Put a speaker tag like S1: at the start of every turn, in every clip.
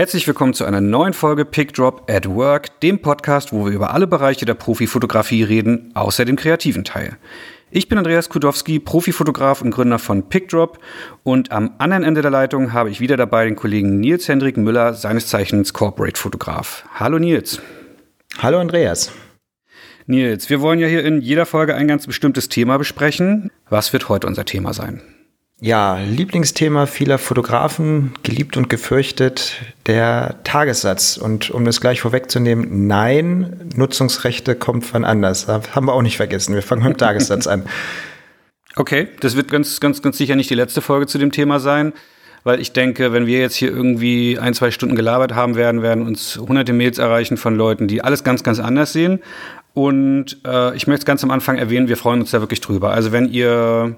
S1: Herzlich willkommen zu einer neuen Folge Pick Drop at Work, dem Podcast, wo wir über alle Bereiche der Profifotografie reden, außer dem kreativen Teil. Ich bin Andreas Kudowski, Profifotograf und Gründer von PickDrop und am anderen Ende der Leitung habe ich wieder dabei den Kollegen Nils Hendrik Müller, seines Zeichens Corporate Fotograf. Hallo Nils.
S2: Hallo Andreas.
S1: Nils, wir wollen ja hier in jeder Folge ein ganz bestimmtes Thema besprechen. Was wird heute unser Thema sein?
S2: Ja, Lieblingsthema vieler Fotografen, geliebt und gefürchtet, der Tagessatz. Und um das gleich vorwegzunehmen, nein, Nutzungsrechte kommt von anders. Das haben wir auch nicht vergessen. Wir fangen mit dem Tagessatz an.
S1: Okay, das wird ganz, ganz, ganz sicher nicht die letzte Folge zu dem Thema sein, weil ich denke, wenn wir jetzt hier irgendwie ein, zwei Stunden gelabert haben werden, werden uns hunderte Mails erreichen von Leuten, die alles ganz, ganz anders sehen. Und äh, ich möchte es ganz am Anfang erwähnen, wir freuen uns da wirklich drüber. Also wenn ihr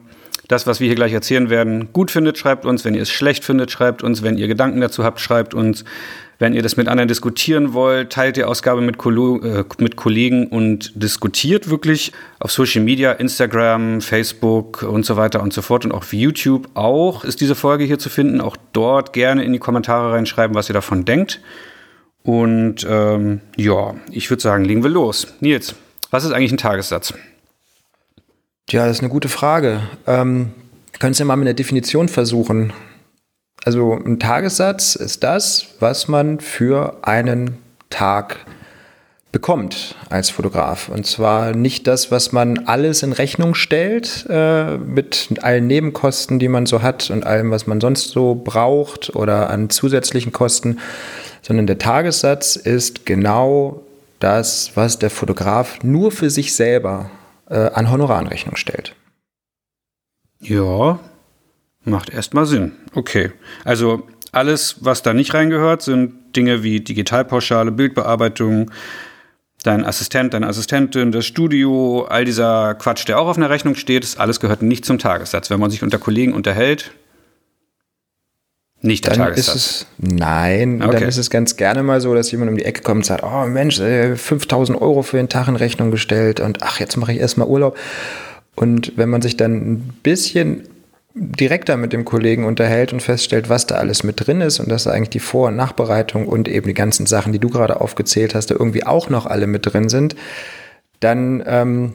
S1: das, was wir hier gleich erzählen werden, gut findet, schreibt uns. Wenn ihr es schlecht findet, schreibt uns. Wenn ihr Gedanken dazu habt, schreibt uns. Wenn ihr das mit anderen diskutieren wollt, teilt die Ausgabe mit, Kolo äh, mit Kollegen und diskutiert wirklich auf Social Media, Instagram, Facebook und so weiter und so fort. Und auch auf YouTube auch ist diese Folge hier zu finden. Auch dort gerne in die Kommentare reinschreiben, was ihr davon denkt. Und ähm, ja, ich würde sagen, legen wir los. Nils, was ist eigentlich ein Tagessatz?
S2: Ja, das ist eine gute Frage. Ähm, du ja mal mit einer Definition versuchen. Also ein Tagessatz ist das, was man für einen Tag bekommt als Fotograf. Und zwar nicht das, was man alles in Rechnung stellt, äh, mit allen Nebenkosten, die man so hat und allem, was man sonst so braucht oder an zusätzlichen Kosten, sondern der Tagessatz ist genau das, was der Fotograf nur für sich selber äh, an Honorarenrechnung stellt.
S1: Ja, macht erstmal Sinn. Okay. Also alles, was da nicht reingehört, sind Dinge wie Digitalpauschale, Bildbearbeitung, dein Assistent, deine Assistentin, das Studio, all dieser Quatsch, der auch auf einer Rechnung steht, das alles gehört nicht zum Tagessatz. Wenn man sich unter Kollegen unterhält, nicht der
S2: dann
S1: Tagessatz.
S2: Ist es, nein, okay. dann ist es ganz gerne mal so, dass jemand um die Ecke kommt und sagt, oh Mensch, 5000 äh, Euro für den Tag in Rechnung gestellt und ach, jetzt mache ich erstmal Urlaub. Und wenn man sich dann ein bisschen direkter mit dem Kollegen unterhält und feststellt, was da alles mit drin ist und dass da eigentlich die Vor- und Nachbereitung und eben die ganzen Sachen, die du gerade aufgezählt hast, da irgendwie auch noch alle mit drin sind, dann ähm,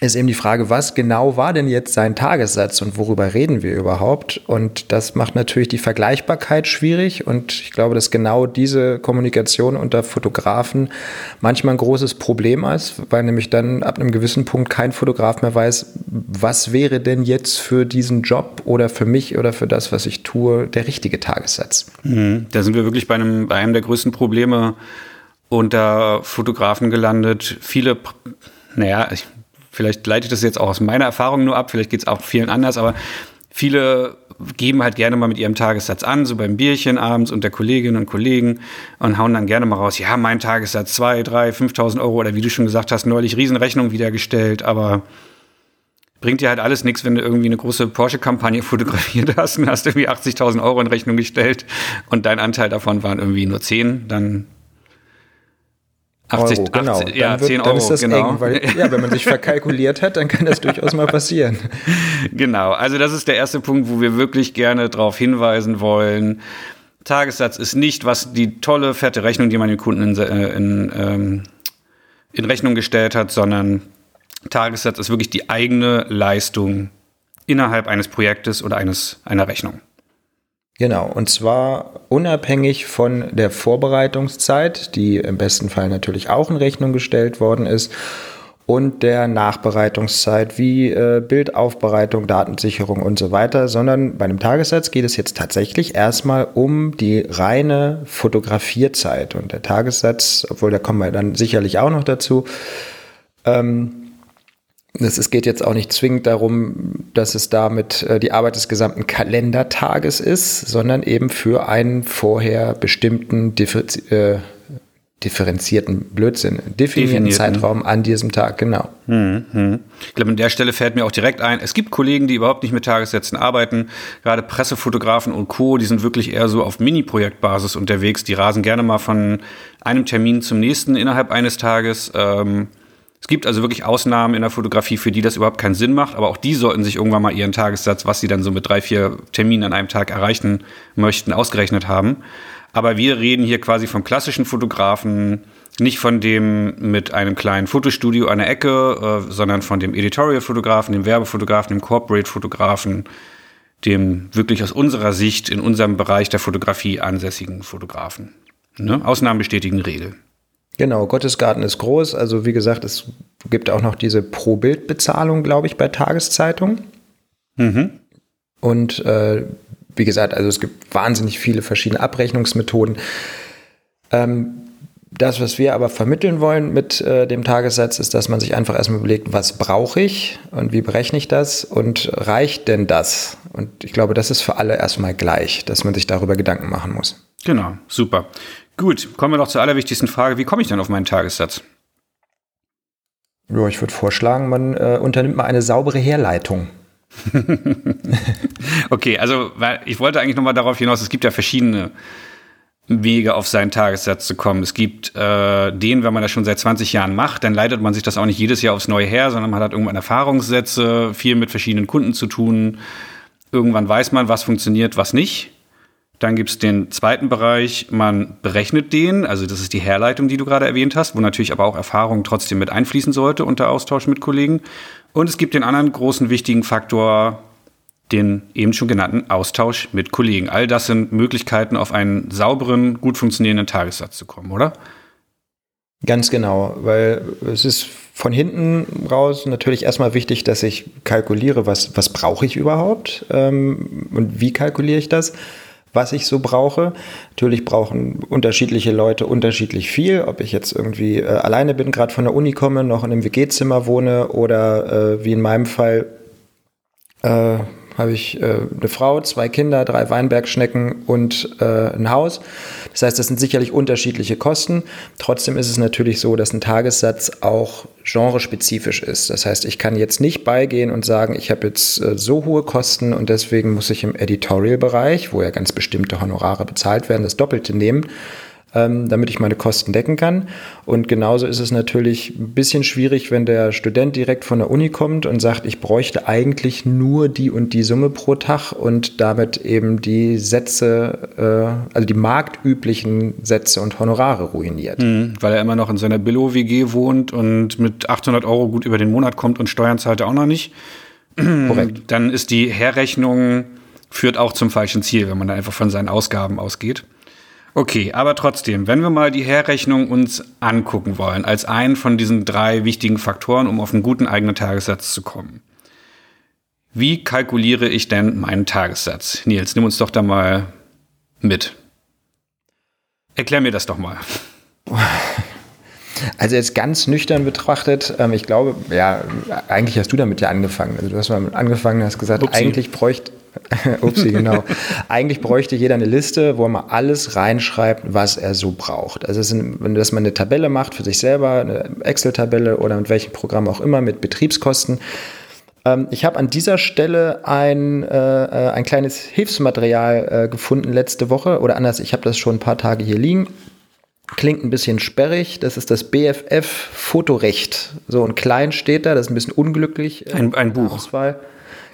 S2: ist eben die Frage, was genau war denn jetzt sein Tagessatz und worüber reden wir überhaupt? Und das macht natürlich die Vergleichbarkeit schwierig und ich glaube, dass genau diese Kommunikation unter Fotografen manchmal ein großes Problem ist, weil nämlich dann ab einem gewissen Punkt kein Fotograf mehr weiß, was wäre denn jetzt für diesen Job oder für mich oder für das, was ich tue, der richtige Tagessatz.
S1: Mhm. Da sind wir wirklich bei einem, bei einem der größten Probleme unter Fotografen gelandet. Viele naja, ich vielleicht leite ich das jetzt auch aus meiner Erfahrung nur ab, vielleicht geht es auch vielen anders, aber viele geben halt gerne mal mit ihrem Tagessatz an, so beim Bierchen abends unter Kolleginnen und Kollegen und hauen dann gerne mal raus, ja, mein Tagessatz 2, 3, 5.000 Euro oder wie du schon gesagt hast, neulich Riesenrechnung wiedergestellt, aber bringt dir halt alles nichts, wenn du irgendwie eine große Porsche-Kampagne fotografiert hast und hast irgendwie 80.000 Euro in Rechnung gestellt und dein Anteil davon waren irgendwie nur 10, dann
S2: 80, Euro, genau. 80, ja, dann, wird, 10 Euro, dann ist das genau. eng, weil ja, wenn man sich verkalkuliert hat, dann kann das durchaus mal passieren.
S1: Genau, also das ist der erste Punkt, wo wir wirklich gerne darauf hinweisen wollen. Tagessatz ist nicht, was die tolle, fette Rechnung, die man den Kunden in, äh, in, ähm, in Rechnung gestellt hat, sondern Tagessatz ist wirklich die eigene Leistung innerhalb eines Projektes oder eines, einer Rechnung.
S2: Genau, und zwar unabhängig von der Vorbereitungszeit, die im besten Fall natürlich auch in Rechnung gestellt worden ist, und der Nachbereitungszeit wie äh, Bildaufbereitung, Datensicherung und so weiter, sondern bei einem Tagessatz geht es jetzt tatsächlich erstmal um die reine Fotografierzeit. Und der Tagessatz, obwohl da kommen wir dann sicherlich auch noch dazu, ähm, es geht jetzt auch nicht zwingend darum, dass es damit äh, die Arbeit des gesamten Kalendertages ist, sondern eben für einen vorher bestimmten äh, differenzierten Blödsinn, definierten Zeitraum an diesem Tag, genau.
S1: Hm, hm. Ich glaube, an der Stelle fällt mir auch direkt ein, es gibt Kollegen, die überhaupt nicht mit Tagessätzen arbeiten, gerade Pressefotografen und Co., die sind wirklich eher so auf Mini-Projektbasis unterwegs, die rasen gerne mal von einem Termin zum nächsten innerhalb eines Tages. Ähm, es gibt also wirklich Ausnahmen in der Fotografie, für die das überhaupt keinen Sinn macht, aber auch die sollten sich irgendwann mal ihren Tagessatz, was sie dann so mit drei, vier Terminen an einem Tag erreichen möchten, ausgerechnet haben. Aber wir reden hier quasi vom klassischen Fotografen, nicht von dem mit einem kleinen Fotostudio an der Ecke, äh, sondern von dem Editorial-Fotografen, dem Werbefotografen, dem Corporate-Fotografen, dem wirklich aus unserer Sicht in unserem Bereich der Fotografie ansässigen Fotografen. Ne? Ausnahmen bestätigen Regel.
S2: Genau, Gottesgarten ist groß. Also wie gesagt, es gibt auch noch diese Pro-Bild-Bezahlung, glaube ich, bei Tageszeitungen. Mhm. Und äh, wie gesagt, also es gibt wahnsinnig viele verschiedene Abrechnungsmethoden. Ähm, das, was wir aber vermitteln wollen mit äh, dem Tagessatz, ist, dass man sich einfach erstmal überlegt, was brauche ich und wie berechne ich das und reicht denn das? Und ich glaube, das ist für alle erstmal gleich, dass man sich darüber Gedanken machen muss.
S1: Genau, super. Gut, kommen wir noch zur allerwichtigsten Frage. Wie komme ich denn auf meinen Tagessatz?
S2: Ja, ich würde vorschlagen, man äh, unternimmt mal eine saubere Herleitung.
S1: okay, also ich wollte eigentlich nochmal darauf hinaus, es gibt ja verschiedene Wege auf seinen Tagessatz zu kommen. Es gibt äh, den, wenn man das schon seit 20 Jahren macht, dann leitet man sich das auch nicht jedes Jahr aufs Neue her, sondern man hat irgendwann Erfahrungssätze, viel mit verschiedenen Kunden zu tun. Irgendwann weiß man, was funktioniert, was nicht. Dann gibt es den zweiten Bereich, man berechnet den, also das ist die Herleitung, die du gerade erwähnt hast, wo natürlich aber auch Erfahrung trotzdem mit einfließen sollte unter Austausch mit Kollegen. Und es gibt den anderen großen wichtigen Faktor, den eben schon genannten Austausch mit Kollegen. All das sind Möglichkeiten, auf einen sauberen, gut funktionierenden Tagessatz zu kommen, oder?
S2: Ganz genau, weil es ist von hinten raus natürlich erstmal wichtig, dass ich kalkuliere, was, was brauche ich überhaupt ähm, und wie kalkuliere ich das, was ich so brauche. Natürlich brauchen unterschiedliche Leute unterschiedlich viel, ob ich jetzt irgendwie äh, alleine bin, gerade von der Uni komme, noch in einem WG-Zimmer wohne oder äh, wie in meinem Fall äh, habe ich äh, eine Frau, zwei Kinder, drei Weinbergschnecken und äh, ein Haus. Das heißt, das sind sicherlich unterschiedliche Kosten. Trotzdem ist es natürlich so, dass ein Tagessatz auch genrespezifisch ist. Das heißt, ich kann jetzt nicht beigehen und sagen, ich habe jetzt äh, so hohe Kosten und deswegen muss ich im Editorial-Bereich, wo ja ganz bestimmte Honorare bezahlt werden, das Doppelte nehmen damit ich meine Kosten decken kann. Und genauso ist es natürlich ein bisschen schwierig, wenn der Student direkt von der Uni kommt und sagt, ich bräuchte eigentlich nur die und die Summe pro Tag und damit eben die Sätze, äh, also die marktüblichen Sätze und Honorare ruiniert.
S1: Mhm, weil er immer noch in seiner Billo-WG wohnt und mit 800 Euro gut über den Monat kommt und Steuern zahlt er auch noch nicht. Korrekt. Dann ist die Herrechnung führt auch zum falschen Ziel, wenn man da einfach von seinen Ausgaben ausgeht. Okay, aber trotzdem, wenn wir mal die Herrechnung uns angucken wollen, als einen von diesen drei wichtigen Faktoren, um auf einen guten eigenen Tagessatz zu kommen. Wie kalkuliere ich denn meinen Tagessatz? Nils, nimm uns doch da mal mit. Erklär mir das doch mal.
S2: Also jetzt ganz nüchtern betrachtet, ähm, ich glaube, ja, eigentlich hast du damit ja angefangen. Also du hast mal angefangen, hast gesagt, Upsi. eigentlich bräuchte, Upsi, genau. Eigentlich bräuchte jeder eine Liste, wo man alles reinschreibt, was er so braucht. Also, sind, wenn dass man eine Tabelle macht für sich selber, eine Excel-Tabelle oder mit welchem Programm auch immer, mit Betriebskosten. Ähm, ich habe an dieser Stelle ein, äh, äh, ein kleines Hilfsmaterial äh, gefunden letzte Woche oder anders, ich habe das schon ein paar Tage hier liegen. Klingt ein bisschen sperrig. Das ist das BFF Fotorecht. So ein klein steht da, das ist ein bisschen unglücklich.
S1: Ein, ein Buch.
S2: Auswahl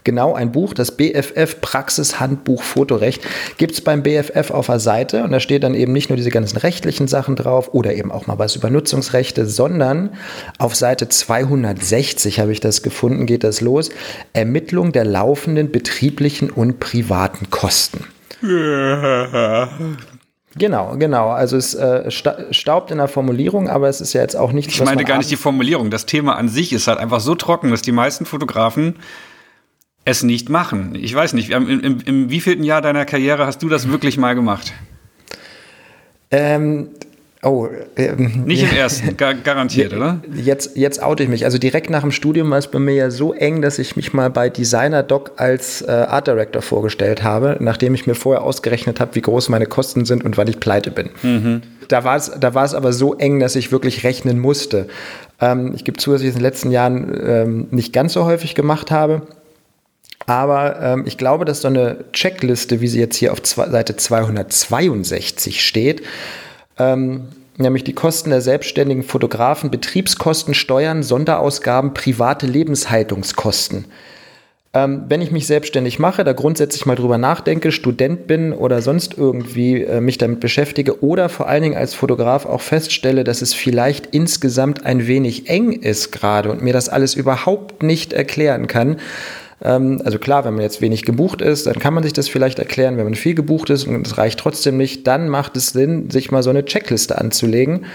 S2: genau ein Buch, das BFF Praxishandbuch Fotorecht, gibt es beim BFF auf der Seite und da steht dann eben nicht nur diese ganzen rechtlichen Sachen drauf oder eben auch mal was über Nutzungsrechte, sondern auf Seite 260 habe ich das gefunden, geht das los. Ermittlung der laufenden betrieblichen und privaten Kosten. Genau, genau. Also es äh, staubt in der Formulierung, aber es ist ja jetzt auch nicht.
S1: Ich meine gar nicht die Formulierung. Das Thema an sich ist halt einfach so trocken, dass die meisten Fotografen es nicht machen. Ich weiß nicht, im, im, im wievielten Jahr deiner Karriere hast du das wirklich mal gemacht?
S2: Ähm, oh.
S1: Ähm, nicht im ersten, gar, garantiert, oder?
S2: Jetzt, jetzt oute ich mich. Also direkt nach dem Studium war es bei mir ja so eng, dass ich mich mal bei Designer Doc als äh, Art Director vorgestellt habe, nachdem ich mir vorher ausgerechnet habe, wie groß meine Kosten sind und wann ich pleite bin. Mhm. Da war es da aber so eng, dass ich wirklich rechnen musste. Ähm, ich gebe zu, dass ich es in den letzten Jahren ähm, nicht ganz so häufig gemacht habe. Aber ähm, ich glaube, dass so eine Checkliste, wie sie jetzt hier auf zwei, Seite 262 steht, ähm, nämlich die Kosten der selbstständigen Fotografen, Betriebskosten, Steuern, Sonderausgaben, private Lebenshaltungskosten. Ähm, wenn ich mich selbstständig mache, da grundsätzlich mal drüber nachdenke, Student bin oder sonst irgendwie äh, mich damit beschäftige oder vor allen Dingen als Fotograf auch feststelle, dass es vielleicht insgesamt ein wenig eng ist gerade und mir das alles überhaupt nicht erklären kann, also klar, wenn man jetzt wenig gebucht ist, dann kann man sich das vielleicht erklären. Wenn man viel gebucht ist und es reicht trotzdem nicht, dann macht es Sinn, sich mal so eine Checkliste anzulegen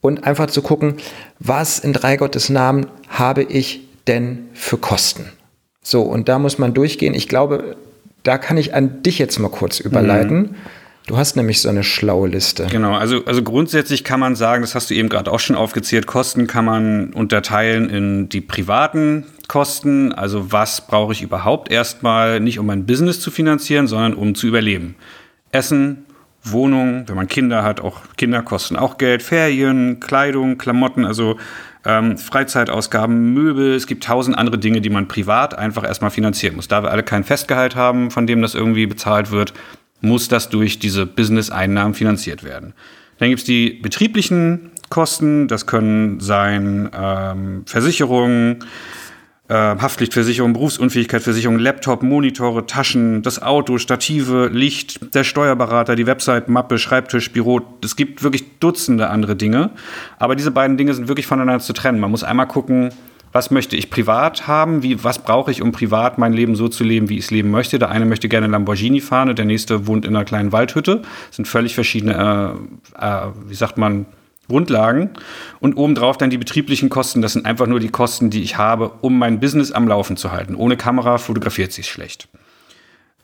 S2: und einfach zu gucken, was in drei Gottes Namen habe ich denn für Kosten? So, und da muss man durchgehen. Ich glaube, da kann ich an dich jetzt mal kurz überleiten. Mhm. Du hast nämlich so eine schlaue Liste.
S1: Genau, also, also grundsätzlich kann man sagen, das hast du eben gerade auch schon aufgezählt, Kosten kann man unterteilen in die privaten Kosten, also was brauche ich überhaupt erstmal nicht, um mein Business zu finanzieren, sondern um zu überleben. Essen, Wohnung, wenn man Kinder hat, auch Kinder kosten auch Geld, Ferien, Kleidung, Klamotten, also ähm, Freizeitausgaben, Möbel, es gibt tausend andere Dinge, die man privat einfach erstmal finanzieren muss. Da wir alle kein Festgehalt haben, von dem das irgendwie bezahlt wird, muss das durch diese Business-Einnahmen finanziert werden. Dann gibt es die betrieblichen Kosten, das können sein ähm, Versicherungen, äh, Haftpflichtversicherung, Berufsunfähigkeitsversicherung, Laptop, Monitore, Taschen, das Auto, Stative, Licht, der Steuerberater, die Website, Mappe, Schreibtisch, Büro. Es gibt wirklich Dutzende andere Dinge. Aber diese beiden Dinge sind wirklich voneinander zu trennen. Man muss einmal gucken, was möchte ich privat haben, wie, was brauche ich, um privat mein Leben so zu leben, wie ich es leben möchte. Der eine möchte gerne Lamborghini fahren und der nächste wohnt in einer kleinen Waldhütte. Das sind völlig verschiedene, äh, äh, wie sagt man, Grundlagen. Und obendrauf dann die betrieblichen Kosten. Das sind einfach nur die Kosten, die ich habe, um mein Business am Laufen zu halten. Ohne Kamera fotografiert sich schlecht.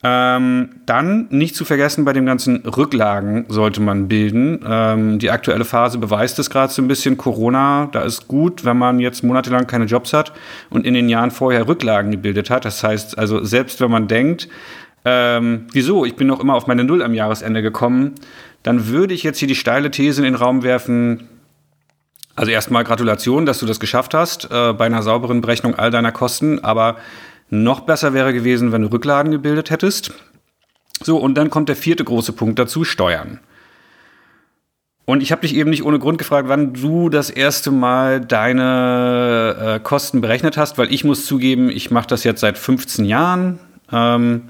S1: Ähm, dann nicht zu vergessen, bei den ganzen Rücklagen sollte man bilden. Ähm, die aktuelle Phase beweist es gerade so ein bisschen. Corona, da ist gut, wenn man jetzt monatelang keine Jobs hat und in den Jahren vorher Rücklagen gebildet hat. Das heißt, also selbst wenn man denkt, ähm, wieso, ich bin noch immer auf meine Null am Jahresende gekommen, dann würde ich jetzt hier die steile These in den Raum werfen. Also erstmal Gratulation, dass du das geschafft hast, äh, bei einer sauberen Berechnung all deiner Kosten, aber noch besser wäre gewesen, wenn du Rücklagen gebildet hättest. So, und dann kommt der vierte große Punkt dazu, Steuern. Und ich habe dich eben nicht ohne Grund gefragt, wann du das erste Mal deine äh, Kosten berechnet hast, weil ich muss zugeben, ich mache das jetzt seit 15 Jahren. Ähm,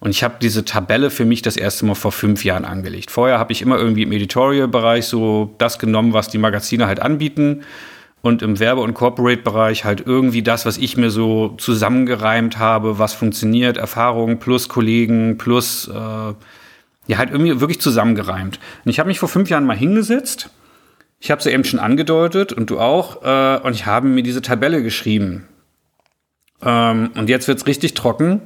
S1: und ich habe diese Tabelle für mich das erste Mal vor fünf Jahren angelegt. Vorher habe ich immer irgendwie im Editorial-Bereich so das genommen, was die Magazine halt anbieten und im Werbe- und Corporate-Bereich halt irgendwie das, was ich mir so zusammengereimt habe, was funktioniert, Erfahrungen plus Kollegen plus äh, ja halt irgendwie wirklich zusammengereimt. Und ich habe mich vor fünf Jahren mal hingesetzt. Ich habe sie eben schon angedeutet und du auch. Äh, und ich habe mir diese Tabelle geschrieben. Ähm, und jetzt wird's richtig trocken.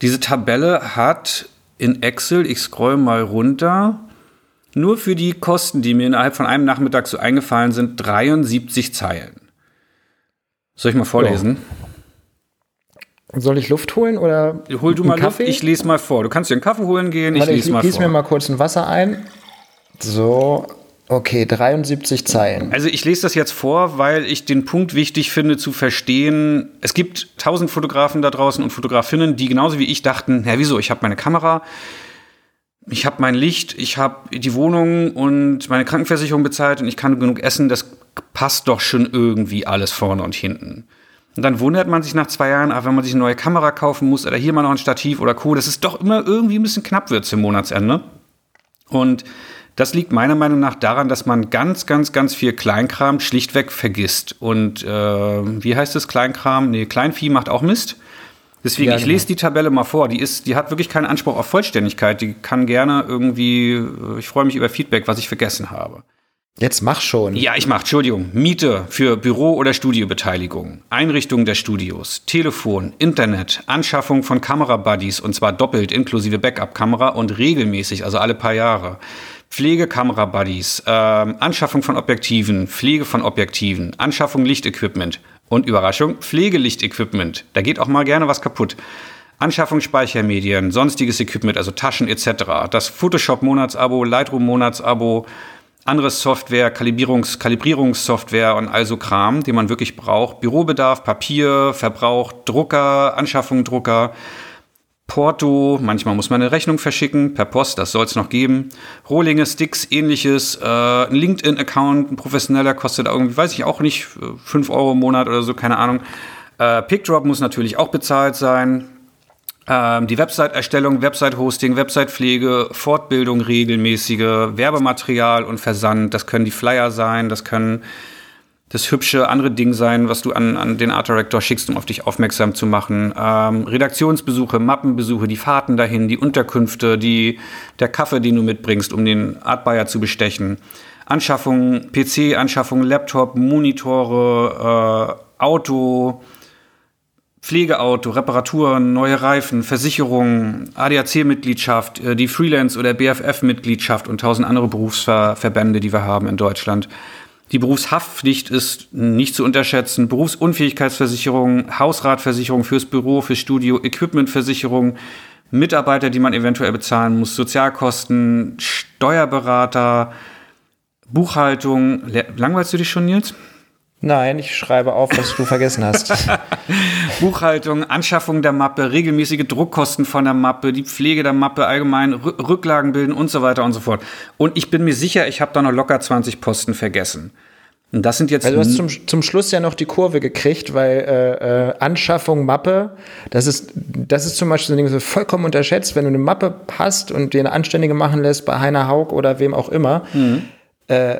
S1: Diese Tabelle hat in Excel, ich scroll mal runter, nur für die Kosten, die mir innerhalb von einem Nachmittag so eingefallen sind, 73 Zeilen. Soll ich mal vorlesen?
S2: Ja. Soll ich Luft holen oder?
S1: Hol du mal Kaffee? Luft, ich lese mal vor. Du kannst dir einen Kaffee holen gehen,
S2: Warte, ich lese ich, mal vor. Ich mir mal kurz ein Wasser ein. So, Okay, 73 Zeilen.
S1: Also ich lese das jetzt vor, weil ich den Punkt wichtig finde zu verstehen. Es gibt tausend Fotografen da draußen und Fotografinnen, die genauso wie ich dachten, ja wieso, ich habe meine Kamera, ich habe mein Licht, ich habe die Wohnung und meine Krankenversicherung bezahlt und ich kann genug essen, das passt doch schon irgendwie alles vorne und hinten. Und dann wundert man sich nach zwei Jahren, ach, wenn man sich eine neue Kamera kaufen muss oder hier mal noch ein Stativ oder Co., dass es doch immer irgendwie ein bisschen knapp wird zum Monatsende. Und das liegt meiner Meinung nach daran, dass man ganz, ganz, ganz viel Kleinkram schlichtweg vergisst. Und äh, wie heißt es Kleinkram? Nee, Kleinvieh macht auch Mist. Deswegen, ja, genau. ich lese die Tabelle mal vor. Die, ist, die hat wirklich keinen Anspruch auf Vollständigkeit. Die kann gerne irgendwie, äh, ich freue mich über Feedback, was ich vergessen habe.
S2: Jetzt mach schon.
S1: Ja, ich mach, Entschuldigung. Miete für Büro- oder Studiobeteiligung, Einrichtung der Studios, Telefon, Internet, Anschaffung von Kamerabuddies und zwar doppelt inklusive Backup-Kamera und regelmäßig, also alle paar Jahre. Pflegekamera-Buddies, äh, Anschaffung von Objektiven, Pflege von Objektiven, Anschaffung Lichtequipment und Überraschung, Pflegelicht-Equipment. Da geht auch mal gerne was kaputt. Anschaffung Speichermedien, sonstiges Equipment, also Taschen etc. Das Photoshop-Monatsabo, Lightroom-Monatsabo, andere Software, Kalibrierungs Kalibrierungssoftware und also Kram, den man wirklich braucht. Bürobedarf, Papier, Verbrauch, Drucker, Anschaffung Drucker, Porto, manchmal muss man eine Rechnung verschicken, per Post, das soll es noch geben. Rohlinge, Sticks, ähnliches, äh, ein LinkedIn-Account, ein professioneller kostet irgendwie, weiß ich auch nicht, 5 Euro im Monat oder so, keine Ahnung. Äh, PickDrop muss natürlich auch bezahlt sein. Ähm, die Website-Erstellung, Website-Hosting, Website-Pflege, Fortbildung regelmäßige, Werbematerial und Versand. Das können die Flyer sein, das können das hübsche andere Ding sein, was du an, an den Art Director schickst, um auf dich aufmerksam zu machen. Ähm, Redaktionsbesuche, Mappenbesuche, die Fahrten dahin, die Unterkünfte, die, der Kaffee, den du mitbringst, um den Art Buyer zu bestechen. Anschaffung, PC, Anschaffung, Laptop, Monitore, äh, Auto, Pflegeauto, Reparaturen, neue Reifen, Versicherungen, ADAC-Mitgliedschaft, äh, die Freelance- oder BFF-Mitgliedschaft und tausend andere Berufsverbände, die wir haben in Deutschland. Die Berufshaftpflicht ist nicht zu unterschätzen. Berufsunfähigkeitsversicherung, Hausratversicherung fürs Büro, fürs Studio, Equipmentversicherung, Mitarbeiter, die man eventuell bezahlen muss, Sozialkosten, Steuerberater, Buchhaltung. Langweilst du dich schon, Nils?
S2: Nein, ich schreibe auf, was du vergessen hast.
S1: Buchhaltung, Anschaffung der Mappe, regelmäßige Druckkosten von der Mappe, die Pflege der Mappe, allgemein R Rücklagen bilden und so weiter und so fort. Und ich bin mir sicher, ich habe da noch locker 20 Posten vergessen. Und das sind jetzt.
S2: Also du hast zum, zum Schluss ja noch die Kurve gekriegt, weil äh, äh, Anschaffung Mappe, das ist, das ist zum Beispiel so ein Ding, das vollkommen unterschätzt, wenn du eine Mappe hast und dir eine anständige machen lässt bei Heiner Haug oder wem auch immer. Mhm. Äh,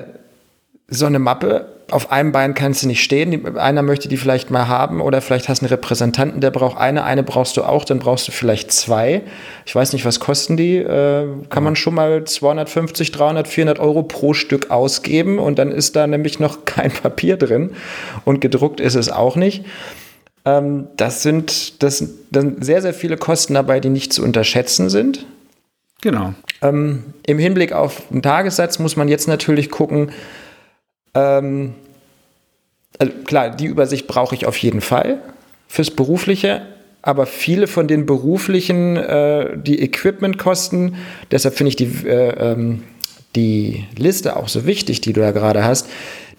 S2: so eine Mappe auf einem Bein kannst du nicht stehen. Einer möchte die vielleicht mal haben oder vielleicht hast du einen Repräsentanten, der braucht eine, eine brauchst du auch, dann brauchst du vielleicht zwei. Ich weiß nicht, was kosten die? Äh, kann man schon mal 250, 300, 400 Euro pro Stück ausgeben und dann ist da nämlich noch kein Papier drin und gedruckt ist es auch nicht. Ähm, das sind, das sind sehr, sehr viele Kosten dabei, die nicht zu unterschätzen sind.
S1: Genau.
S2: Ähm, Im Hinblick auf den Tagessatz muss man jetzt natürlich gucken, ähm, also klar, die Übersicht brauche ich auf jeden Fall fürs Berufliche, aber viele von den beruflichen, äh, die Equipmentkosten, deshalb finde ich die, äh, ähm, die Liste auch so wichtig, die du da gerade hast.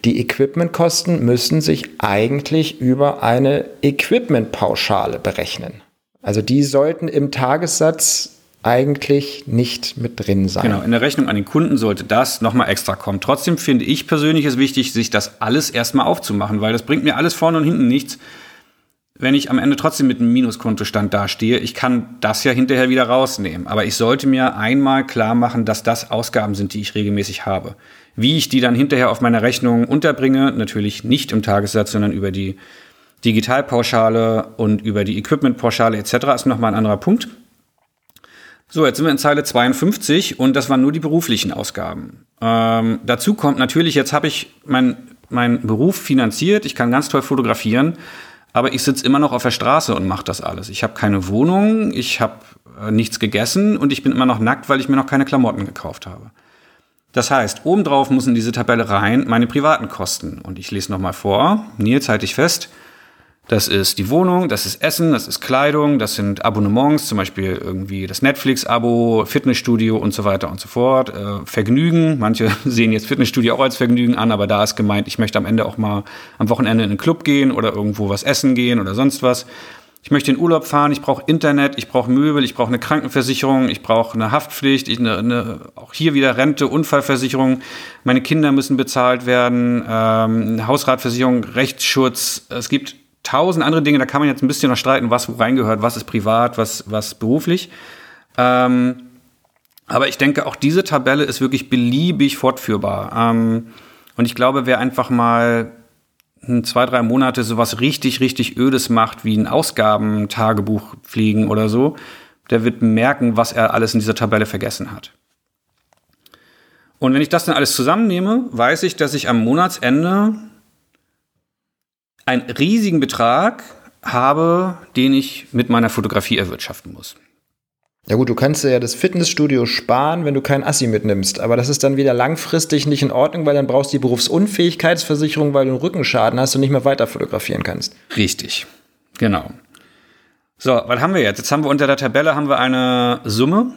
S2: Die Equipmentkosten müssen sich eigentlich über eine Equipmentpauschale berechnen. Also die sollten im Tagessatz eigentlich nicht mit drin sein.
S1: Genau, in der Rechnung an den Kunden sollte das nochmal extra kommen. Trotzdem finde ich persönlich es wichtig, sich das alles erstmal aufzumachen, weil das bringt mir alles vorne und hinten nichts, wenn ich am Ende trotzdem mit einem Minuskontostand dastehe. Ich kann das ja hinterher wieder rausnehmen, aber ich sollte mir einmal klar machen, dass das Ausgaben sind, die ich regelmäßig habe. Wie ich die dann hinterher auf meiner Rechnung unterbringe, natürlich nicht im Tagessatz, sondern über die Digitalpauschale und über die Equipmentpauschale etc. ist nochmal ein anderer Punkt. So, jetzt sind wir in Zeile 52 und das waren nur die beruflichen Ausgaben. Ähm, dazu kommt natürlich, jetzt habe ich meinen mein Beruf finanziert, ich kann ganz toll fotografieren, aber ich sitze immer noch auf der Straße und mache das alles. Ich habe keine Wohnung, ich habe äh, nichts gegessen und ich bin immer noch nackt, weil ich mir noch keine Klamotten gekauft habe. Das heißt, obendrauf muss in diese Tabelle rein meine privaten Kosten. Und ich lese nochmal vor. Nils, halte ich fest. Das ist die Wohnung, das ist Essen, das ist Kleidung, das sind Abonnements, zum Beispiel irgendwie das Netflix-Abo, Fitnessstudio und so weiter und so fort. Äh, Vergnügen, manche sehen jetzt Fitnessstudio auch als Vergnügen an, aber da ist gemeint, ich möchte am Ende auch mal am Wochenende in einen Club gehen oder irgendwo was essen gehen oder sonst was. Ich möchte in Urlaub fahren, ich brauche Internet, ich brauche Möbel, ich brauche eine Krankenversicherung, ich brauche eine Haftpflicht, ich, eine, eine, auch hier wieder Rente, Unfallversicherung, meine Kinder müssen bezahlt werden, ähm, Hausratversicherung, Rechtsschutz. Es gibt tausend andere Dinge, da kann man jetzt ein bisschen noch streiten, was wo reingehört, was ist privat, was, was beruflich. Ähm, aber ich denke, auch diese Tabelle ist wirklich beliebig fortführbar. Ähm, und ich glaube, wer einfach mal zwei, drei Monate sowas richtig, richtig Ödes macht, wie ein Ausgabentagebuch fliegen oder so, der wird merken, was er alles in dieser Tabelle vergessen hat. Und wenn ich das dann alles zusammennehme, weiß ich, dass ich am Monatsende einen riesigen Betrag habe, den ich mit meiner Fotografie erwirtschaften muss.
S2: Ja gut, du kannst ja das Fitnessstudio sparen, wenn du kein Assi mitnimmst. Aber das ist dann wieder langfristig nicht in Ordnung, weil dann brauchst du die Berufsunfähigkeitsversicherung, weil du einen Rückenschaden hast und nicht mehr weiter fotografieren kannst.
S1: Richtig, genau. So, was haben wir jetzt? Jetzt haben wir unter der Tabelle haben wir eine Summe.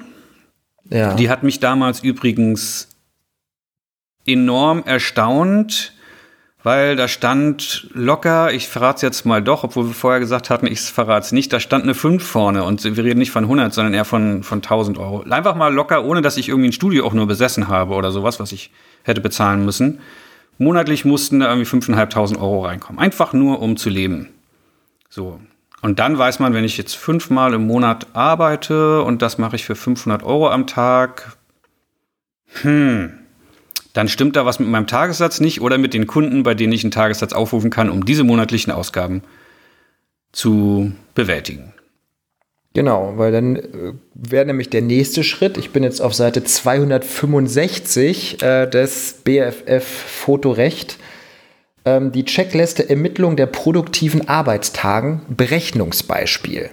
S1: Ja. Die hat mich damals übrigens enorm erstaunt weil da stand locker, ich verrate es jetzt mal doch, obwohl wir vorher gesagt hatten, ich verrate es nicht, da stand eine 5 vorne und wir reden nicht von 100, sondern eher von, von 1000 Euro. Einfach mal locker, ohne dass ich irgendwie ein Studio auch nur besessen habe oder sowas, was ich hätte bezahlen müssen. Monatlich mussten da irgendwie 5.500 Euro reinkommen. Einfach nur, um zu leben. So. Und dann weiß man, wenn ich jetzt fünfmal im Monat arbeite und das mache ich für 500 Euro am Tag, hm, dann stimmt da was mit meinem Tagessatz nicht oder mit den Kunden, bei denen ich einen Tagessatz aufrufen kann, um diese monatlichen Ausgaben zu bewältigen.
S2: Genau, weil dann äh, wäre nämlich der nächste Schritt, ich bin jetzt auf Seite 265 äh, des BFF Fotorecht, ähm, die Checkliste Ermittlung der produktiven Arbeitstagen, Berechnungsbeispiel.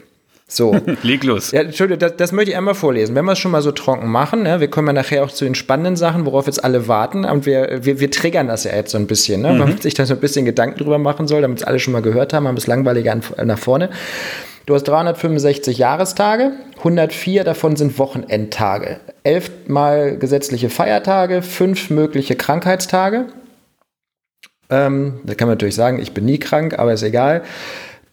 S2: So.
S1: Leg los.
S2: Ja, Entschuldigung, das, das, möchte ich einmal vorlesen. Wenn wir es schon mal so trocken machen, ne, wir kommen ja nachher auch zu den spannenden Sachen, worauf jetzt alle warten. Und wir, wir, wir triggern das ja jetzt so ein bisschen, ne, mhm. man sich da so ein bisschen Gedanken drüber machen soll, damit es alle schon mal gehört haben, haben es langweiliger nach vorne. Du hast 365 Jahrestage, 104 davon sind Wochenendtage, elf mal gesetzliche Feiertage, fünf mögliche Krankheitstage. Ähm, da kann man natürlich sagen, ich bin nie krank, aber ist egal.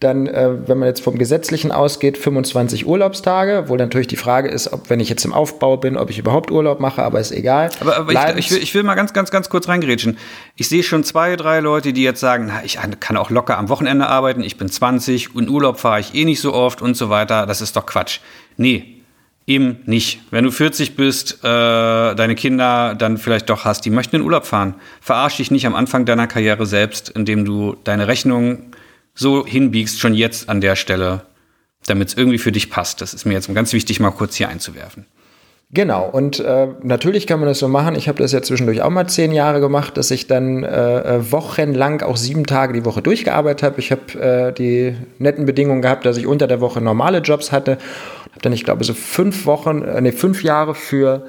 S2: Dann, äh, wenn man jetzt vom Gesetzlichen ausgeht, 25 Urlaubstage, wo natürlich die Frage ist, ob, wenn ich jetzt im Aufbau bin, ob ich überhaupt Urlaub mache, aber ist egal.
S1: Aber, aber ich, ich, will, ich, will, mal ganz, ganz, ganz kurz reingrätschen. Ich sehe schon zwei, drei Leute, die jetzt sagen, na, ich kann auch locker am Wochenende arbeiten, ich bin 20, in Urlaub fahre ich eh nicht so oft und so weiter. Das ist doch Quatsch. Nee, Eben nicht. Wenn du 40 bist, äh, deine Kinder dann vielleicht doch hast, die möchten in Urlaub fahren. Verarsch dich nicht am Anfang deiner Karriere selbst, indem du deine Rechnung so hinbiegst, schon jetzt an der Stelle, damit es irgendwie für dich passt. Das ist mir jetzt ganz wichtig, mal kurz hier einzuwerfen.
S2: Genau, und äh, natürlich kann man das so machen. Ich habe das ja zwischendurch auch mal zehn Jahre gemacht, dass ich dann äh, äh wochenlang auch sieben Tage die Woche durchgearbeitet habe. Ich habe äh, die netten Bedingungen gehabt, dass ich unter der Woche normale Jobs hatte. Habe dann, ich glaube, so fünf Wochen, äh, nee, fünf Jahre für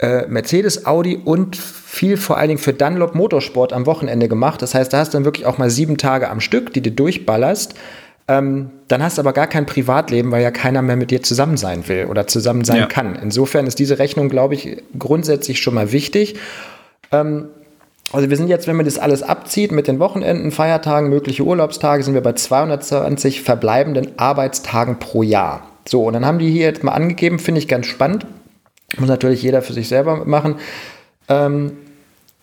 S2: äh, Mercedes, Audi und viel vor allen Dingen für Dunlop Motorsport am Wochenende gemacht. Das heißt, da hast du dann wirklich auch mal sieben Tage am Stück, die du durchballerst. Ähm, dann hast du aber gar kein Privatleben, weil ja keiner mehr mit dir zusammen sein will oder zusammen sein ja. kann. Insofern ist diese Rechnung, glaube ich, grundsätzlich schon mal wichtig. Ähm, also wir sind jetzt, wenn man das alles abzieht mit den Wochenenden, Feiertagen, mögliche Urlaubstage, sind wir bei 220 verbleibenden Arbeitstagen pro Jahr. So, und dann haben die hier jetzt mal angegeben, finde ich ganz spannend. Muss natürlich jeder für sich selber machen. Ähm,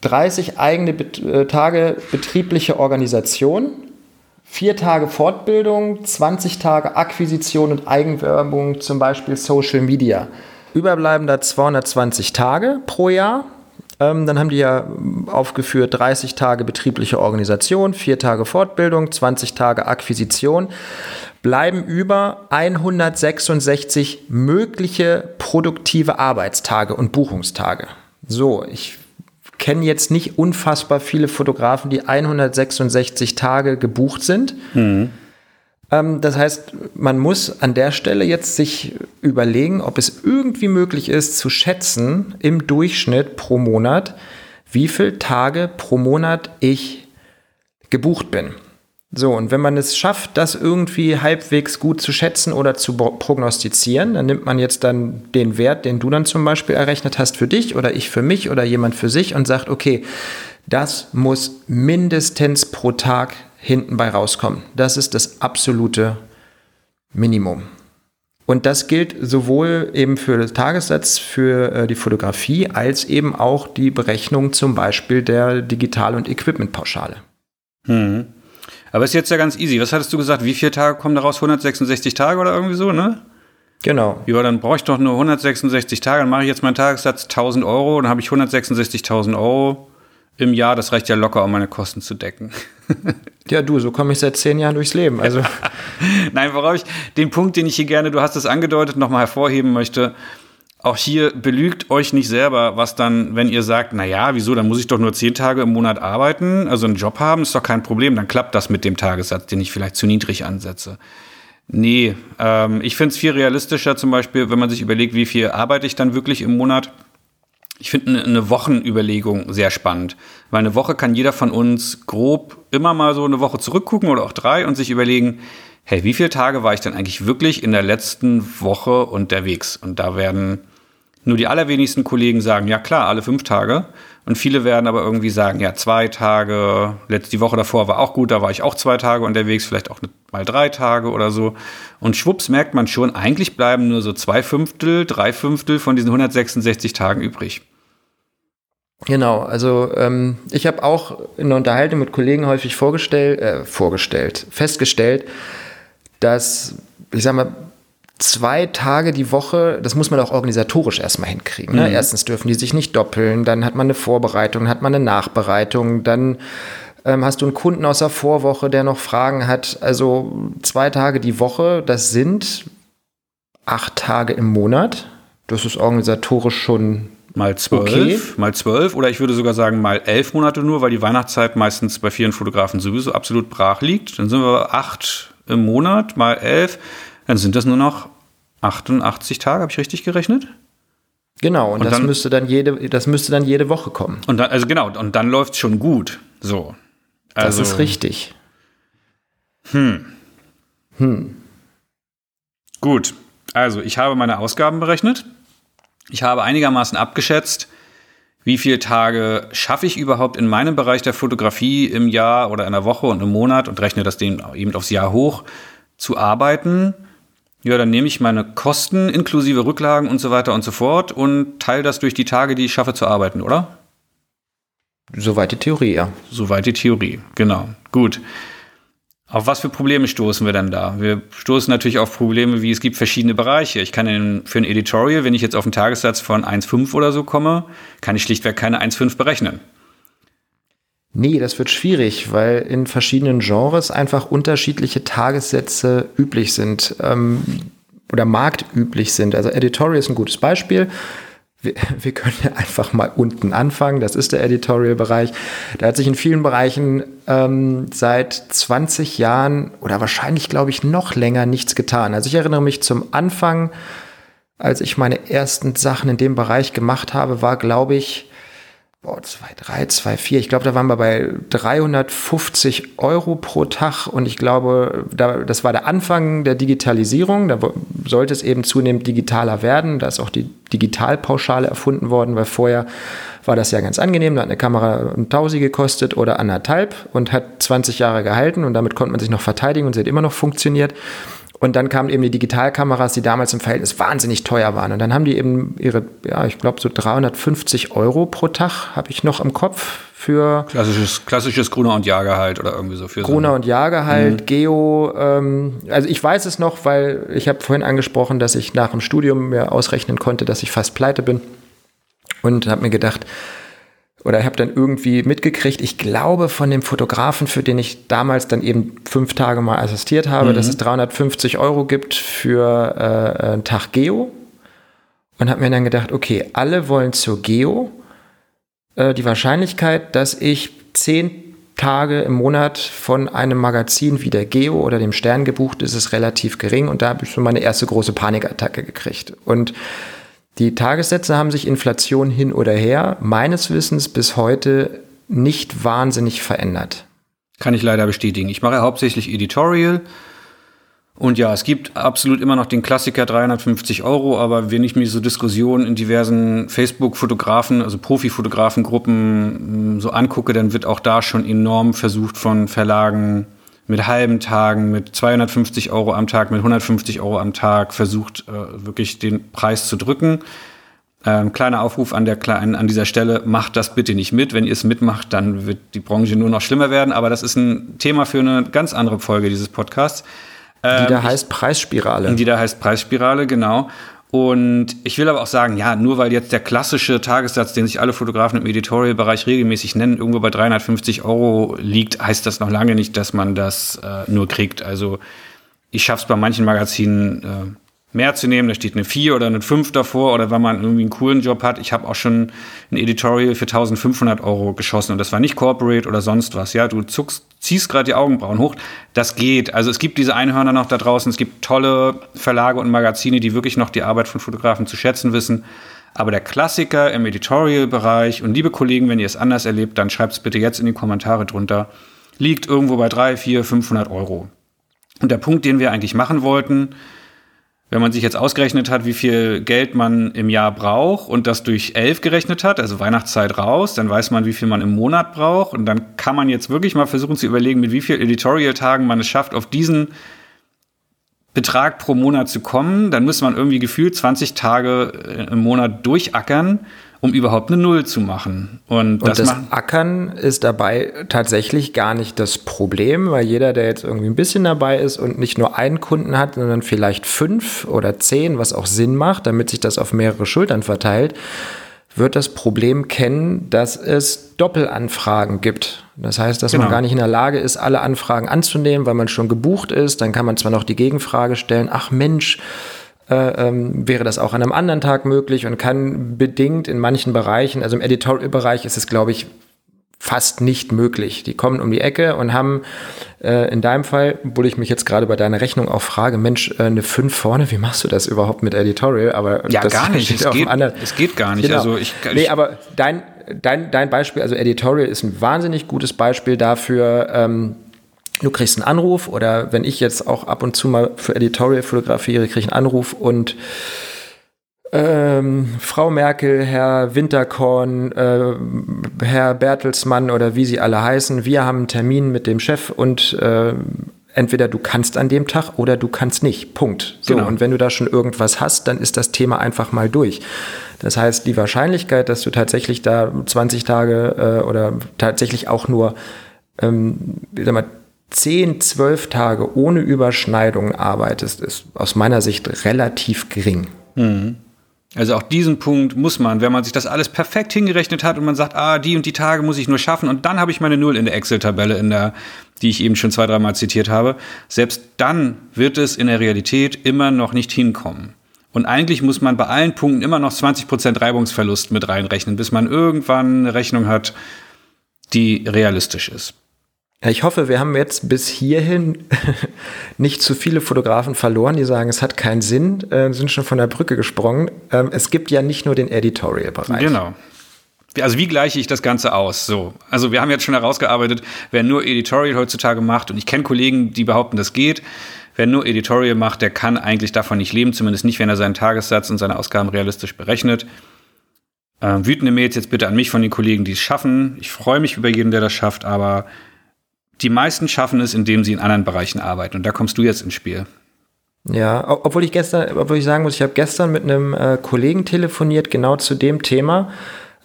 S2: 30 eigene Bet äh, Tage betriebliche Organisation, vier Tage Fortbildung, 20 Tage Akquisition und Eigenwerbung, zum Beispiel Social Media. Überbleibender 220 Tage pro Jahr. Ähm, dann haben die ja aufgeführt 30 Tage betriebliche Organisation, vier Tage Fortbildung, 20 Tage Akquisition bleiben über 166 mögliche produktive Arbeitstage und Buchungstage. So, ich kenne jetzt nicht unfassbar viele Fotografen, die 166 Tage gebucht sind. Mhm. Ähm, das heißt, man muss an der Stelle jetzt sich überlegen, ob es irgendwie möglich ist zu schätzen im Durchschnitt pro Monat, wie viele Tage pro Monat ich gebucht bin. So, und wenn man es schafft, das irgendwie halbwegs gut zu schätzen oder zu prognostizieren, dann nimmt man jetzt dann den Wert, den du dann zum Beispiel errechnet hast für dich oder ich für mich oder jemand für sich und sagt, okay, das muss mindestens pro Tag hinten bei rauskommen. Das ist das absolute Minimum. Und das gilt sowohl eben für den Tagessatz für äh, die Fotografie als eben auch die Berechnung zum Beispiel der Digital- und Equipmentpauschale.
S1: Mhm. Aber ist jetzt ja ganz easy. Was hattest du gesagt? Wie viele Tage kommen daraus? 166 Tage oder irgendwie so, ne?
S2: Genau.
S1: Ja, dann brauche ich doch nur 166 Tage. Dann mache ich jetzt meinen Tagessatz 1000 Euro. Dann habe ich 166.000 Euro im Jahr. Das reicht ja locker, um meine Kosten zu decken.
S2: ja, du, so komme ich seit zehn Jahren durchs Leben. Also.
S1: Nein, worauf ich den Punkt, den ich hier gerne, du hast es angedeutet, nochmal hervorheben möchte auch hier belügt euch nicht selber, was dann, wenn ihr sagt, na ja, wieso, dann muss ich doch nur zehn Tage im Monat arbeiten, also einen Job haben, ist doch kein Problem, dann klappt das mit dem Tagessatz, den ich vielleicht zu niedrig ansetze. Nee, ähm, ich finde es viel realistischer, zum Beispiel, wenn man sich überlegt, wie viel arbeite ich dann wirklich im Monat. Ich finde eine Wochenüberlegung sehr spannend, weil eine Woche kann jeder von uns grob immer mal so eine Woche zurückgucken oder auch drei und sich überlegen, hey, wie viele Tage war ich denn eigentlich wirklich in der letzten Woche unterwegs? Und da werden nur die allerwenigsten Kollegen sagen, ja klar, alle fünf Tage. Und viele werden aber irgendwie sagen, ja, zwei Tage, letzte die Woche davor war auch gut, da war ich auch zwei Tage unterwegs, vielleicht auch mal drei Tage oder so. Und schwupps merkt man schon, eigentlich bleiben nur so zwei Fünftel, drei Fünftel von diesen 166 Tagen übrig.
S2: Genau, also ähm, ich habe auch in der Unterhaltung mit Kollegen häufig vorgestellt, äh, vorgestellt, festgestellt, dass, ich sag mal, zwei Tage die Woche, das muss man auch organisatorisch erstmal hinkriegen. Ne? Mhm. Erstens dürfen die sich nicht doppeln, dann hat man eine Vorbereitung, dann hat man eine Nachbereitung, dann ähm, hast du einen Kunden aus der Vorwoche, der noch Fragen hat. Also zwei Tage die Woche, das sind acht Tage im Monat. Das ist organisatorisch schon
S1: mal zwölf, okay. mal zwölf oder ich würde sogar sagen mal elf Monate nur, weil die Weihnachtszeit meistens bei vielen Fotografen sowieso absolut brach liegt. Dann sind wir acht im Monat mal elf, dann sind das nur noch 88 Tage, habe ich richtig gerechnet?
S2: Genau, und, und das dann, müsste dann jede, das müsste dann jede Woche kommen.
S1: Und dann, also genau, und dann läuft es schon gut. So.
S2: Also, das ist richtig.
S1: Hm. Hm. Gut. Also, ich habe meine Ausgaben berechnet. Ich habe einigermaßen abgeschätzt, wie viele Tage schaffe ich überhaupt in meinem Bereich der Fotografie im Jahr oder in der Woche und im Monat und rechne das eben aufs Jahr hoch zu arbeiten. Ja, dann nehme ich meine Kosten inklusive Rücklagen und so weiter und so fort und teile das durch die Tage, die ich schaffe zu arbeiten, oder?
S2: Soweit die Theorie, ja.
S1: Soweit die Theorie, genau. Gut. Auf was für Probleme stoßen wir denn da? Wir stoßen natürlich auf Probleme, wie es gibt verschiedene Bereiche. Ich kann in, für ein Editorial, wenn ich jetzt auf einen Tagessatz von 1,5 oder so komme, kann ich schlichtweg keine 1,5 berechnen.
S2: Nee, das wird schwierig, weil in verschiedenen Genres einfach unterschiedliche Tagessätze üblich sind ähm, oder marktüblich sind. Also Editorial ist ein gutes Beispiel wir, wir können einfach mal unten anfangen. Das ist der Editorial-Bereich. Da hat sich in vielen Bereichen ähm, seit 20 Jahren oder wahrscheinlich, glaube ich, noch länger nichts getan. Also ich erinnere mich zum Anfang, als ich meine ersten Sachen in dem Bereich gemacht habe, war, glaube ich, boah, 2, 3, 2, 4. Ich glaube, da waren wir bei 350 Euro pro Tag und ich glaube, da, das war der Anfang der Digitalisierung. Da sollte es eben zunehmend digitaler werden. Da ist auch die Digitalpauschale erfunden worden, weil vorher war das ja ganz angenehm. Da hat eine Kamera ein Tausi gekostet oder anderthalb und hat 20 Jahre gehalten und damit konnte man sich noch verteidigen und sie hat immer noch funktioniert. Und dann kamen eben die Digitalkameras, die damals im Verhältnis wahnsinnig teuer waren. Und dann haben die eben ihre, ja, ich glaube so 350 Euro pro Tag, habe ich noch im Kopf für.
S1: Klassisches, klassisches Gruner und Jahrgehalt oder irgendwie so.
S2: Für Gruner so und Jahrgehalt, mhm. Geo. Ähm, also ich weiß es noch, weil ich habe vorhin angesprochen, dass ich nach dem Studium mir ausrechnen konnte, dass ich fast pleite bin. Und habe mir gedacht, oder ich habe dann irgendwie mitgekriegt, ich glaube von dem Fotografen, für den ich damals dann eben fünf Tage mal assistiert habe, mhm. dass es 350 Euro gibt für äh, einen Tag Geo. Und habe mir dann gedacht, okay, alle wollen zur Geo. Äh, die Wahrscheinlichkeit, dass ich zehn Tage im Monat von einem Magazin wie der Geo oder dem Stern gebucht ist, ist relativ gering. Und da habe ich schon meine erste große Panikattacke gekriegt. Und die Tagessätze haben sich Inflation hin oder her meines Wissens bis heute nicht wahnsinnig verändert.
S1: Kann ich leider bestätigen. Ich mache hauptsächlich Editorial. Und ja, es gibt absolut immer noch den Klassiker 350 Euro, aber wenn ich mir so Diskussionen in diversen Facebook-Fotografen, also Profi-Fotografengruppen mm, so angucke, dann wird auch da schon enorm versucht von Verlagen mit halben Tagen, mit 250 Euro am Tag, mit 150 Euro am Tag versucht, äh, wirklich den Preis zu drücken. Ähm, kleiner Aufruf an, der, an, an dieser Stelle, macht das bitte nicht mit. Wenn ihr es mitmacht, dann wird die Branche nur noch schlimmer werden. Aber das ist ein Thema für eine ganz andere Folge dieses Podcasts.
S2: Ähm, die da heißt Preisspirale.
S1: Die da heißt Preisspirale, genau. Und ich will aber auch sagen, ja, nur weil jetzt der klassische Tagessatz, den sich alle Fotografen im Editorial-Bereich regelmäßig nennen, irgendwo bei 350 Euro liegt, heißt das noch lange nicht, dass man das äh, nur kriegt. Also ich schaffe es bei manchen Magazinen äh, mehr zu nehmen. Da steht eine 4 oder eine 5 davor oder wenn man irgendwie einen coolen Job hat. Ich habe auch schon ein Editorial für 1500 Euro geschossen und das war nicht Corporate oder sonst was. Ja, du zuckst, ziehst gerade die Augenbrauen hoch. Das geht. Also es gibt diese Einhörner noch da draußen. Es gibt tolle Verlage und Magazine, die wirklich noch die Arbeit von Fotografen zu schätzen wissen. Aber der Klassiker im Editorial-Bereich und liebe Kollegen, wenn ihr es anders erlebt, dann schreibt es bitte jetzt in die Kommentare drunter, liegt irgendwo bei 3, 4, 500 Euro. Und der Punkt, den wir eigentlich machen wollten, wenn man sich jetzt ausgerechnet hat, wie viel Geld man im Jahr braucht und das durch elf gerechnet hat, also Weihnachtszeit raus, dann weiß man, wie viel man im Monat braucht. Und dann kann man jetzt wirklich mal versuchen zu überlegen, mit wie viel Editorial-Tagen man es schafft, auf diesen Betrag pro Monat zu kommen. Dann muss man irgendwie gefühlt 20 Tage äh, im Monat durchackern um überhaupt eine Null zu machen.
S2: Und das, und das Ackern ist dabei tatsächlich gar nicht das Problem, weil jeder, der jetzt irgendwie ein bisschen dabei ist und nicht nur einen Kunden hat, sondern vielleicht fünf oder zehn, was auch Sinn macht, damit sich das auf mehrere Schultern verteilt, wird das Problem kennen, dass es Doppelanfragen gibt. Das heißt, dass genau. man gar nicht in der Lage ist, alle Anfragen anzunehmen, weil man schon gebucht ist. Dann kann man zwar noch die Gegenfrage stellen, ach Mensch, äh, ähm, wäre das auch an einem anderen Tag möglich und kann bedingt in manchen Bereichen, also im Editorial-Bereich ist es, glaube ich, fast nicht möglich. Die kommen um die Ecke und haben äh, in deinem Fall, obwohl ich mich jetzt gerade bei deiner Rechnung auch frage, Mensch, äh, eine 5 vorne, wie machst du das überhaupt mit Editorial?
S1: Aber ja, gar nicht. Es geht, es geht gar nicht.
S2: Genau. Also ich, ich nee, aber dein, dein, dein Beispiel, also Editorial ist ein wahnsinnig gutes Beispiel dafür, ähm, du kriegst einen Anruf oder wenn ich jetzt auch ab und zu mal für Editorial fotografiere, kriege ich einen Anruf und ähm, Frau Merkel, Herr Winterkorn, äh, Herr Bertelsmann oder wie sie alle heißen, wir haben einen Termin mit dem Chef und äh, entweder du kannst an dem Tag oder du kannst nicht. Punkt. So, genau. und wenn du da schon irgendwas hast, dann ist das Thema einfach mal durch. Das heißt, die Wahrscheinlichkeit, dass du tatsächlich da 20 Tage äh, oder tatsächlich auch nur ähm, sag mal, 10, 12 Tage ohne Überschneidung arbeitest, ist aus meiner Sicht relativ gering. Mhm.
S1: Also auch diesen Punkt muss man, wenn man sich das alles perfekt hingerechnet hat und man sagt, ah, die und die Tage muss ich nur schaffen und dann habe ich meine Null in der Excel-Tabelle, in der, die ich eben schon zwei, dreimal zitiert habe. Selbst dann wird es in der Realität immer noch nicht hinkommen. Und eigentlich muss man bei allen Punkten immer noch 20% Reibungsverlust mit reinrechnen, bis man irgendwann eine Rechnung hat, die realistisch ist.
S2: Ich hoffe, wir haben jetzt bis hierhin nicht zu viele Fotografen verloren, die sagen, es hat keinen Sinn, äh, sind schon von der Brücke gesprungen. Ähm, es gibt ja nicht nur den Editorial-Bereich.
S1: Genau. Also wie gleiche ich das Ganze aus? So, also wir haben jetzt schon herausgearbeitet, wer nur Editorial heutzutage macht, und ich kenne Kollegen, die behaupten, das geht. Wer nur Editorial macht, der kann eigentlich davon nicht leben, zumindest nicht, wenn er seinen Tagessatz und seine Ausgaben realistisch berechnet. Ähm, wütende Mails jetzt bitte an mich von den Kollegen, die es schaffen. Ich freue mich über jeden, der das schafft, aber die meisten schaffen es, indem sie in anderen Bereichen arbeiten. Und da kommst du jetzt ins Spiel.
S2: Ja, obwohl ich gestern, obwohl ich sagen muss, ich habe gestern mit einem äh, Kollegen telefoniert, genau zu dem Thema.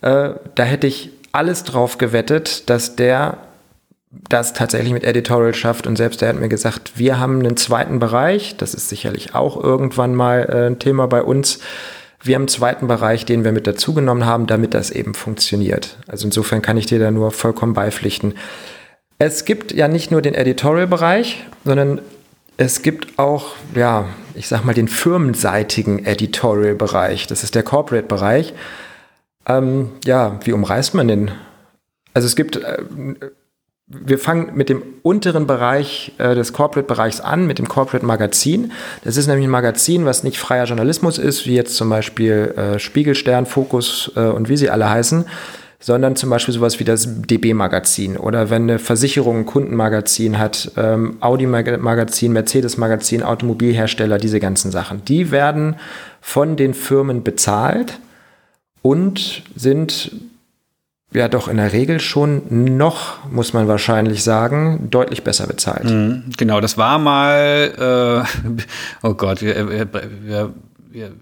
S2: Äh, da hätte ich alles drauf gewettet, dass der das tatsächlich mit Editorial schafft. Und selbst der hat mir gesagt, wir haben einen zweiten Bereich, das ist sicherlich auch irgendwann mal äh, ein Thema bei uns. Wir haben einen zweiten Bereich, den wir mit dazugenommen haben, damit das eben funktioniert. Also insofern kann ich dir da nur vollkommen beipflichten. Es gibt ja nicht nur den Editorial-Bereich, sondern es gibt auch, ja, ich sag mal, den firmenseitigen Editorial-Bereich. Das ist der Corporate-Bereich. Ähm, ja, wie umreißt man den? Also es gibt, äh, wir fangen mit dem unteren Bereich äh, des Corporate-Bereichs an, mit dem Corporate-Magazin. Das ist nämlich ein Magazin, was nicht freier Journalismus ist, wie jetzt zum Beispiel äh, Spiegelstern, Fokus äh, und wie sie alle heißen, sondern zum Beispiel sowas wie das DB-Magazin oder wenn eine Versicherung ein Kundenmagazin hat, ähm, Audi-Magazin, Mercedes-Magazin, Automobilhersteller, diese ganzen Sachen. Die werden von den Firmen bezahlt und sind ja doch in der Regel schon noch, muss man wahrscheinlich sagen, deutlich besser bezahlt. Mhm,
S1: genau, das war mal, äh, oh Gott, wir, wir, wir, wir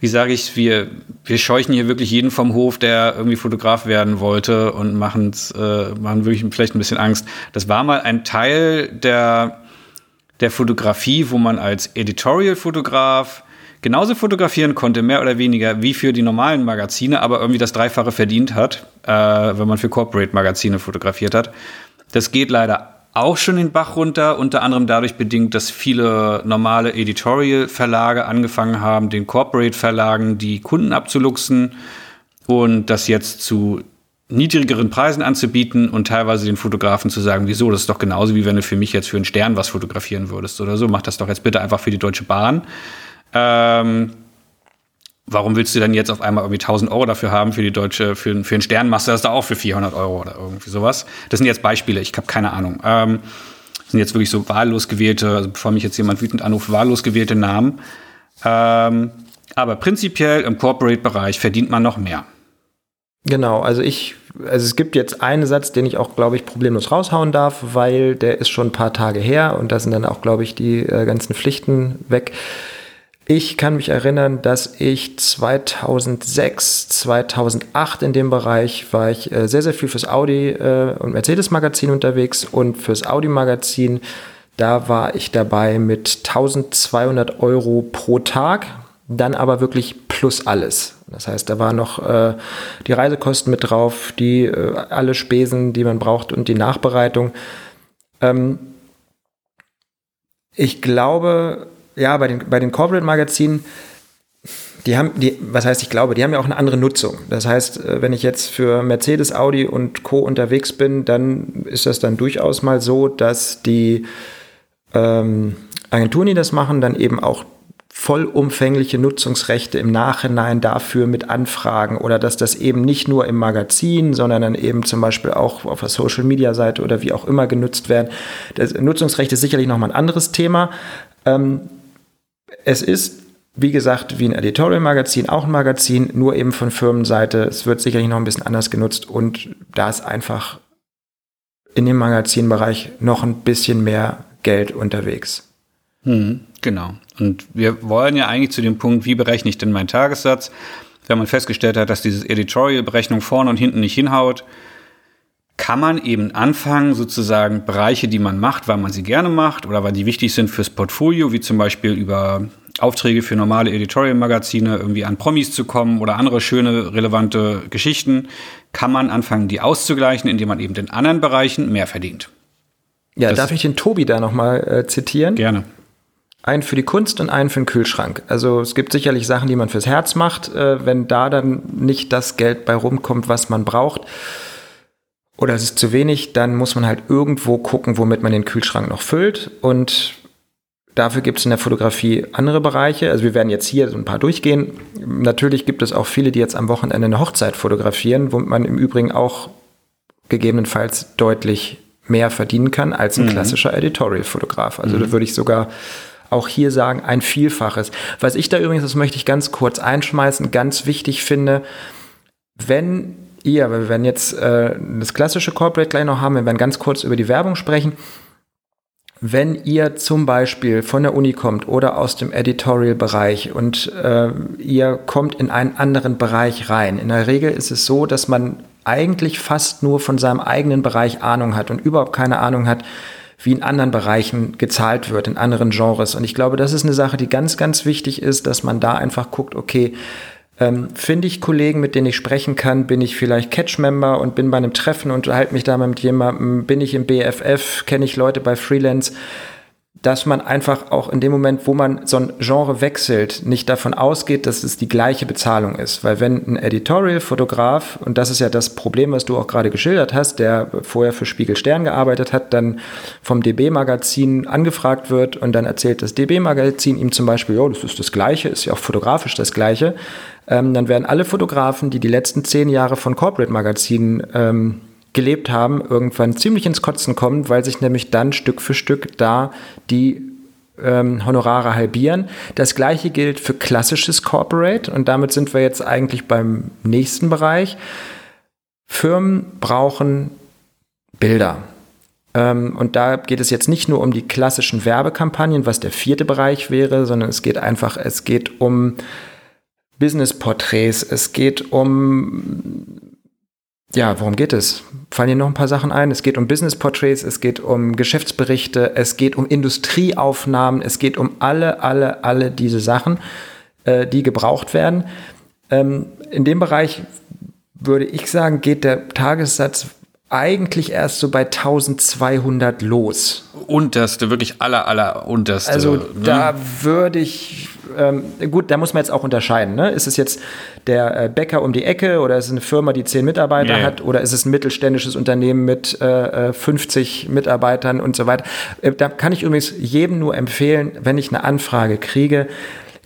S1: wie sage ich, wir, wir scheuchen hier wirklich jeden vom Hof, der irgendwie Fotograf werden wollte und machen äh, machen wirklich vielleicht ein bisschen Angst. Das war mal ein Teil der, der Fotografie, wo man als Editorial-Fotograf genauso fotografieren konnte, mehr oder weniger, wie für die normalen Magazine, aber irgendwie das Dreifache verdient hat, äh, wenn man für Corporate-Magazine fotografiert hat. Das geht leider auch schon den Bach runter, unter anderem dadurch bedingt, dass viele normale Editorial-Verlage angefangen haben, den Corporate-Verlagen die Kunden abzuluxen und das jetzt zu niedrigeren Preisen anzubieten und teilweise den Fotografen zu sagen, wieso, das ist doch genauso wie wenn du für mich jetzt für einen Stern was fotografieren würdest oder so, mach das doch jetzt bitte einfach für die Deutsche Bahn. Ähm, warum willst du dann jetzt auf einmal irgendwie 1000 Euro dafür haben für die deutsche, für, für einen du das da auch für 400 Euro oder irgendwie sowas. Das sind jetzt Beispiele, ich habe keine Ahnung. Ähm, das sind jetzt wirklich so wahllos gewählte, also bevor mich jetzt jemand wütend anruft, wahllos gewählte Namen. Ähm, aber prinzipiell im Corporate-Bereich verdient man noch mehr.
S2: Genau, also ich, also es gibt jetzt einen Satz, den ich auch, glaube ich, problemlos raushauen darf, weil der ist schon ein paar Tage her und da sind dann auch, glaube ich, die äh, ganzen Pflichten weg Ich kann mich erinnern, dass ich 2006, 2008 in dem Bereich war ich äh, sehr, sehr viel fürs Audi äh, und Mercedes Magazin unterwegs und fürs Audi Magazin, da war ich dabei mit 1200 Euro pro Tag, dann aber wirklich plus alles. Das heißt, da waren noch äh, die Reisekosten mit drauf, die alle Spesen, die man braucht und die Nachbereitung. Ähm, ich glaube, ja, bei den, bei den Corporate-Magazinen, die haben, die, was heißt ich glaube, die haben ja auch eine andere Nutzung. Das heißt, äh, wenn ich jetzt für Mercedes, Audi und Co. unterwegs bin, dann ist das dann durchaus mal so, dass die ähm, Agenturen, die das machen, dann eben auch vollumfängliche Nutzungsrechte im Nachhinein dafür mit anfragen oder dass das eben nicht nur im Magazin, sondern dann eben zum Beispiel auch auf der Social Media Seite oder wie auch immer genutzt werden. Das Nutzungsrecht ist sicherlich nochmal ein anderes Thema. Ähm, es ist, wie gesagt, wie ein Editorial-Magazin, auch ein Magazin, nur eben von Firmenseite. Es wird sicherlich noch ein bisschen anders genutzt und da ist einfach in dem Magazinbereich noch ein bisschen mehr Geld unterwegs.
S1: Hm, genau. Und wir wollen ja eigentlich zu dem Punkt, wie berechne ich denn meinen Tagessatz? Wenn man festgestellt hat, dass dieses Editorial-Berechnung vorne und hinten nicht hinhaut, kann man eben anfangen, sozusagen Bereiche, die man macht, weil man sie gerne macht oder weil die wichtig sind fürs Portfolio, wie zum Beispiel über Aufträge für normale Editorial-Magazine irgendwie an Promis zu kommen oder andere schöne, relevante Geschichten, kann man anfangen, die auszugleichen, indem man eben in anderen Bereichen mehr verdient.
S2: Ja, das darf ich den Tobi da nochmal äh, zitieren?
S1: Gerne.
S2: Einen für die Kunst und einen für den Kühlschrank. Also es gibt sicherlich Sachen, die man fürs Herz macht. Äh, wenn da dann nicht das Geld bei rumkommt, was man braucht, oder es ist zu wenig, dann muss man halt irgendwo gucken, womit man den Kühlschrank noch füllt. Und dafür gibt es in der Fotografie andere Bereiche. Also wir werden jetzt hier so ein paar durchgehen. Natürlich gibt es auch viele, die jetzt am Wochenende eine Hochzeit fotografieren, womit man im Übrigen auch gegebenenfalls deutlich mehr verdienen kann als ein mhm. klassischer Editorial-Fotograf. Also mhm. da würde ich sogar auch hier sagen, ein Vielfaches. Was ich da übrigens, das möchte ich ganz kurz einschmeißen, ganz wichtig finde, wenn weil wir werden jetzt äh, das klassische Corporate gleich noch haben, wir werden ganz kurz über die Werbung sprechen. Wenn ihr zum Beispiel von der Uni kommt oder aus dem Editorial-Bereich und äh, ihr kommt in einen anderen Bereich rein, in der Regel ist es so, dass man eigentlich fast nur von seinem eigenen Bereich Ahnung hat und überhaupt keine Ahnung hat, wie in anderen Bereichen gezahlt wird, in anderen Genres. Und ich glaube, das ist eine Sache, die ganz, ganz wichtig ist, dass man da einfach guckt, okay, ähm, Finde ich Kollegen, mit denen ich sprechen kann? Bin ich vielleicht Catch-Member und bin bei einem Treffen und halte mich da mit jemandem? Bin ich im BFF? Kenne ich Leute bei Freelance? Dass man einfach auch in dem Moment, wo man so ein Genre wechselt, nicht davon ausgeht, dass es die gleiche Bezahlung ist. Weil wenn ein Editorial-Fotograf, und das ist ja das Problem, was du auch gerade geschildert hast, der vorher für Spiegel Stern gearbeitet hat, dann vom DB-Magazin angefragt wird und dann erzählt das DB-Magazin ihm zum Beispiel, ja, das ist das Gleiche, ist ja auch fotografisch das Gleiche, ähm, dann werden alle Fotografen, die die letzten zehn Jahre von Corporate-Magazinen ähm, gelebt haben, irgendwann ziemlich ins Kotzen kommen, weil sich nämlich dann Stück für Stück da die ähm, Honorare halbieren. Das gleiche gilt für klassisches Corporate und damit sind wir jetzt eigentlich beim nächsten Bereich. Firmen brauchen Bilder. Ähm, und da geht es jetzt nicht nur um die klassischen Werbekampagnen, was der vierte Bereich wäre, sondern es geht einfach, es geht um Business-Porträts, es geht um ja, worum geht es? Fallen dir noch ein paar Sachen ein? Es geht um Business Portraits, es geht um Geschäftsberichte, es geht um Industrieaufnahmen, es geht um alle, alle, alle diese Sachen, äh, die gebraucht werden. Ähm, in dem Bereich würde ich sagen, geht der Tagessatz eigentlich erst so bei 1200 los.
S1: Unterste, wirklich aller, aller unterste.
S2: Also ne? da würde ich ähm, gut, da muss man jetzt auch unterscheiden. Ne? Ist es jetzt der äh, Bäcker um die Ecke oder ist es eine Firma, die zehn Mitarbeiter nee. hat oder ist es ein mittelständisches Unternehmen mit äh, 50 äh, Mitarbeitern und so weiter? Äh, da kann ich übrigens jedem nur empfehlen, wenn ich eine Anfrage kriege,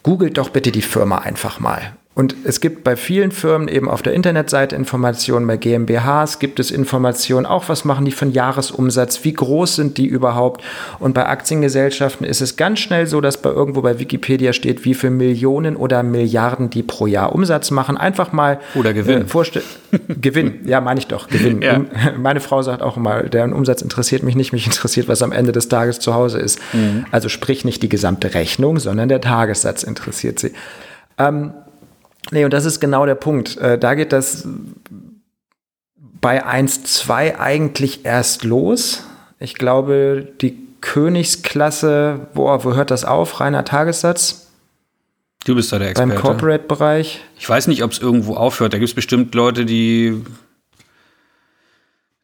S2: googelt doch bitte die Firma einfach mal Und es gibt bei vielen Firmen eben auf der Internetseite Informationen, bei GmbHs gibt es Informationen, auch was machen die für einen Jahresumsatz, wie groß sind die überhaupt. Und bei Aktiengesellschaften ist es ganz schnell so, dass bei irgendwo bei Wikipedia steht, wie viele Millionen oder Milliarden die pro Jahr Umsatz machen. Einfach mal
S1: oder Gewinn.
S2: Äh, Gewinn, ja, meine ich doch, Gewinn. Ja. Meine Frau sagt auch immer, deren Umsatz interessiert mich nicht, mich interessiert, was am Ende des Tages zu Hause ist. Mhm. Also sprich nicht die gesamte Rechnung, sondern der Tagessatz interessiert sie. Ähm, Nee, und das ist genau der Punkt. Äh, da geht das bei 1.2 eigentlich erst los. Ich glaube, die Königsklasse, boah, wo hört das auf? Reiner Tagessatz?
S1: Du bist da der Experte.
S2: Beim Corporate-Bereich.
S1: Ich weiß nicht, ob es irgendwo aufhört. Da gibt es bestimmt Leute, die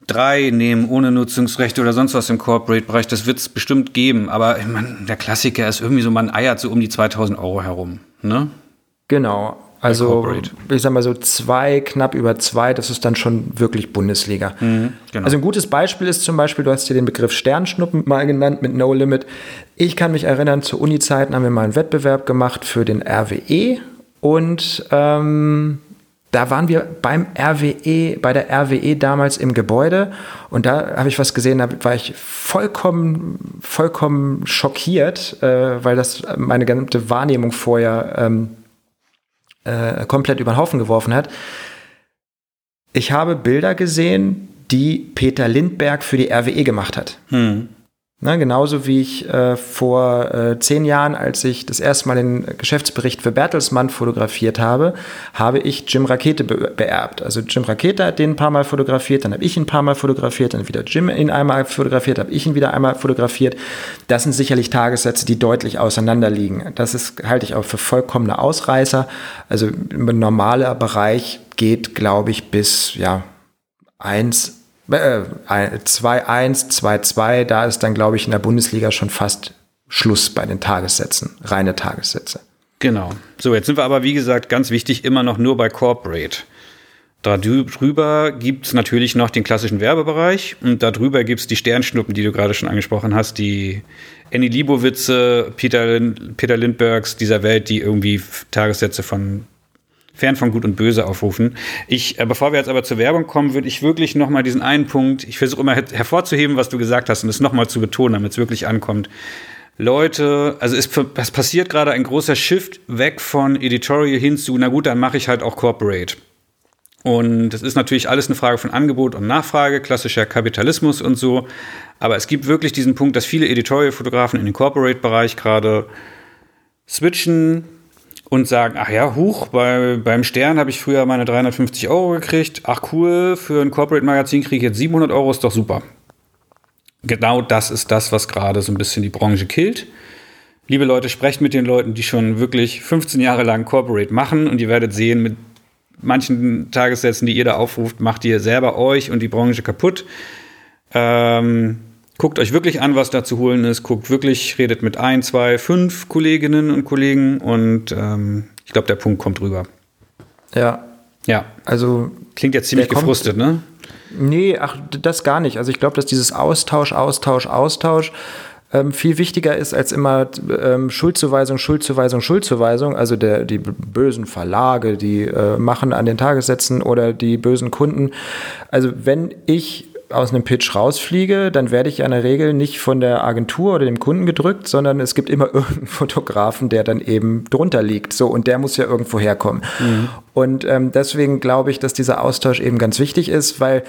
S1: drei nehmen ohne Nutzungsrechte oder sonst was im Corporate-Bereich. Das wird es bestimmt geben. Aber ich mein, der Klassiker ist irgendwie so, man eiert so um die 2000 Euro herum. Ne?
S2: Genau. Also ich sag mal so zwei, knapp über zwei, das ist dann schon wirklich Bundesliga. Mhm, genau. Also ein gutes Beispiel ist zum Beispiel, du hast hier den Begriff Sternschnuppen mal genannt mit No Limit. Ich kann mich erinnern, zu Uni-Zeiten haben wir mal einen Wettbewerb gemacht für den RWE und ähm, da waren wir beim RWE, bei der RWE damals im Gebäude und da habe ich was gesehen, da war ich vollkommen, vollkommen schockiert, äh, weil das meine gesamte Wahrnehmung vorher ähm, äh, komplett über den Haufen geworfen hat. Ich habe Bilder gesehen, die Peter Lindberg für die RWE gemacht hat. Hm. Na, genauso wie ich äh, vor äh, zehn Jahren, als ich das erste Mal den Geschäftsbericht für Bertelsmann fotografiert habe, habe ich Jim Rakete be beerbt. Also Jim Rakete hat den ein paar Mal fotografiert, dann habe ich ihn ein paar Mal fotografiert, dann wieder Jim ihn einmal fotografiert, habe ich ihn wieder einmal fotografiert. Das sind sicherlich Tagessätze, die deutlich auseinander liegen. Das ist, halte ich auch für vollkommene Ausreißer. Also ein normaler Bereich geht, glaube ich, bis ja, eins 2-1, 2-2, da ist dann, glaube ich, in der Bundesliga schon fast Schluss bei den Tagessätzen, reine Tagessätze.
S1: Genau. So, jetzt sind wir aber, wie gesagt, ganz wichtig, immer noch nur bei Corporate. Darüber gibt es natürlich noch den klassischen Werbebereich und darüber gibt es die Sternschnuppen, die du gerade schon angesprochen hast, die Annie Libowitze, Peter, Peter Lindbergs dieser Welt, die irgendwie Tagessätze von fern von Gut und Böse aufrufen. Ich, äh, bevor wir jetzt aber zur Werbung kommen, würde ich wirklich noch mal diesen einen Punkt, ich versuche immer her hervorzuheben, was du gesagt hast und es noch mal zu betonen, damit es wirklich ankommt. Leute, also es, es passiert gerade ein großer Shift weg von Editorial hin zu, na gut, dann mache ich halt auch Corporate. Und das ist natürlich alles eine Frage von Angebot und Nachfrage, klassischer Kapitalismus und so. Aber es gibt wirklich diesen Punkt, dass viele Editorial-Fotografen in den Corporate-Bereich gerade switchen, und sagen, ach ja, huch, bei, beim Stern habe ich früher meine 350 Euro gekriegt. Ach cool, für ein Corporate-Magazin kriege ich jetzt 700 Euro, ist doch super. Genau das ist das, was gerade so ein bisschen die Branche killt. Liebe Leute, sprecht mit den Leuten, die schon wirklich 15 Jahre lang Corporate machen und ihr werdet sehen, mit manchen Tagessätzen, die ihr da aufruft, macht ihr selber euch und die Branche kaputt. Ähm, guckt euch wirklich an, was da zu holen ist. Guckt wirklich, redet mit ein, zwei, fünf Kolleginnen und Kollegen und ähm, ich glaube, der Punkt kommt rüber.
S2: Ja.
S1: Ja.
S2: Also.
S1: Klingt jetzt ziemlich gefrustet, kommt, ne?
S2: Nee, ach, das gar nicht. Also ich glaube, dass dieses Austausch, Austausch, Austausch ähm, viel wichtiger ist als immer ähm, Schuldzuweisung, Schuldzuweisung, Schuldzuweisung. Also der, die bösen Verlage, die äh, machen an den Tagessätzen oder die bösen Kunden. Also wenn ich aus einem Pitch rausfliege, dann werde ich in der Regel nicht von der Agentur oder dem Kunden gedrückt, sondern es gibt immer irgendeinen Fotografen, der dann eben drunter liegt. So, und der muss ja irgendwo herkommen. Mhm. Und ähm, deswegen glaube ich, dass dieser Austausch eben ganz wichtig ist, weil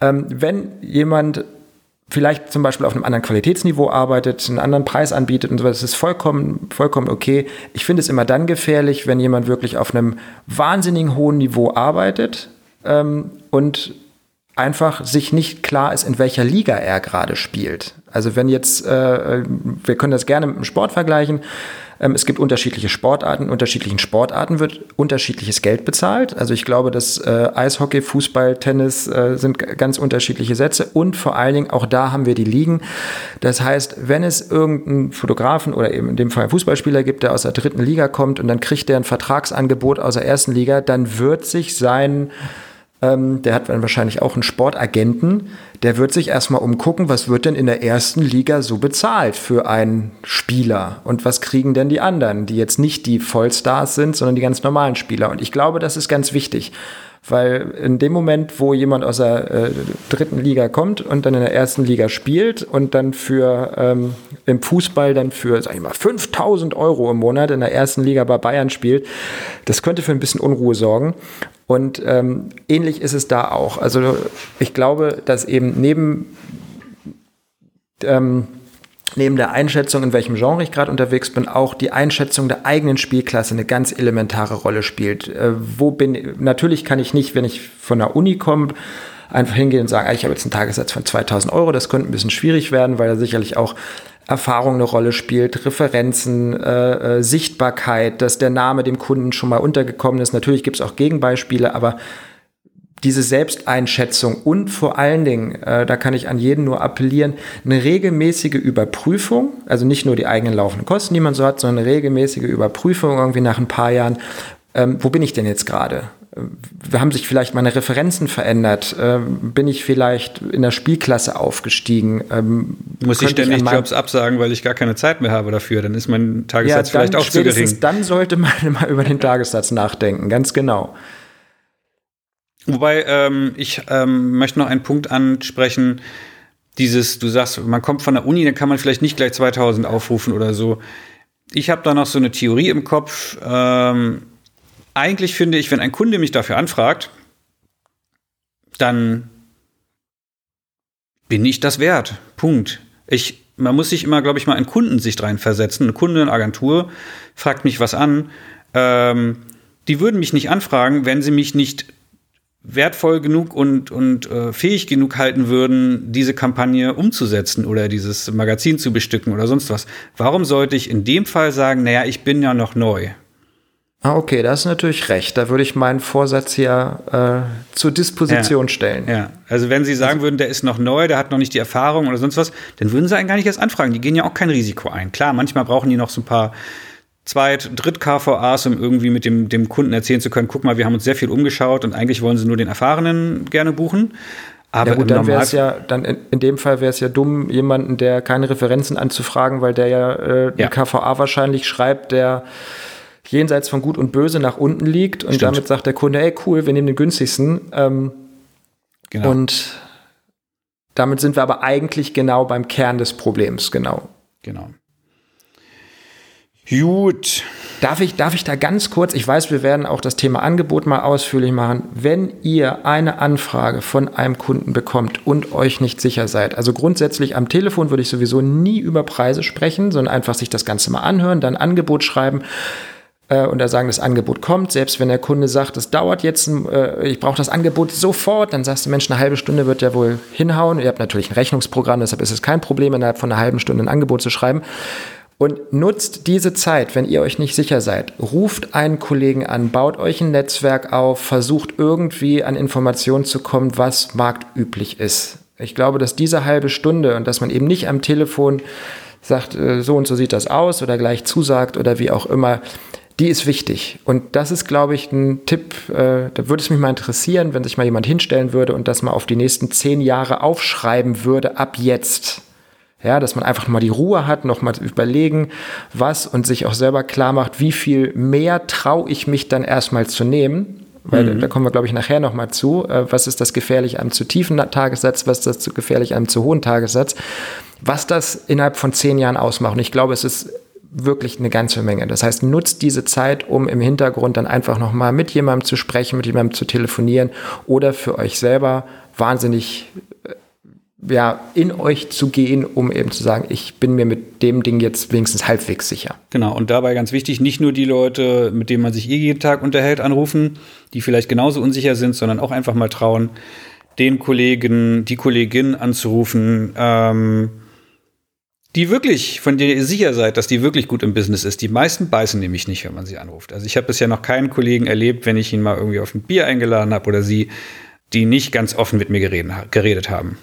S2: ähm, wenn jemand vielleicht zum Beispiel auf einem anderen Qualitätsniveau arbeitet, einen anderen Preis anbietet und so, das ist vollkommen, vollkommen okay. Ich finde es immer dann gefährlich, wenn jemand wirklich auf einem wahnsinnigen hohen Niveau arbeitet ähm, und einfach sich nicht klar ist, in welcher Liga er gerade spielt. Also wenn jetzt, äh, wir können das gerne mit dem Sport vergleichen, ähm, es gibt unterschiedliche Sportarten, unterschiedlichen Sportarten wird unterschiedliches Geld bezahlt. Also ich glaube, dass äh, Eishockey, Fußball, Tennis äh, sind ganz unterschiedliche Sätze und vor allen Dingen auch da haben wir die Ligen. Das heißt, wenn es irgendeinen Fotografen oder eben in dem Fall einen Fußballspieler gibt, der aus der dritten Liga kommt und dann kriegt der ein Vertragsangebot aus der ersten Liga, dann wird sich sein ähm, der hat dann wahrscheinlich auch einen Sportagenten, der wird sich erstmal umgucken, was wird denn in der ersten Liga so bezahlt für einen Spieler und was kriegen denn die anderen, die jetzt nicht die Vollstars sind, sondern die ganz normalen Spieler. Und ich glaube, das ist ganz wichtig. Weil in dem Moment, wo jemand aus der äh, dritten Liga kommt und dann in der ersten Liga spielt und dann für ähm, im Fußball dann für, sag ich mal, 5000 Euro im Monat in der ersten Liga bei Bayern spielt, das könnte für ein bisschen Unruhe sorgen. Und ähm, ähnlich ist es da auch. Also ich glaube, dass eben neben ähm, neben der Einschätzung, in welchem Genre ich gerade unterwegs bin, auch die Einschätzung der eigenen Spielklasse eine ganz elementare Rolle spielt. Äh, wo bin natürlich kann ich nicht, wenn ich von der Uni komme, einfach hingehen und sagen, ah, ich habe jetzt einen Tagessatz von 2000 Euro. Das könnte ein bisschen schwierig werden, weil da sicherlich auch Erfahrung eine Rolle spielt, Referenzen, äh, äh, Sichtbarkeit, dass der Name dem Kunden schon mal untergekommen ist. Natürlich gibt es auch Gegenbeispiele, aber diese Selbsteinschätzung und vor allen Dingen, äh, da kann ich an jeden nur appellieren, eine regelmäßige Überprüfung, also nicht nur die eigenen laufenden Kosten, die man so hat, sondern eine regelmäßige Überprüfung irgendwie nach ein paar Jahren. Ähm, wo bin ich denn jetzt gerade? Äh, haben sich vielleicht meine Referenzen verändert? Ähm, bin ich vielleicht in der Spielklasse aufgestiegen?
S1: Ähm, Muss ich ständig ich Jobs absagen, weil ich gar keine Zeit mehr habe dafür? Dann ist mein Tagessatz ja, vielleicht auch zu gering.
S2: Dann sollte man mal über den Tagessatz nachdenken, ganz genau.
S1: Wobei ähm, ich ähm, möchte noch einen Punkt ansprechen. Dieses, du sagst, man kommt von der Uni, dann kann man vielleicht nicht gleich 2000 aufrufen oder so. Ich habe da noch so eine Theorie im Kopf. Ähm, eigentlich finde ich, wenn ein Kunde mich dafür anfragt, dann bin ich das wert. Punkt. Ich, man muss sich immer, glaube ich, mal in Kundensicht reinversetzen. Eine Kunde, eine Agentur fragt mich was an. Ähm, die würden mich nicht anfragen, wenn sie mich nicht wertvoll genug und, und äh, fähig genug halten würden, diese Kampagne umzusetzen oder dieses Magazin zu bestücken oder sonst was. Warum sollte ich in dem Fall sagen, naja, ich bin ja noch neu?
S2: Ah, okay, da ist natürlich recht. Da würde ich meinen Vorsatz hier äh, zur Disposition
S1: ja,
S2: stellen.
S1: Ja, also wenn Sie sagen würden, der ist noch neu, der hat noch nicht die Erfahrung oder sonst was, dann würden Sie einen gar nicht erst anfragen. Die gehen ja auch kein Risiko ein. Klar, manchmal brauchen die noch so ein paar Zweit-, Dritt-KVAs, um irgendwie mit dem, dem Kunden erzählen zu können, guck mal, wir haben uns sehr viel umgeschaut und eigentlich wollen sie nur den Erfahrenen gerne buchen.
S2: Aber ja gut, dann wäre es ja, dann in, in dem Fall wäre es ja dumm, jemanden, der keine Referenzen anzufragen, weil der ja äh, ja. KVA wahrscheinlich schreibt, der jenseits von Gut und Böse nach unten liegt und Stimmt. damit sagt der Kunde, ey cool, wir nehmen den günstigsten. Ähm, genau. Und damit sind wir aber eigentlich genau beim Kern des Problems, genau.
S1: Genau. Gut.
S2: Darf ich, darf ich da ganz kurz, ich weiß, wir werden auch das Thema Angebot mal ausführlich machen. Wenn ihr eine Anfrage von einem Kunden bekommt und euch nicht sicher seid, also grundsätzlich am Telefon würde ich sowieso nie über Preise sprechen, sondern einfach sich das Ganze mal anhören, dann Angebot schreiben äh, und da sagen, das Angebot kommt. Selbst wenn der Kunde sagt, es dauert jetzt, äh, ich brauche das Angebot sofort, dann sagst du, Mensch, eine halbe Stunde wird ja wohl hinhauen. Ihr habt natürlich ein Rechnungsprogramm, deshalb ist es kein Problem, innerhalb von einer halben Stunde ein Angebot zu schreiben. Und nutzt diese Zeit, wenn ihr euch nicht sicher seid. Ruft einen Kollegen an, baut euch ein Netzwerk auf, versucht irgendwie an Informationen zu kommen, was marktüblich ist. Ich glaube, dass diese halbe Stunde und dass man eben nicht am Telefon sagt, äh, so und so sieht das aus oder gleich zusagt oder wie auch immer, die ist wichtig. Und das ist, glaube ich, ein Tipp, äh, da würde es mich mal interessieren, wenn sich mal jemand hinstellen würde und das mal auf die nächsten zehn Jahre aufschreiben würde, ab jetzt. Ja, dass man einfach mal die Ruhe hat, noch mal überlegen, was und sich auch selber klar macht, wie viel mehr traue ich mich dann erstmal zu nehmen. Weil mhm. da kommen wir, glaube ich, nachher noch mal zu. Äh, was ist das gefährlich einem zu tiefen Tagessatz? Was ist das zu gefährlich einem zu hohen Tagessatz? Was das innerhalb von zehn Jahren ausmacht. Und ich glaube, es ist wirklich eine ganze Menge. Das heißt, nutzt diese Zeit, um im Hintergrund dann einfach noch mal mit jemandem zu sprechen, mit jemandem zu telefonieren oder für euch selber wahnsinnig ja, in euch zu gehen, um eben zu sagen, ich bin mir mit dem Ding jetzt wenigstens halbwegs sicher.
S1: Genau, und dabei ganz wichtig, nicht nur die Leute, mit denen man sich eh jeden Tag unterhält, anrufen, die vielleicht genauso unsicher sind, sondern auch einfach mal trauen, den Kollegen, die Kollegin anzurufen, ähm, die wirklich, von der ihr sicher seid, dass die wirklich gut im Business ist. Die meisten beißen nämlich nicht, wenn man sie anruft. Also ich habe bisher noch keinen Kollegen erlebt, wenn ich ihn mal irgendwie auf ein Bier eingeladen habe oder sie, die nicht ganz offen mit mir geredet haben.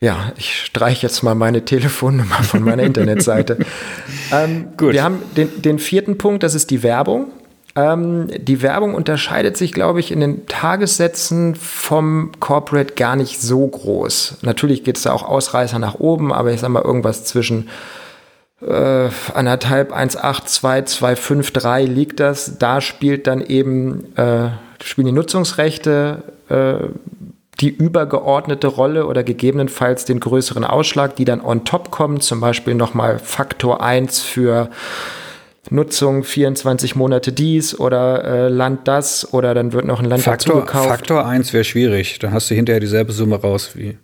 S2: Ja, ich streiche jetzt mal meine Telefonnummer von meiner Internetseite. ähm, Gut. Wir haben den, den vierten Punkt, das ist die Werbung. Ähm, die Werbung unterscheidet sich, glaube ich, in den Tagessätzen vom Corporate gar nicht so groß. Natürlich geht es da auch Ausreißer nach oben, aber ich sage mal irgendwas zwischen äh, anderthalb, 1,8, 2, 2, 5, 3 liegt das. Da spielt dann eben, äh, spielen die Nutzungsrechte äh, die übergeordnete Rolle oder gegebenenfalls den größeren Ausschlag, die dann on top kommen, zum Beispiel nochmal Faktor 1 für Nutzung 24 Monate dies oder äh, Land das oder dann wird noch ein Land
S1: Faktor, dazu gekauft. Faktor 1 wäre schwierig, dann hast du hinterher dieselbe Summe raus wie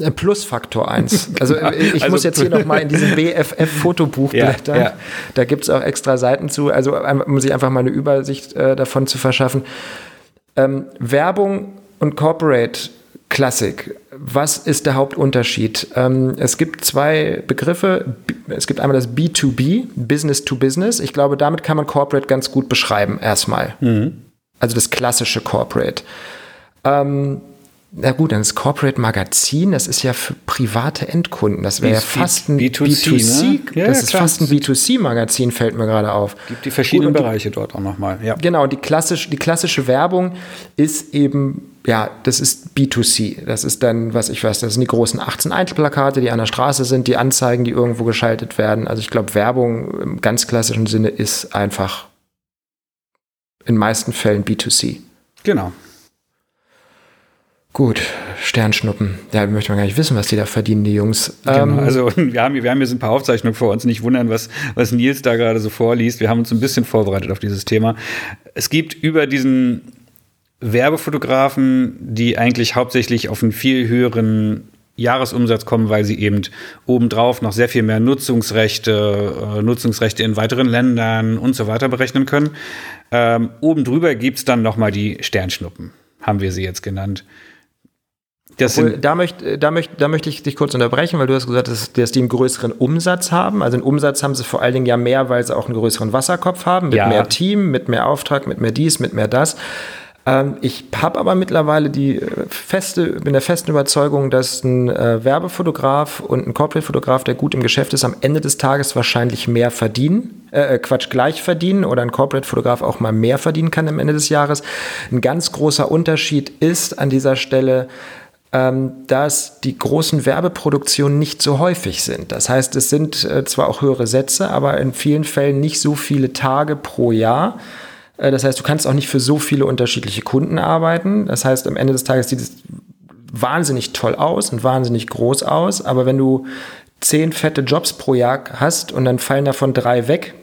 S2: äh, Plus Faktor 1. Also äh, ich also, muss jetzt hier nochmal in diesem BFF-Fotobuch ja, blättern. Ja. Da gibt es auch extra Seiten zu. Also um sich einfach mal eine Übersicht äh, davon zu verschaffen. Ähm, Werbung und Corporate Classic. Was ist der Hauptunterschied? Ähm, es gibt zwei Begriffe. Es gibt einmal das B2B, Business to Business. Ich glaube, damit kann man Corporate ganz gut beschreiben, erstmal. Mhm. Also das klassische Corporate. Ähm, na gut, dann das Corporate Magazin, das ist ja für private Endkunden. Das wäre ja fast ein B2C. B2C ne? ja, das ja, ist klar. fast ein B2C-Magazin, fällt mir gerade auf.
S1: Gibt die verschiedenen gut, Bereiche dort auch nochmal.
S2: Ja. Genau, die, klassisch, die klassische Werbung ist eben, ja, das ist B2C. Das ist dann, was ich weiß, das sind die großen 18 Einzelplakate, die an der Straße sind, die Anzeigen, die irgendwo geschaltet werden. Also ich glaube, Werbung im ganz klassischen Sinne ist einfach in meisten Fällen B2C.
S1: Genau.
S2: Gut, Sternschnuppen. Ja, möchte man gar nicht wissen, was die da verdienen, die Jungs.
S1: Genau, ähm, also wir haben, wir haben hier so ein paar Aufzeichnungen vor uns. Nicht wundern, was, was Nils da gerade so vorliest. Wir haben uns ein bisschen vorbereitet auf dieses Thema. Es gibt über diesen Werbefotografen, die eigentlich hauptsächlich auf einen viel höheren Jahresumsatz kommen, weil sie eben obendrauf noch sehr viel mehr Nutzungsrechte, äh, Nutzungsrechte in weiteren Ländern und so weiter berechnen können. Ähm, oben drüber gibt es dann noch mal die Sternschnuppen, haben wir sie jetzt genannt.
S2: Obwohl, da, möchte, da, möchte, da möchte ich dich kurz unterbrechen, weil du hast gesagt, dass, dass die einen größeren Umsatz haben. Also einen Umsatz haben sie vor allen Dingen ja mehr, weil sie auch einen größeren Wasserkopf haben, mit ja. mehr Team, mit mehr Auftrag, mit mehr dies, mit mehr das. Ähm, ich habe aber mittlerweile die äh, feste, bin der festen Überzeugung, dass ein äh, Werbefotograf und ein Corporate-Fotograf, der gut im Geschäft ist, am Ende des Tages wahrscheinlich mehr verdienen, äh, äh, Quatsch, gleich verdienen oder ein Corporate-Fotograf auch mal mehr verdienen kann am Ende des Jahres. Ein ganz großer Unterschied ist an dieser Stelle, dass die großen Werbeproduktionen nicht so häufig sind. Das heißt, es sind äh, zwar auch höhere Sätze, aber in vielen Fällen nicht so viele Tage pro Jahr. Äh, das heißt, du kannst auch nicht für so viele unterschiedliche Kunden arbeiten. Das heißt, am Ende des Tages sieht es wahnsinnig toll aus und wahnsinnig groß aus. Aber wenn du zehn fette Jobs pro Jahr hast und dann fallen davon drei weg,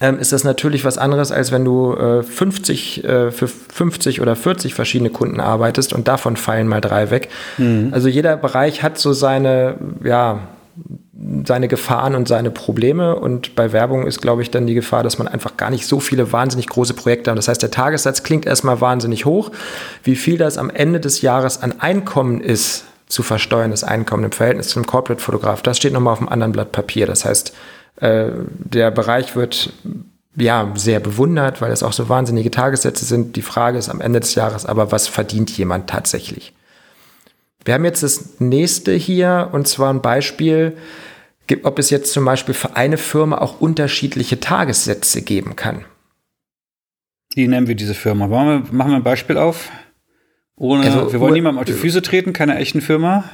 S2: ähm, ist das natürlich was anderes, als wenn du äh, 50 äh, für 50 oder 40 verschiedene Kunden arbeitest und davon fallen mal drei weg. Mhm. Also jeder Bereich hat so seine, ja, seine Gefahren und seine Probleme. Und bei Werbung ist, glaube ich, dann die Gefahr, dass man einfach gar nicht so viele wahnsinnig große Projekte hat. Das heißt, der Tagessatz klingt erstmal wahnsinnig hoch. Wie viel das am Ende des Jahres an Einkommen ist, zu versteuern, das Einkommen im Verhältnis zum Corporate-Fotograf, das steht nochmal auf einem anderen Blatt Papier. Das heißt, äh, der Bereich wird ja sehr bewundert, weil es auch so wahnsinnige Tagessätze sind. Die Frage ist am Ende des Jahres aber, was verdient jemand tatsächlich? Wir haben jetzt das nächste hier und zwar ein Beispiel, ob es jetzt zum Beispiel für eine Firma auch unterschiedliche Tagessätze geben kann.
S1: Wie nennen wir diese Firma? Wir, machen wir ein Beispiel auf? Ohne, also, wir wollen niemandem auf die Füße treten, keine echten Firma.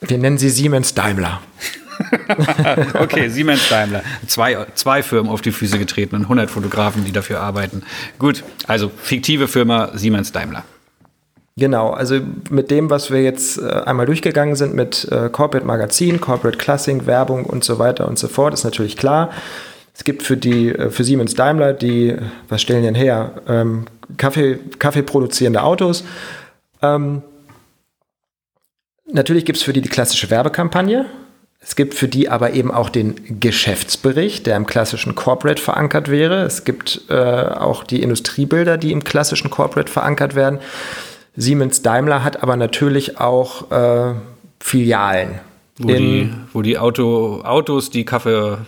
S2: Wir nennen sie Siemens Daimler.
S1: okay, Siemens Daimler. Zwei, zwei Firmen auf die Füße getreten und 100 Fotografen, die dafür arbeiten. Gut, also fiktive Firma Siemens Daimler.
S2: Genau, also mit dem, was wir jetzt äh, einmal durchgegangen sind mit äh, Corporate Magazin, Corporate Classing, Werbung und so weiter und so fort, ist natürlich klar. Es gibt für die äh, für Siemens Daimler, die, was stellen denn her? Ähm, Kaffee, Kaffee produzierende Autos. Ähm, natürlich gibt es für die die klassische Werbekampagne. Es gibt für die aber eben auch den Geschäftsbericht, der im klassischen Corporate verankert wäre. Es gibt äh, auch die Industriebilder, die im klassischen Corporate verankert werden. Siemens Daimler hat aber natürlich auch äh, Filialen.
S1: Wo die, wo die Auto, Autos, die Kaffee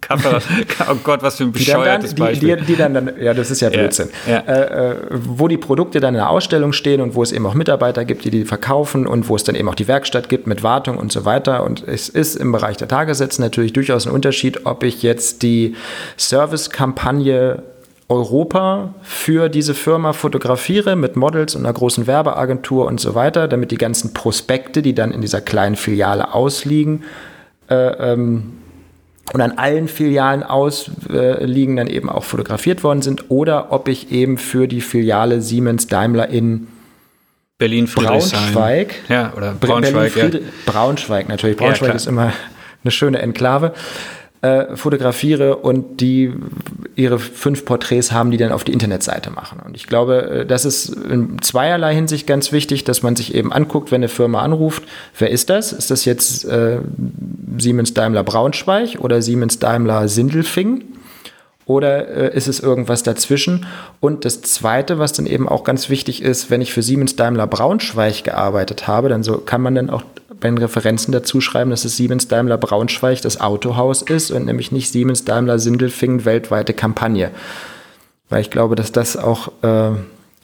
S1: Cover, oh Gott, was für ein bescheuertes
S2: die dann, Beispiel. Die, die, dann, dann, ja, das ist ja Blödsinn. Ja, ja. Äh, äh, wo die Produkte dann in der Ausstellung stehen und wo es eben auch Mitarbeiter gibt, die die verkaufen und wo es dann eben auch die Werkstatt gibt mit Wartung und so weiter. Und es ist im Bereich der Tagessätze natürlich durchaus ein Unterschied, ob ich jetzt die Servicekampagne Europa für diese Firma fotografiere mit Models und einer großen Werbeagentur und so weiter, damit die ganzen Prospekte, die dann in dieser kleinen Filiale ausliegen, äh, ähm, und an allen Filialen ausliegen dann eben auch fotografiert worden sind oder ob ich eben für die Filiale Siemens Daimler in
S1: Berlin
S2: Braunschweig.
S1: Ja oder Braunschweig
S2: Berlin, ja. Braunschweig natürlich. Braunschweig ja, ist immer eine schöne Enklave äh, fotografiere und die ihre fünf Porträts haben, die dann auf die Internetseite machen. Und ich glaube, äh, das ist in zweierlei Hinsicht ganz wichtig, dass man sich eben anguckt, wenn eine Firma anruft, wer ist das? Ist das jetzt äh, Siemens Daimler Braunschweig oder Siemens Daimler Sindelfing? Oder äh, ist es irgendwas dazwischen? Und das Zweite, was dann eben auch ganz wichtig ist, wenn ich für Siemens Daimler Braunschweig gearbeitet habe, dann so kann man dann auch den Referenzen dazu schreiben, dass es Siemens Daimler Braunschweig das Autohaus ist und nämlich nicht Siemens Daimler Sindelfingen weltweite Kampagne. Weil ich glaube, dass das auch äh,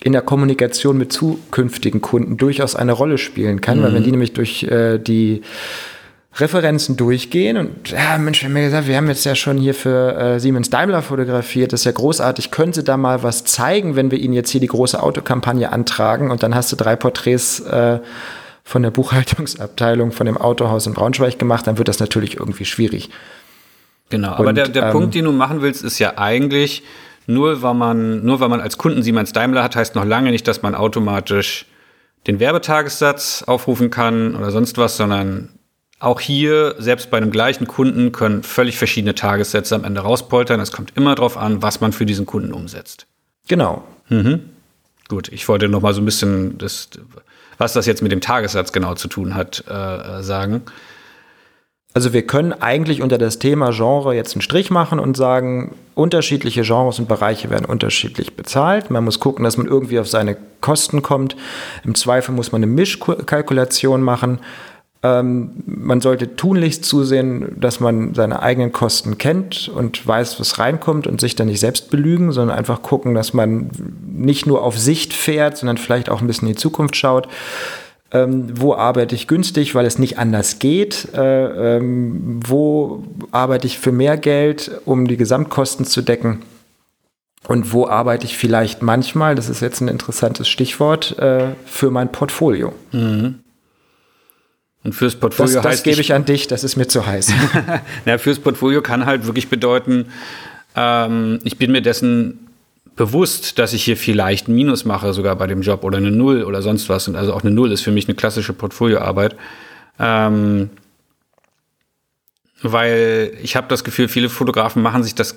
S2: in der Kommunikation mit zukünftigen Kunden durchaus eine Rolle spielen kann, mhm. weil wenn die nämlich durch äh, die Referenzen durchgehen und ja, Mensch, wir haben ja gesagt, wir haben jetzt ja schon hier für äh, Siemens Daimler fotografiert, das ist ja großartig, können Sie da mal was zeigen, wenn wir Ihnen jetzt hier die große Autokampagne antragen und dann hast du drei Porträts äh, von der Buchhaltungsabteilung von dem Autohaus in Braunschweig gemacht, dann wird das natürlich irgendwie schwierig.
S1: Genau, aber und, der, der ähm, Punkt, den du machen willst, ist ja eigentlich, nur weil man, nur weil man als Kunden Siemens Daimler hat, heißt noch lange nicht, dass man automatisch den Werbetagessatz aufrufen kann oder sonst was, sondern auch hier, selbst bei einem gleichen Kunden, können völlig verschiedene Tagessätze am Ende rauspoltern. Es kommt immer darauf an, was man für diesen Kunden umsetzt.
S2: Genau.
S1: Mhm. Gut, ich wollte noch mal so ein bisschen, das, was das jetzt mit dem Tagessatz genau zu tun hat, äh, sagen.
S2: Also wir können eigentlich unter das Thema Genre jetzt einen Strich machen und sagen, unterschiedliche Genres und Bereiche werden unterschiedlich bezahlt. Man muss gucken, dass man irgendwie auf seine Kosten kommt. Im Zweifel muss man eine Mischkalkulation machen. Ähm, man sollte tunlichst zusehen, dass man seine eigenen Kosten kennt und weiß, was reinkommt und sich dann nicht selbst belügen, sondern einfach gucken, dass man nicht nur auf Sicht fährt, sondern vielleicht auch ein bisschen in die Zukunft schaut. Ähm, wo arbeite ich günstig, weil es nicht anders geht? Äh, ähm, wo arbeite ich für mehr Geld, um die Gesamtkosten zu decken? Und wo arbeite ich vielleicht manchmal, das ist jetzt ein interessantes Stichwort, äh, für mein Portfolio? Mhm.
S1: Und fürs Portfolio
S2: das, das heißt. Das gebe ich an dich, das ist mir zu heiß.
S1: Na, fürs Portfolio kann halt wirklich bedeuten, ähm, ich bin mir dessen bewusst, dass ich hier vielleicht ein Minus mache, sogar bei dem Job oder eine Null oder sonst was. Und also auch eine Null ist für mich eine klassische Portfolioarbeit. Ähm, weil ich habe das Gefühl, viele Fotografen machen sich das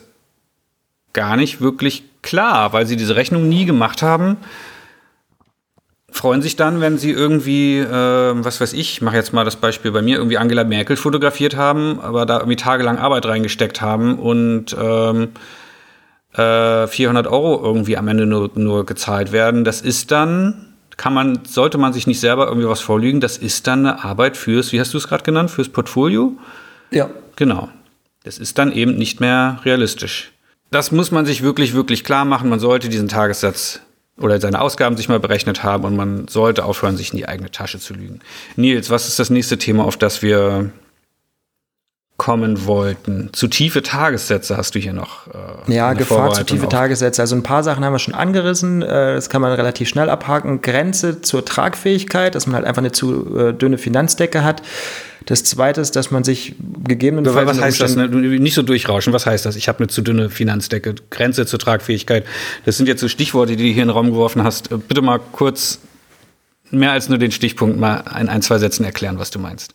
S1: gar nicht wirklich klar, weil sie diese Rechnung nie gemacht haben freuen sich dann, wenn sie irgendwie, äh, was weiß ich, mache jetzt mal das Beispiel bei mir, irgendwie Angela Merkel fotografiert haben, aber da irgendwie tagelang Arbeit reingesteckt haben und ähm, äh, 400 Euro irgendwie am Ende nur, nur gezahlt werden. Das ist dann, kann man, sollte man sich nicht selber irgendwie was vorlügen, das ist dann eine Arbeit fürs, wie hast du es gerade genannt, fürs Portfolio?
S2: Ja.
S1: Genau. Das ist dann eben nicht mehr realistisch. Das muss man sich wirklich, wirklich klar machen. Man sollte diesen Tagessatz oder seine Ausgaben sich mal berechnet haben und man sollte aufhören, sich in die eigene Tasche zu lügen. Nils, was ist das nächste Thema, auf das wir kommen wollten? Zu tiefe Tagessätze hast du hier noch.
S2: Äh, ja, Gefahr zu tiefe auf. Tagessätze. Also ein paar Sachen haben wir schon angerissen. Äh, das kann man relativ schnell abhaken. Grenze zur Tragfähigkeit, dass man halt einfach eine zu äh, dünne Finanzdecke hat. Das Zweite ist, dass man sich gegebenenfalls.
S1: Was heißt das? Ne? Nicht so durchrauschen. Was heißt das? Ich habe eine zu dünne Finanzdecke, Grenze zur Tragfähigkeit. Das sind jetzt so Stichworte, die du hier in den Raum geworfen hast. Äh, bitte mal kurz mehr als nur den Stichpunkt mal in ein, zwei Sätzen erklären, was du meinst.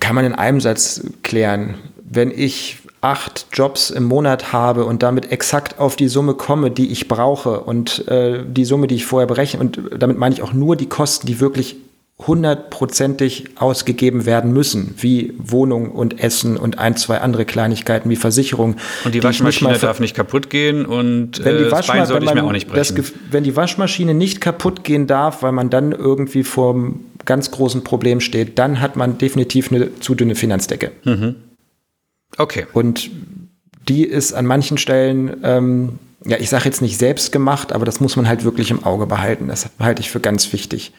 S2: Kann man in einem Satz klären. Wenn ich acht Jobs im Monat habe und damit exakt auf die Summe komme, die ich brauche und äh, die Summe, die ich vorher berechne, und damit meine ich auch nur die Kosten, die wirklich hundertprozentig ausgegeben werden müssen, wie Wohnung und Essen und ein, zwei andere Kleinigkeiten wie Versicherung.
S1: Und die Waschmaschine die darf nicht kaputt gehen und
S2: wenn die äh, das Bein sollte ich mir auch nicht brechen. Das, wenn die Waschmaschine nicht kaputt gehen darf, weil man dann irgendwie vor einem ganz großen Problem steht, dann hat man definitiv eine zu dünne Finanzdecke. Mhm.
S1: Okay.
S2: Und die ist an manchen Stellen, ähm, ja, ich sage jetzt nicht selbst gemacht, aber das muss man halt wirklich im Auge behalten. Das halte ich für ganz wichtig.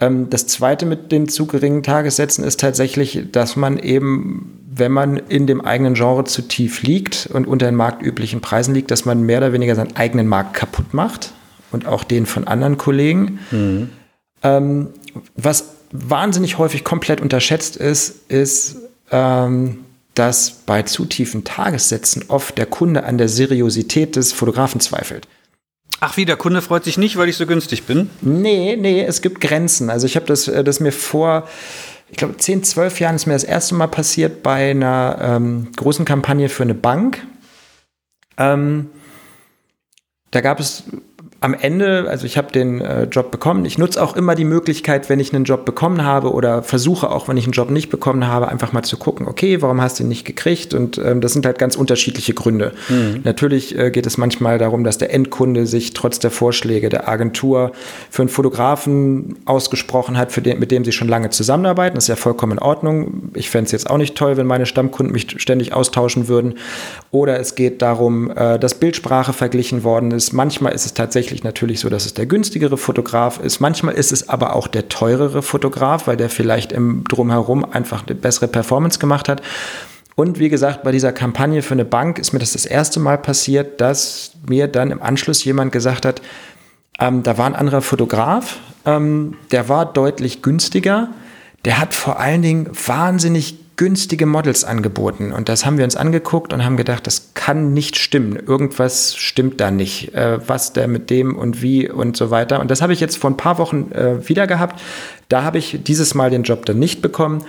S2: Ähm, das zweite mit den zu geringen Tagessätzen ist tatsächlich, dass man eben, wenn man in dem eigenen Genre zu tief liegt und unter den marktüblichen Preisen liegt, dass man mehr oder weniger seinen eigenen Markt kaputt macht und auch den von anderen Kollegen. Mhm. Ähm, was wahnsinnig häufig komplett unterschätzt ist, ist, ähm, dass bei zu tiefen Tagessätzen oft der Kunde an der Seriosität des Fotografen zweifelt.
S1: Ach wie, der Kunde freut sich nicht, weil ich so günstig bin?
S2: Nee, nee, es gibt Grenzen. Also ich habe das, äh, das mir vor, ich glaube, 10, 12 Jahren ist mir das erste Mal passiert bei einer ähm, großen Kampagne für eine Bank. Ähm, da gab es am Ende, also ich habe den äh, Job bekommen. Ich nutze auch immer die Möglichkeit, wenn ich einen Job bekommen habe oder versuche auch, wenn ich einen Job nicht bekommen habe, einfach mal zu gucken, okay, warum hast du ihn nicht gekriegt? Und ähm, das sind halt ganz unterschiedliche Gründe. Mhm. Natürlich äh, geht es manchmal darum, dass der Endkunde sich trotz der Vorschläge der Agentur für einen Fotografen ausgesprochen hat, für den, mit dem sie schon lange zusammenarbeiten. Das ist ja vollkommen in Ordnung. Ich fände es jetzt auch nicht toll, wenn meine Stammkunden mich ständig austauschen würden. Oder es geht darum, äh, dass Bildsprache verglichen worden ist. Manchmal ist es tatsächlich tatsächlich natürlich so, dass es der günstigere Fotograf ist. Manchmal ist es aber auch der teurere Fotograf, weil der vielleicht im Drumherum einfach eine bessere Performance gemacht hat. Und wie gesagt, bei dieser Kampagne für eine Bank ist mir das das erste Mal passiert, dass mir dann im Anschluss jemand gesagt hat, ähm, da war ein anderer Fotograf, ähm, der war deutlich günstiger, der hat vor allen Dingen wahnsinnig günstige Models angeboten. Und das haben wir uns angeguckt und haben gedacht, das kann nicht stimmen. Irgendwas stimmt da nicht. Äh, was der mit dem und wie und so weiter. Und das habe ich jetzt vor ein paar Wochen äh, wieder gehabt. Da habe ich dieses Mal den Job dann nicht bekommen.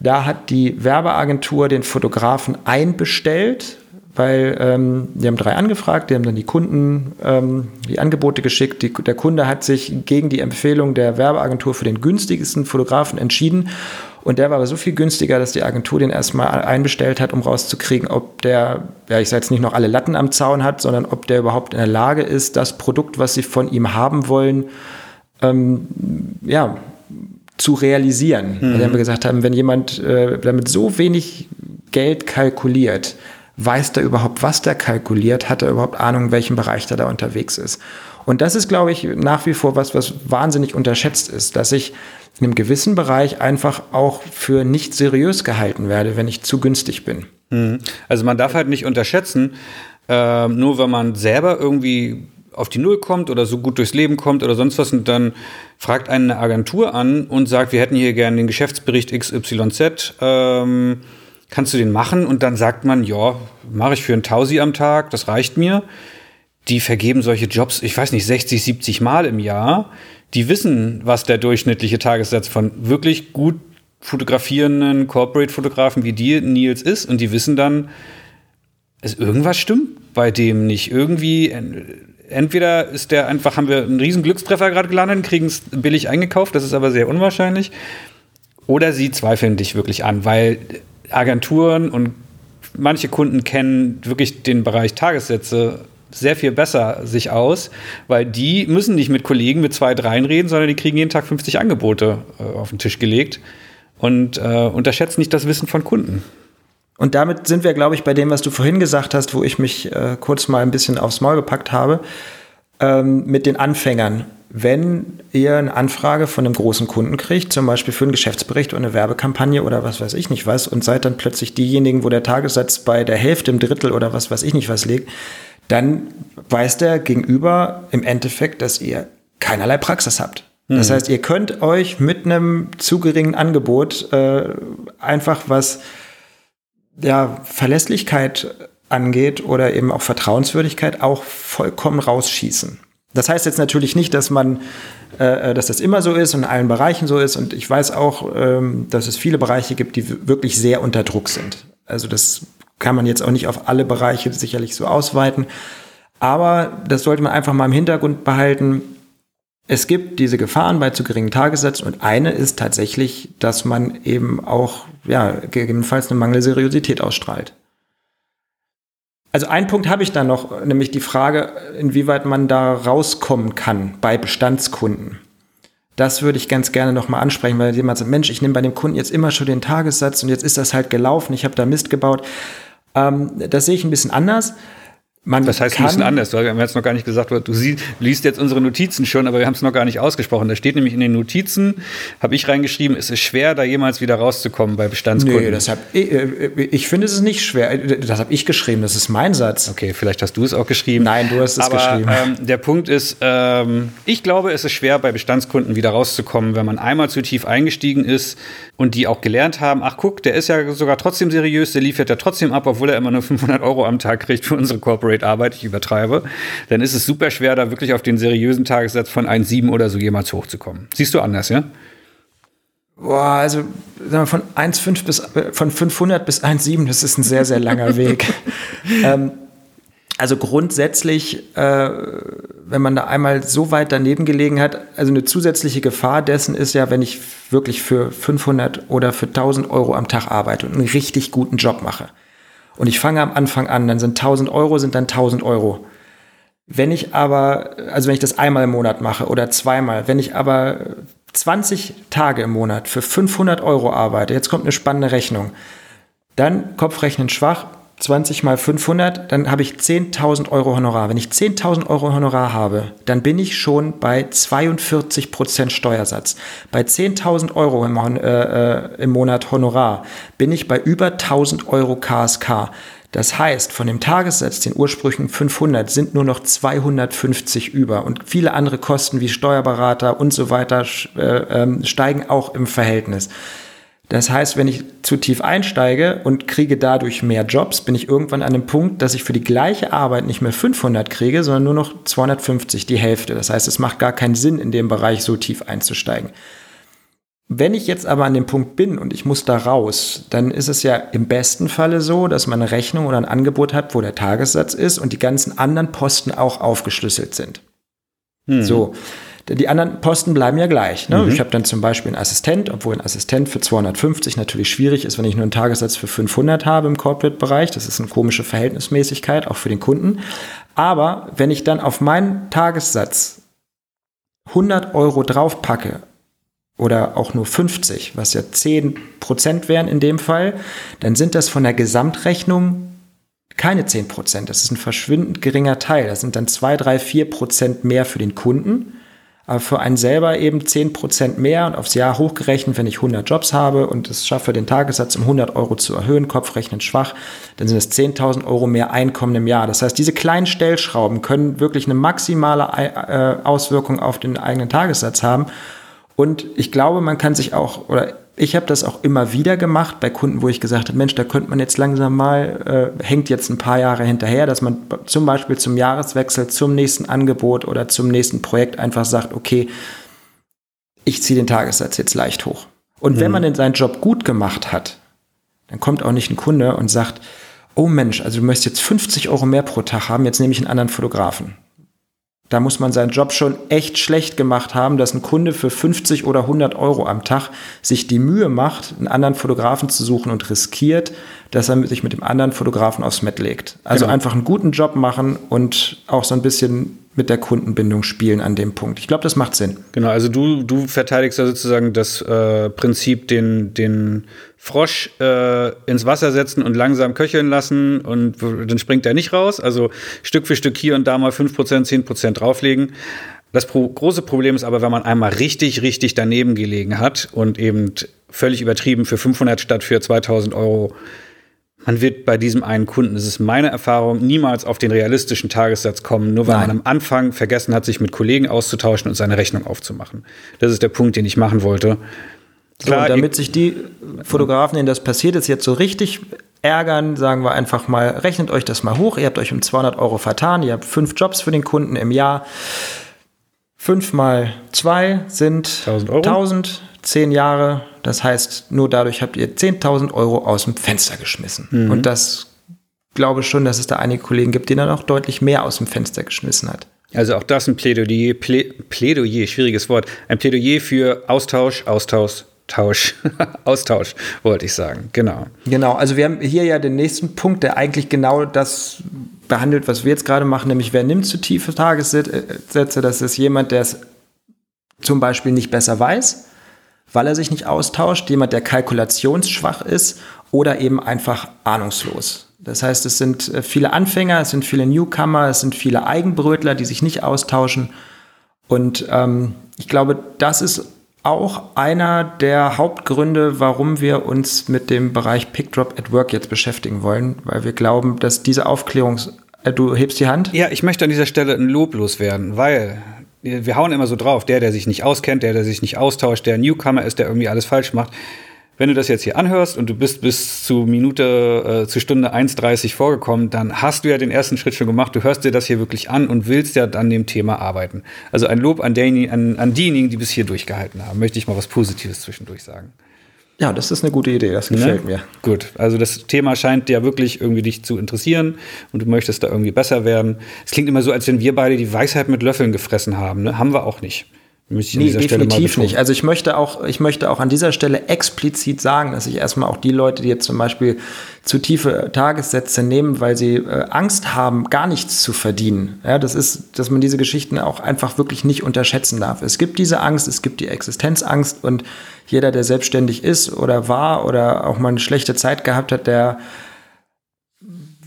S2: Da hat die Werbeagentur den Fotografen einbestellt, weil ähm, die haben drei angefragt, die haben dann die Kunden ähm, die Angebote geschickt. Die, der Kunde hat sich gegen die Empfehlung der Werbeagentur für den günstigsten Fotografen entschieden und der war aber so viel günstiger, dass die Agentur den erstmal einbestellt hat, um rauszukriegen, ob der, ja, ich sage jetzt nicht noch alle Latten am Zaun hat, sondern ob der überhaupt in der Lage ist, das Produkt, was sie von ihm haben wollen, ähm, ja, zu realisieren. Mhm. Weil wir gesagt haben, wenn jemand äh, damit so wenig Geld kalkuliert, weiß der überhaupt, was der kalkuliert, hat er überhaupt Ahnung, in welchem Bereich der da unterwegs ist. Und das ist, glaube ich, nach wie vor was, was wahnsinnig unterschätzt ist, dass ich in einem gewissen Bereich einfach auch für nicht seriös gehalten werde, wenn ich zu günstig bin.
S1: Mhm. Also man darf halt nicht unterschätzen, äh, nur wenn man selber irgendwie auf die Null kommt oder so gut durchs Leben kommt oder sonst was und dann fragt einen eine Agentur an und sagt, wir hätten hier gerne den Geschäftsbericht XYZ, ähm, kannst du den machen? Und dann sagt man, ja, mache ich für einen Tausi am Tag, das reicht mir. Die vergeben solche Jobs, ich weiß nicht, 60, 70 Mal im Jahr die wissen, was der durchschnittliche Tagessatz von wirklich gut fotografierenden Corporate-Fotografen wie dir, Nils, ist. Und die wissen dann, es irgendwas stimmt bei dem nicht. Irgendwie, entweder ist der einfach, haben wir einen riesen Glückstreffer gerade gelandet, kriegen es billig eingekauft, das ist aber sehr unwahrscheinlich. Oder sie zweifeln dich wirklich an, weil Agenturen und manche Kunden kennen wirklich den Bereich Tagessätze sehr viel besser sich aus, weil die müssen nicht mit Kollegen mit zwei, dreien reden, sondern die kriegen jeden Tag 50 Angebote äh, auf den Tisch gelegt und äh, unterschätzen nicht das Wissen von Kunden.
S2: Und damit sind wir, glaube ich, bei dem, was du vorhin gesagt hast, wo ich mich äh, kurz mal ein bisschen aufs Maul gepackt habe, ähm, mit den Anfängern. Wenn ihr eine Anfrage von einem großen Kunden kriegt, zum Beispiel für einen Geschäftsbericht oder eine Werbekampagne oder was weiß ich nicht was, und seid dann plötzlich diejenigen, wo der Tagessatz bei der Hälfte, im Drittel oder was weiß ich nicht was liegt, dann weiß der Gegenüber im Endeffekt, dass ihr keinerlei Praxis habt. Das mhm. heißt, ihr könnt euch mit einem zu geringen Angebot äh, einfach was ja, Verlässlichkeit angeht oder eben auch Vertrauenswürdigkeit auch vollkommen rausschießen. Das heißt jetzt natürlich nicht, dass man, äh, dass das immer so ist und in allen Bereichen so ist. Und ich weiß auch, ähm, dass es viele Bereiche gibt, die wirklich sehr unter Druck sind. Also das kann man jetzt auch nicht auf alle Bereiche sicherlich so ausweiten. Aber das sollte man einfach mal im Hintergrund behalten. Es gibt diese Gefahren bei zu geringen Tagessätzen und eine ist tatsächlich, dass man eben auch, ja, gegebenenfalls eine mangelnde Seriosität ausstrahlt. Also ein Punkt habe ich da noch, nämlich die Frage, inwieweit man da rauskommen kann bei Bestandskunden. Das würde ich ganz gerne nochmal ansprechen, weil jemand sagt, Mensch, ich nehme bei dem Kunden jetzt immer schon den Tagessatz und jetzt ist das halt gelaufen, ich habe da Mist gebaut. Ähm, das sehe ich ein bisschen anders.
S1: Man das heißt ein bisschen anders. Wir haben jetzt noch gar nicht gesagt, du liest jetzt unsere Notizen schon, aber wir haben es noch gar nicht ausgesprochen. Da steht nämlich in den Notizen, habe ich reingeschrieben, es ist schwer, da jemals wieder rauszukommen bei Bestandskunden. Nee,
S2: das hab, ich, äh, ich finde, es ist nicht schwer. Das habe ich geschrieben, das ist mein Satz.
S1: Okay, vielleicht hast du es auch geschrieben.
S2: Nein, du hast es aber, geschrieben.
S1: Ähm, der Punkt ist, ähm, ich glaube, es ist schwer, bei Bestandskunden wieder rauszukommen, wenn man einmal zu tief eingestiegen ist und die auch gelernt haben, ach guck, der ist ja sogar trotzdem seriös, der liefert ja trotzdem ab, obwohl er immer nur 500 Euro am Tag kriegt für unsere Corporate-Arbeit, ich übertreibe, dann ist es super schwer, da wirklich auf den seriösen Tagessatz von 1,7 oder so jemals hochzukommen. Siehst du anders, ja?
S2: Boah, also von 1,5 bis von 500 bis 1,7, das ist ein sehr, sehr langer Weg. ähm, also grundsätzlich, äh, wenn man da einmal so weit daneben gelegen hat, also eine zusätzliche Gefahr dessen ist ja, wenn ich wirklich für 500 oder für 1000 Euro am Tag arbeite und einen richtig guten Job mache. Und ich fange am Anfang an, dann sind 1000 Euro, sind dann 1000 Euro. Wenn ich aber, also wenn ich das einmal im Monat mache oder zweimal, wenn ich aber 20 Tage im Monat für 500 Euro arbeite, jetzt kommt eine spannende Rechnung, dann Kopfrechnen schwach, 20 mal 500, dann habe ich 10.000 Euro Honorar. Wenn ich 10.000 Euro Honorar habe, dann bin ich schon bei 42 Prozent Steuersatz. Bei 10.000 Euro im, äh, äh, im Monat Honorar bin ich bei über 1.000 Euro KSK. Das heißt, von dem Tagessatz, den ursprünglichen 500, sind nur noch 250 über. Und viele andere Kosten wie Steuerberater und so weiter äh, äh, steigen auch im Verhältnis. Das heißt, wenn ich zu tief einsteige und kriege dadurch mehr Jobs, bin ich irgendwann an dem Punkt, dass ich für die gleiche Arbeit nicht mehr 500 kriege, sondern nur noch 250, die Hälfte. Das heißt, es macht gar keinen Sinn, in dem Bereich so tief einzusteigen. Wenn ich jetzt aber an dem Punkt bin und ich muss da raus, dann ist es ja im besten Falle so, dass man eine Rechnung oder ein Angebot hat, wo der Tagessatz ist und die ganzen anderen Posten auch aufgeschlüsselt sind. Hm. So. Die anderen Posten bleiben ja gleich. Ne? Mhm. Ich habe dann zum Beispiel einen Assistent, obwohl ein Assistent für 250 natürlich schwierig ist, wenn ich nur einen Tagessatz für 500 habe im Corporate-Bereich. Das ist eine komische Verhältnismäßigkeit, auch für den Kunden. Aber wenn ich dann auf meinen Tagessatz 100 Euro draufpacke oder auch nur 50, was ja 10 Prozent wären in dem Fall, dann sind das von der Gesamtrechnung keine 10 Prozent. Das ist ein verschwindend geringer Teil. Das sind dann 2, 3, 4 Prozent mehr für den Kunden aber für einen selber eben 10% mehr und aufs Jahr hochgerechnet, wenn ich 100 Jobs habe und es schaffe, den Tagessatz um 100 Euro zu erhöhen, Kopfrechnen schwach, dann sind es 10.000 Euro mehr Einkommen im Jahr. Das heißt, diese kleinen Stellschrauben können wirklich eine maximale äh, Auswirkung auf den eigenen Tagessatz haben. Und ich glaube, man kann sich auch, oder ich habe das auch immer wieder gemacht bei Kunden, wo ich gesagt habe, Mensch, da könnte man jetzt langsam mal, äh, hängt jetzt ein paar Jahre hinterher, dass man zum Beispiel zum Jahreswechsel, zum nächsten Angebot oder zum nächsten Projekt einfach sagt, okay, ich ziehe den Tagessatz jetzt leicht hoch. Und mhm. wenn man denn seinen Job gut gemacht hat, dann kommt auch nicht ein Kunde und sagt, oh Mensch, also du möchtest jetzt 50 Euro mehr pro Tag haben, jetzt nehme ich einen anderen Fotografen da muss man seinen Job schon echt schlecht gemacht haben, dass ein Kunde für 50 oder 100 Euro am Tag sich die Mühe macht, einen anderen Fotografen zu suchen und riskiert, dass er sich mit dem anderen Fotografen aufs Met legt. Also genau. einfach einen guten Job machen und auch so ein bisschen mit der Kundenbindung spielen an dem Punkt. Ich glaube, das macht Sinn.
S1: Genau, also du, du verteidigst ja sozusagen das äh, Prinzip, den, den Frosch äh, ins Wasser setzen und langsam köcheln lassen und dann springt er nicht raus. Also Stück für Stück hier und da mal 5%, 10% drauflegen. Das pro große Problem ist aber, wenn man einmal richtig, richtig daneben gelegen hat und eben völlig übertrieben für 500 statt für 2000 Euro man wird bei diesem einen Kunden, das ist meine Erfahrung, niemals auf den realistischen Tagessatz kommen, nur weil Nein. man am Anfang vergessen hat, sich mit Kollegen auszutauschen und seine Rechnung aufzumachen. Das ist der Punkt, den ich machen wollte.
S2: Klar, so, damit sich die Fotografen, denen das passiert ist, jetzt so richtig ärgern, sagen wir einfach mal, rechnet euch das mal hoch, ihr habt euch um 200 Euro vertan, ihr habt fünf Jobs für den Kunden im Jahr. Fünf mal zwei sind 1000 Euro. 1000, zehn Jahre. Das heißt, nur dadurch habt ihr 10.000 Euro aus dem Fenster geschmissen. Mhm. Und das glaube ich schon, dass es da einige Kollegen gibt, die dann auch deutlich mehr aus dem Fenster geschmissen hat.
S1: Also auch das ein Plädoyer, Plä, Plädoyer, schwieriges Wort, ein Plädoyer für Austausch, Austausch, Tausch, Austausch, wollte ich sagen, genau.
S2: Genau, also wir haben hier ja den nächsten Punkt, der eigentlich genau das behandelt, was wir jetzt gerade machen, nämlich wer nimmt zu tiefe Tagessätze, das ist jemand, der es zum Beispiel nicht besser weiß, weil er sich nicht austauscht, jemand, der kalkulationsschwach ist oder eben einfach ahnungslos. Das heißt, es sind äh, viele Anfänger, es sind viele Newcomer, es sind viele Eigenbrötler, die sich nicht austauschen. Und ähm, ich glaube, das ist auch einer der Hauptgründe, warum wir uns mit dem Bereich Pickdrop at Work jetzt beschäftigen wollen, weil wir glauben, dass diese Aufklärungs... Äh, du hebst die Hand?
S1: Ja, ich möchte an dieser Stelle ein Lob loswerden, weil wir hauen immer so drauf, der, der sich nicht auskennt, der, der sich nicht austauscht, der Newcomer ist, der irgendwie alles falsch macht. Wenn du das jetzt hier anhörst und du bist bis zu Minute, äh, zu Stunde 1,30 vorgekommen, dann hast du ja den ersten Schritt schon gemacht. Du hörst dir das hier wirklich an und willst ja an dem Thema arbeiten. Also ein Lob an, den, an, an diejenigen, die bis hier durchgehalten haben. Möchte ich mal was Positives zwischendurch sagen.
S2: Ja, das ist eine gute Idee, das gefällt ne? mir.
S1: Gut, also das Thema scheint dir wirklich irgendwie dich zu interessieren und du möchtest da irgendwie besser werden. Es klingt immer so, als wenn wir beide die Weisheit mit Löffeln gefressen haben. Ne? Haben wir auch nicht.
S2: Nee, definitiv nicht. Also ich möchte auch, ich möchte auch an dieser Stelle explizit sagen, dass ich erstmal auch die Leute, die jetzt zum Beispiel zu tiefe Tagessätze nehmen, weil sie äh, Angst haben, gar nichts zu verdienen. Ja, das ist, dass man diese Geschichten auch einfach wirklich nicht unterschätzen darf. Es gibt diese Angst, es gibt die Existenzangst und jeder, der selbstständig ist oder war oder auch mal eine schlechte Zeit gehabt hat, der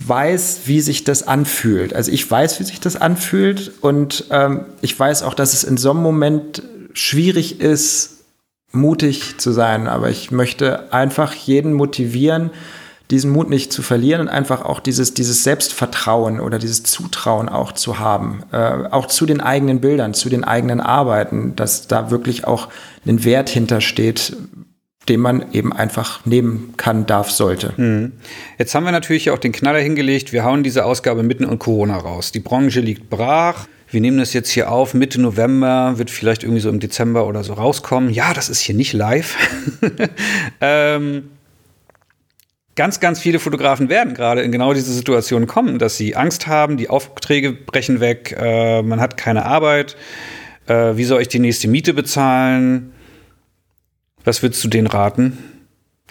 S2: weiß, wie sich das anfühlt. Also ich weiß, wie sich das anfühlt und ähm, ich weiß auch, dass es in so einem Moment schwierig ist, mutig zu sein. Aber ich möchte einfach jeden motivieren, diesen Mut nicht zu verlieren und einfach auch dieses, dieses Selbstvertrauen oder dieses Zutrauen auch zu haben, äh, auch zu den eigenen Bildern, zu den eigenen Arbeiten, dass da wirklich auch ein Wert hintersteht, den man eben einfach nehmen kann, darf, sollte. Hm.
S1: Jetzt haben wir natürlich auch den Knaller hingelegt. Wir hauen diese Ausgabe mitten in Corona raus. Die Branche liegt brach. Wir nehmen das jetzt hier auf, Mitte November, wird vielleicht irgendwie so im Dezember oder so rauskommen. Ja, das ist hier nicht live. ähm, ganz, ganz viele Fotografen werden gerade in genau diese Situation kommen, dass sie Angst haben, die Aufträge brechen weg, äh, man hat keine Arbeit. Äh, wie soll ich die nächste Miete bezahlen? Was würdest du denen raten?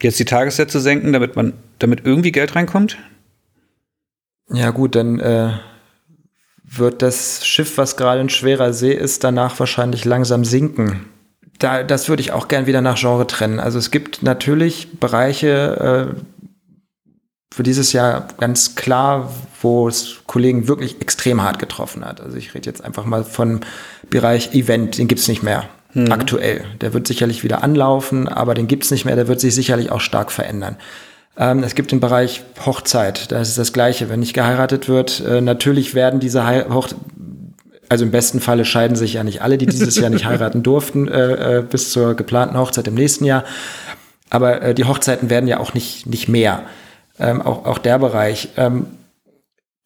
S1: Jetzt die Tagessätze senken, damit man, damit irgendwie Geld reinkommt?
S2: Ja, gut, dann äh, wird das Schiff, was gerade in schwerer See ist, danach wahrscheinlich langsam sinken. Da, das würde ich auch gern wieder nach Genre trennen. Also es gibt natürlich Bereiche äh, für dieses Jahr ganz klar, wo es Kollegen wirklich extrem hart getroffen hat. Also ich rede jetzt einfach mal von Bereich Event, den gibt es nicht mehr mhm. aktuell. Der wird sicherlich wieder anlaufen, aber den gibt's nicht mehr, der wird sich sicherlich auch stark verändern. Ähm, es gibt den Bereich Hochzeit, da ist das Gleiche. Wenn nicht geheiratet wird, äh, natürlich werden diese Hoch also im besten Falle scheiden sich ja nicht alle, die dieses Jahr nicht heiraten durften, äh, äh, bis zur geplanten Hochzeit im nächsten Jahr. Aber äh, die Hochzeiten werden ja auch nicht, nicht mehr. Ähm, auch, auch der Bereich. Ähm,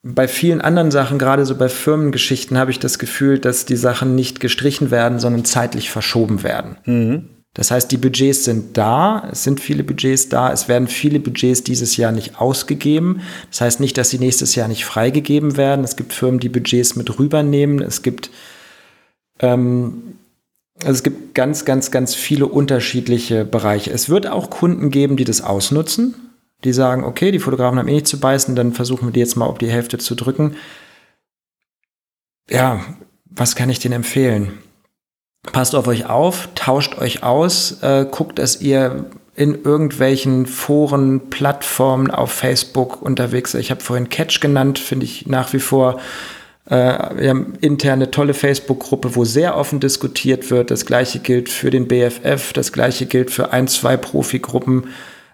S2: bei vielen anderen Sachen, gerade so bei Firmengeschichten, habe ich das Gefühl, dass die Sachen nicht gestrichen werden, sondern zeitlich verschoben werden. Mhm. Das heißt, die Budgets sind da, es sind viele Budgets da, es werden viele Budgets dieses Jahr nicht ausgegeben. Das heißt nicht, dass sie nächstes Jahr nicht freigegeben werden. Es gibt Firmen, die Budgets mit rübernehmen. Es gibt, ähm, also es gibt ganz, ganz, ganz viele unterschiedliche Bereiche. Es wird auch Kunden geben, die das ausnutzen die sagen, okay, die Fotografen haben eh nicht zu beißen, dann versuchen wir die jetzt mal auf die Hälfte zu drücken. Ja, was kann ich denen empfehlen? Passt auf euch auf, tauscht euch aus, äh, guckt, dass ihr in irgendwelchen Foren, Plattformen auf Facebook unterwegs seid. Ich habe vorhin Catch genannt, finde ich nach wie vor. Äh, wir haben interne tolle Facebook-Gruppe, wo sehr offen diskutiert wird. Das gleiche gilt für den BFF, das gleiche gilt für ein, zwei Profigruppen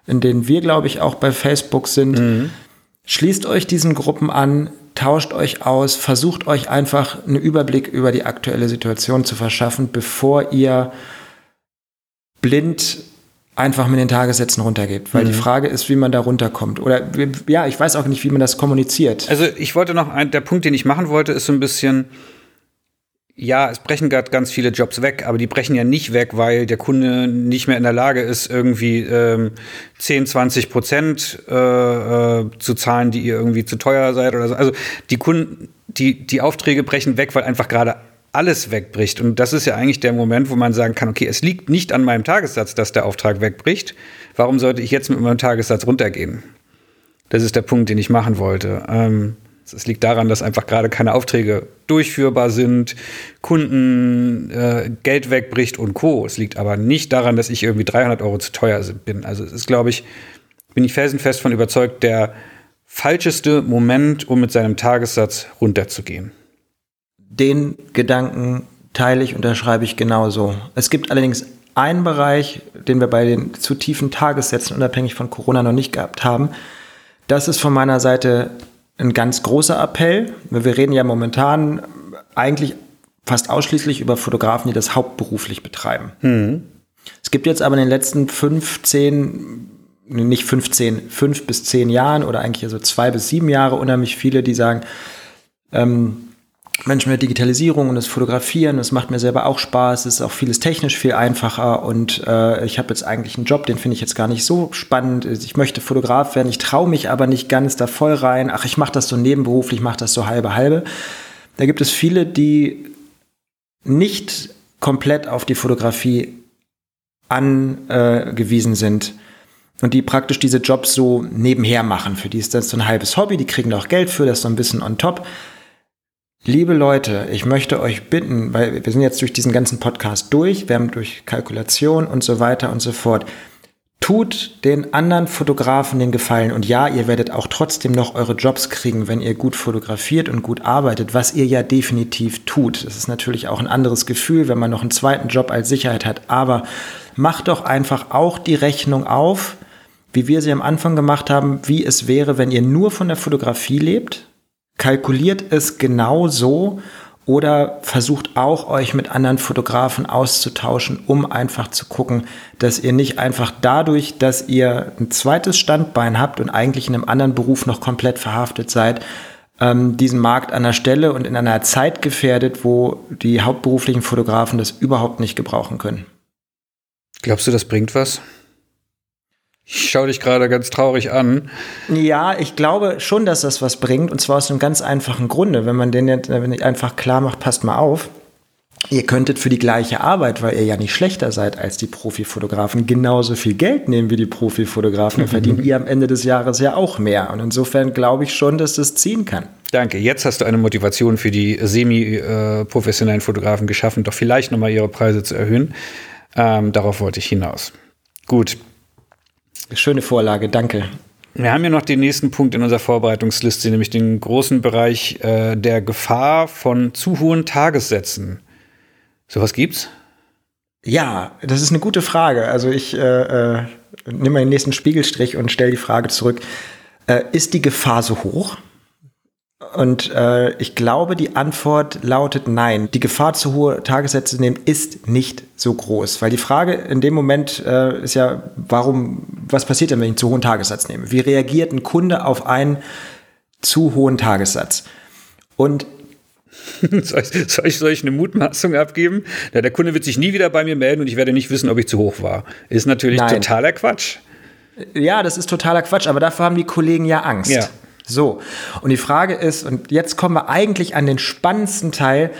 S2: in denen wir, glaube ich, auch bei Facebook sind. Mhm. Schließt euch diesen Gruppen an, tauscht euch aus, versucht euch einfach einen Überblick über die aktuelle Situation zu verschaffen, bevor ihr blind einfach mit den Tagessätzen runtergeht. Weil mhm. die Frage ist, wie man da runterkommt. Oder ja, ich weiß auch nicht, wie man das kommuniziert.
S1: Also ich wollte noch, ein, der Punkt, den ich machen wollte, ist so ein bisschen, ja, es brechen gerade ganz viele Jobs weg, aber die brechen ja nicht weg, weil der Kunde nicht mehr in der Lage ist, irgendwie ähm, 10, 20 Prozent äh, äh, zu zahlen, die ihr irgendwie zu teuer seid oder so. Also die Kunden, die, die Aufträge brechen weg, weil einfach gerade alles wegbricht. Und das ist ja eigentlich der Moment, wo man sagen kann, okay, es liegt nicht an meinem Tagessatz, dass der Auftrag wegbricht. Warum sollte ich jetzt mit meinem Tagessatz runtergehen? Das ist der Punkt, den ich machen wollte. Ähm, es liegt daran, dass einfach gerade keine Aufträge durchführbar sind, Kunden äh, Geld wegbricht und Co. Es liegt aber nicht daran, dass ich irgendwie 300 Euro zu teuer bin. Also es ist, glaube ich, bin ich felsenfest von überzeugt, der falscheste Moment, um mit seinem Tagessatz runterzugehen?
S2: Den Gedanken teile ich, unterschreibe ich genauso. Es gibt allerdings einen Bereich, den wir bei den zu tiefen Tagessätzen unabhängig von Corona noch nicht gehabt haben. Das ist von meiner Seite ein ganz großer Appell. Wir reden ja momentan eigentlich fast ausschließlich über Fotografen, die das hauptberuflich betreiben. Mhm. Es gibt jetzt aber in den letzten 15, nicht 15, fünf bis zehn Jahren oder eigentlich also zwei bis sieben Jahre unheimlich viele, die sagen, ähm, Mensch, mit Digitalisierung und das Fotografieren, das macht mir selber auch Spaß, es ist auch vieles technisch viel einfacher und äh, ich habe jetzt eigentlich einen Job, den finde ich jetzt gar nicht so spannend. Ich möchte Fotograf werden, ich traue mich aber nicht ganz da voll rein. Ach, ich mache das so nebenberuflich, mache das so halbe halbe. Da gibt es viele, die nicht komplett auf die Fotografie angewiesen sind und die praktisch diese Jobs so nebenher machen. Für die ist das so ein halbes Hobby, die kriegen da auch Geld für, das ist so ein bisschen on top. Liebe Leute, ich möchte euch bitten, weil wir sind jetzt durch diesen ganzen Podcast durch, wir haben durch Kalkulation und so weiter und so fort. Tut den anderen Fotografen den Gefallen und ja, ihr werdet auch trotzdem noch eure Jobs kriegen, wenn ihr gut fotografiert und gut arbeitet, was ihr ja definitiv tut. Das ist natürlich auch ein anderes Gefühl, wenn man noch einen zweiten Job als Sicherheit hat, aber macht doch einfach auch die Rechnung auf, wie wir sie am Anfang gemacht haben, wie es wäre, wenn ihr nur von der Fotografie lebt kalkuliert es genau so oder versucht auch euch mit anderen Fotografen auszutauschen, um einfach zu gucken, dass ihr nicht einfach dadurch, dass ihr ein zweites Standbein habt und eigentlich in einem anderen Beruf noch komplett verhaftet seid, ähm, diesen Markt an der Stelle und in einer Zeit gefährdet, wo die hauptberuflichen Fotografen das überhaupt nicht gebrauchen können.
S1: Glaubst du, das bringt was? Ich schaue dich gerade ganz traurig an.
S2: Ja, ich glaube schon, dass das was bringt. Und zwar aus einem ganz einfachen Grunde. Wenn man den jetzt wenn ich einfach klar macht, passt mal auf. Ihr könntet für die gleiche Arbeit, weil ihr ja nicht schlechter seid als die Profifotografen, genauso viel Geld nehmen wie die Profifotografen. Dann verdient ihr am Ende des Jahres ja auch mehr. Und insofern glaube ich schon, dass das ziehen kann.
S1: Danke. Jetzt hast du eine Motivation für die semi-professionellen Fotografen geschaffen, doch vielleicht nochmal ihre Preise zu erhöhen. Ähm, darauf wollte ich hinaus. Gut,
S2: Schöne Vorlage, danke.
S1: Wir haben ja noch den nächsten Punkt in unserer Vorbereitungsliste, nämlich den großen Bereich äh, der Gefahr von zu hohen Tagessätzen. Sowas gibt's?
S2: Ja, das ist eine gute Frage. Also ich äh, äh, nehme mal den nächsten Spiegelstrich und stelle die Frage zurück. Äh, ist die Gefahr so hoch? Und äh, ich glaube, die Antwort lautet nein. Die Gefahr, zu hohe Tagessätze zu nehmen, ist nicht so groß. Weil die Frage in dem Moment äh, ist ja, warum, was passiert denn, wenn ich einen zu hohen Tagessatz nehme? Wie reagiert ein Kunde auf einen zu hohen Tagessatz? Und
S1: soll, ich, soll, ich, soll ich eine Mutmaßung abgeben? Ja, der Kunde wird sich nie wieder bei mir melden und ich werde nicht wissen, ob ich zu hoch war. Ist natürlich Nein. totaler Quatsch.
S2: Ja, das ist totaler Quatsch, aber dafür haben die Kollegen ja Angst. Ja. So, und die Frage ist, und jetzt kommen wir eigentlich an den spannendsten Teil,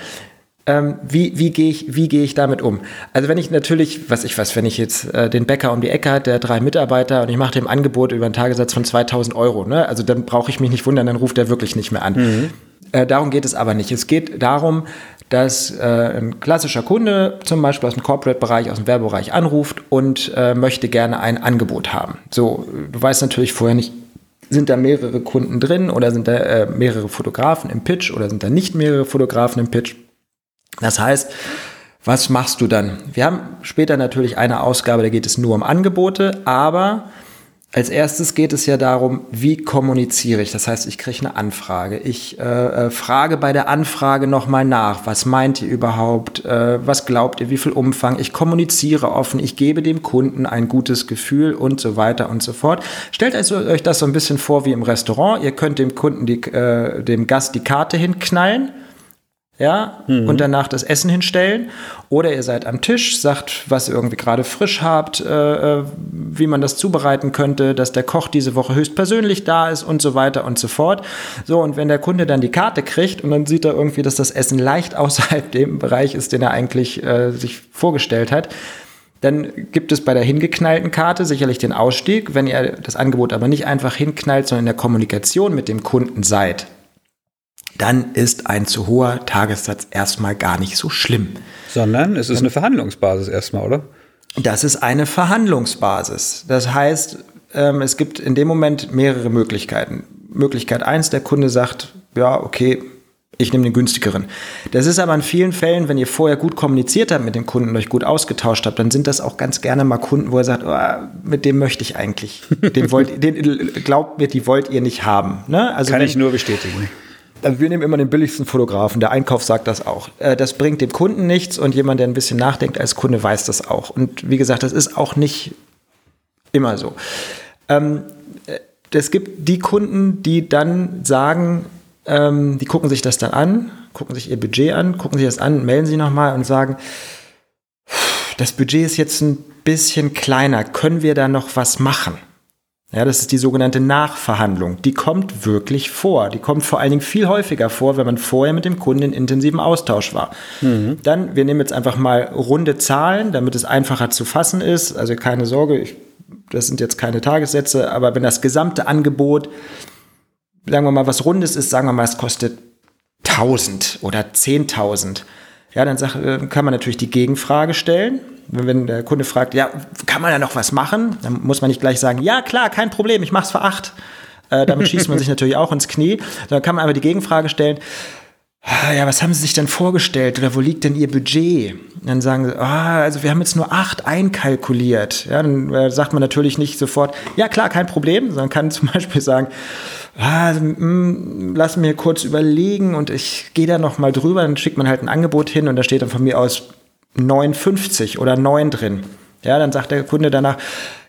S2: ähm, wie, wie gehe ich, wie gehe ich damit um? Also wenn ich natürlich, was ich weiß, wenn ich jetzt äh, den Bäcker um die Ecke hat, der drei Mitarbeiter und ich mache dem Angebot über einen Tagessatz von 2000 Euro, ne? also dann brauche ich mich nicht wundern, dann ruft er wirklich nicht mehr an. Mhm. Äh, darum geht es aber nicht. Es geht darum, dass äh, ein klassischer Kunde zum Beispiel aus dem Corporate-Bereich, aus dem Werbebereich anruft und äh, möchte gerne ein Angebot haben. So, du weißt natürlich vorher nicht, sind da mehrere Kunden drin oder sind da äh, mehrere Fotografen im Pitch oder sind da nicht mehrere Fotografen im Pitch? Das heißt, was machst du dann? Wir haben später natürlich eine Ausgabe, da geht es nur um Angebote, aber als erstes geht es ja darum, wie kommuniziere ich. Das heißt, ich kriege eine Anfrage. Ich äh, äh, frage bei der Anfrage nochmal nach. Was meint ihr überhaupt? Äh, was glaubt ihr? Wie viel Umfang? Ich kommuniziere offen. Ich gebe dem Kunden ein gutes Gefühl und so weiter und so fort. Stellt also euch das so ein bisschen vor wie im Restaurant. Ihr könnt dem Kunden, die, äh, dem Gast die Karte hinknallen ja, mhm. und danach das Essen hinstellen. Oder ihr seid am Tisch, sagt, was ihr irgendwie gerade frisch habt, äh, äh, wie man das zubereiten könnte, dass der Koch diese Woche höchstpersönlich da ist und so weiter und so fort. So, und wenn der Kunde dann die Karte kriegt und dann sieht er irgendwie, dass das Essen leicht außerhalb dem Bereich ist, den er eigentlich äh, sich vorgestellt hat, dann gibt es bei der hingeknallten Karte sicherlich den Ausstieg. Wenn ihr das Angebot aber nicht einfach hinknallt, sondern in der Kommunikation mit dem Kunden seid, dann ist ein zu hoher Tagessatz erstmal gar nicht so schlimm.
S1: Sondern es ist eine Verhandlungsbasis erstmal, oder?
S2: Das ist eine Verhandlungsbasis. Das heißt, ähm, es gibt in dem Moment mehrere Möglichkeiten. Möglichkeit eins, der Kunde sagt, ja, okay, ich nehme den günstigeren. Das ist aber in vielen Fällen, wenn ihr vorher gut kommuniziert habt mit dem Kunden und euch gut ausgetauscht habt, dann sind das auch ganz gerne mal Kunden, wo er sagt, oh, mit dem möchte ich eigentlich. Den wollt, den glaubt mir, die wollt ihr nicht haben. Ne?
S1: Also Kann wenn, ich nur bestätigen.
S2: Also wir nehmen immer den billigsten Fotografen. Der Einkauf sagt das auch. Äh, das bringt dem Kunden nichts und jemand, der ein bisschen nachdenkt als Kunde, weiß das auch. Und wie gesagt, das ist auch nicht immer so. Ähm, äh, es gibt die Kunden, die dann sagen, ähm, die gucken sich das dann an, gucken sich ihr Budget an, gucken sich das an, melden sich nochmal und sagen, das Budget ist jetzt ein bisschen kleiner, können wir da noch was machen? Ja, das ist die sogenannte Nachverhandlung. Die kommt wirklich vor. Die kommt vor allen Dingen viel häufiger vor, wenn man vorher mit dem Kunden in intensiven Austausch war. Mhm. Dann, wir nehmen jetzt einfach mal runde Zahlen, damit es einfacher zu fassen ist. Also keine Sorge, ich, das sind jetzt keine Tagessätze, aber wenn das gesamte Angebot sagen wir mal, was Rundes ist, sagen wir mal, es kostet 1000 oder 10.000. Ja, dann äh, kann man natürlich die Gegenfrage stellen. Wenn der Kunde fragt, ja, kann man da noch was machen? Dann muss man nicht gleich sagen, ja, klar, kein Problem, ich mach's für acht. Äh, damit schießt man sich natürlich auch ins Knie. Dann kann man aber die Gegenfrage stellen, ja, was haben Sie sich denn vorgestellt oder wo liegt denn Ihr Budget? dann sagen sie, ah, also wir haben jetzt nur acht einkalkuliert. Ja, dann äh, sagt man natürlich nicht sofort, ja klar, kein Problem, sondern kann zum Beispiel sagen, ah, mh, mm, lass mir kurz überlegen und ich gehe da noch mal drüber, dann schickt man halt ein Angebot hin und da steht dann von mir aus 59 oder 9 drin. Ja, dann sagt der Kunde danach,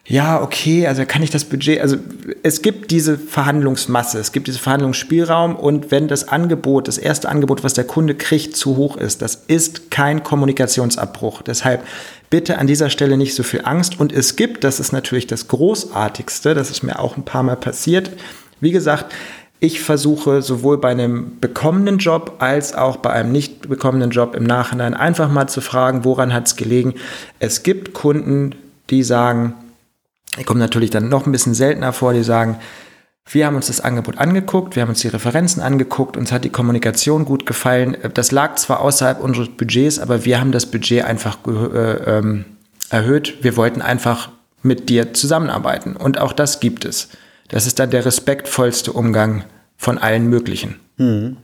S2: ja, okay, also kann ich das Budget, also es gibt diese Verhandlungsmasse, es gibt diesen Verhandlungsspielraum und wenn das Angebot, das erste Angebot, was der Kunde kriegt, zu hoch ist, das ist kein Kommunikationsabbruch. Deshalb bitte an dieser Stelle nicht so viel Angst und es gibt, das ist natürlich das Großartigste, das ist mir auch ein paar Mal passiert, wie gesagt, ich versuche sowohl bei einem bekommenen Job als auch bei einem nicht bekommenen Job im Nachhinein einfach mal zu fragen, woran hat es gelegen. Es gibt Kunden, die sagen, die kommen natürlich dann noch ein bisschen seltener vor, die sagen, wir haben uns das Angebot angeguckt, wir haben uns die Referenzen angeguckt, uns hat die Kommunikation gut gefallen. Das lag zwar außerhalb unseres Budgets, aber wir haben das Budget einfach äh, ähm, erhöht. Wir wollten einfach mit dir zusammenarbeiten. Und auch das gibt es. Das ist dann der respektvollste Umgang von allen möglichen. Mhm.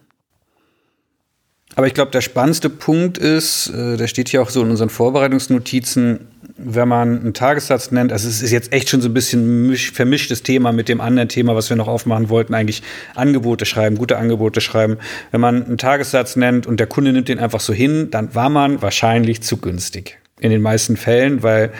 S1: Aber ich glaube, der spannendste Punkt ist, äh, der steht hier auch so in unseren Vorbereitungsnotizen, wenn man einen Tagessatz nennt, also es ist jetzt echt schon so ein bisschen vermischtes Thema mit dem anderen Thema, was wir noch aufmachen wollten, eigentlich Angebote schreiben, gute Angebote schreiben. Wenn man einen Tagessatz nennt und der Kunde nimmt den einfach so hin, dann war man wahrscheinlich zu günstig. In den meisten Fällen, weil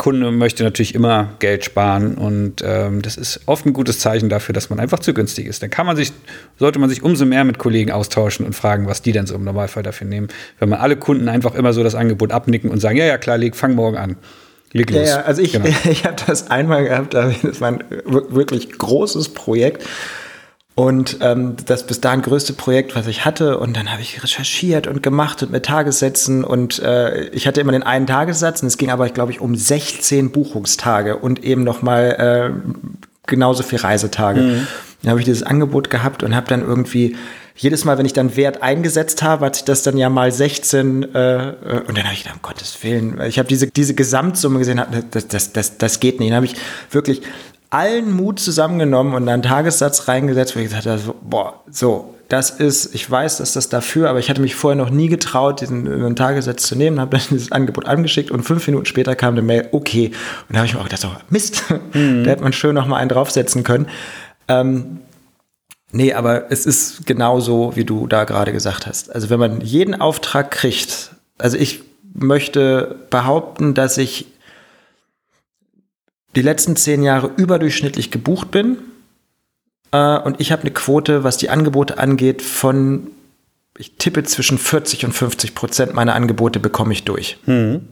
S1: Kunde möchte natürlich immer Geld sparen und ähm, das ist oft ein gutes Zeichen dafür, dass man einfach zu günstig ist. Dann kann man sich, sollte man sich umso mehr mit Kollegen austauschen und fragen, was die denn so im Normalfall dafür nehmen. Wenn man alle Kunden einfach immer so das Angebot abnicken und sagen, ja, ja, klar, leg, fang morgen an.
S2: Leg los. Ja, ja also ich, genau. ich habe das einmal gehabt, das war ein wirklich großes Projekt und ähm, das bis dahin größte Projekt, was ich hatte. Und dann habe ich recherchiert und gemacht und mit Tagessätzen. Und äh, ich hatte immer den einen Tagessatz. Und es ging aber, glaube ich, um 16 Buchungstage und eben noch mal äh, genauso viel Reisetage. Mhm. Dann habe ich dieses Angebot gehabt und habe dann irgendwie jedes Mal, wenn ich dann Wert eingesetzt habe, hat sich das dann ja mal 16 äh, äh, und dann habe ich gedacht, um Gottes Willen, ich habe diese, diese Gesamtsumme gesehen, das, das, das, das geht nicht. Dann habe ich wirklich allen Mut zusammengenommen und einen Tagessatz reingesetzt, wo ich gesagt habe, boah, so, das ist, ich weiß, dass das dafür, aber ich hatte mich vorher noch nie getraut, diesen, diesen Tagessatz zu nehmen, habe dann dieses Angebot angeschickt und fünf Minuten später kam eine Mail, okay. Und da habe ich mir auch gedacht, so, Mist, mhm. da hätte man schön noch mal einen draufsetzen können. Ähm, nee, aber es ist genauso, wie du da gerade gesagt hast. Also wenn man jeden Auftrag kriegt, also ich möchte behaupten, dass ich die letzten zehn Jahre überdurchschnittlich gebucht bin. Äh, und ich habe eine Quote, was die Angebote angeht, von, ich tippe zwischen 40 und 50 Prozent meiner Angebote bekomme ich durch. Mhm.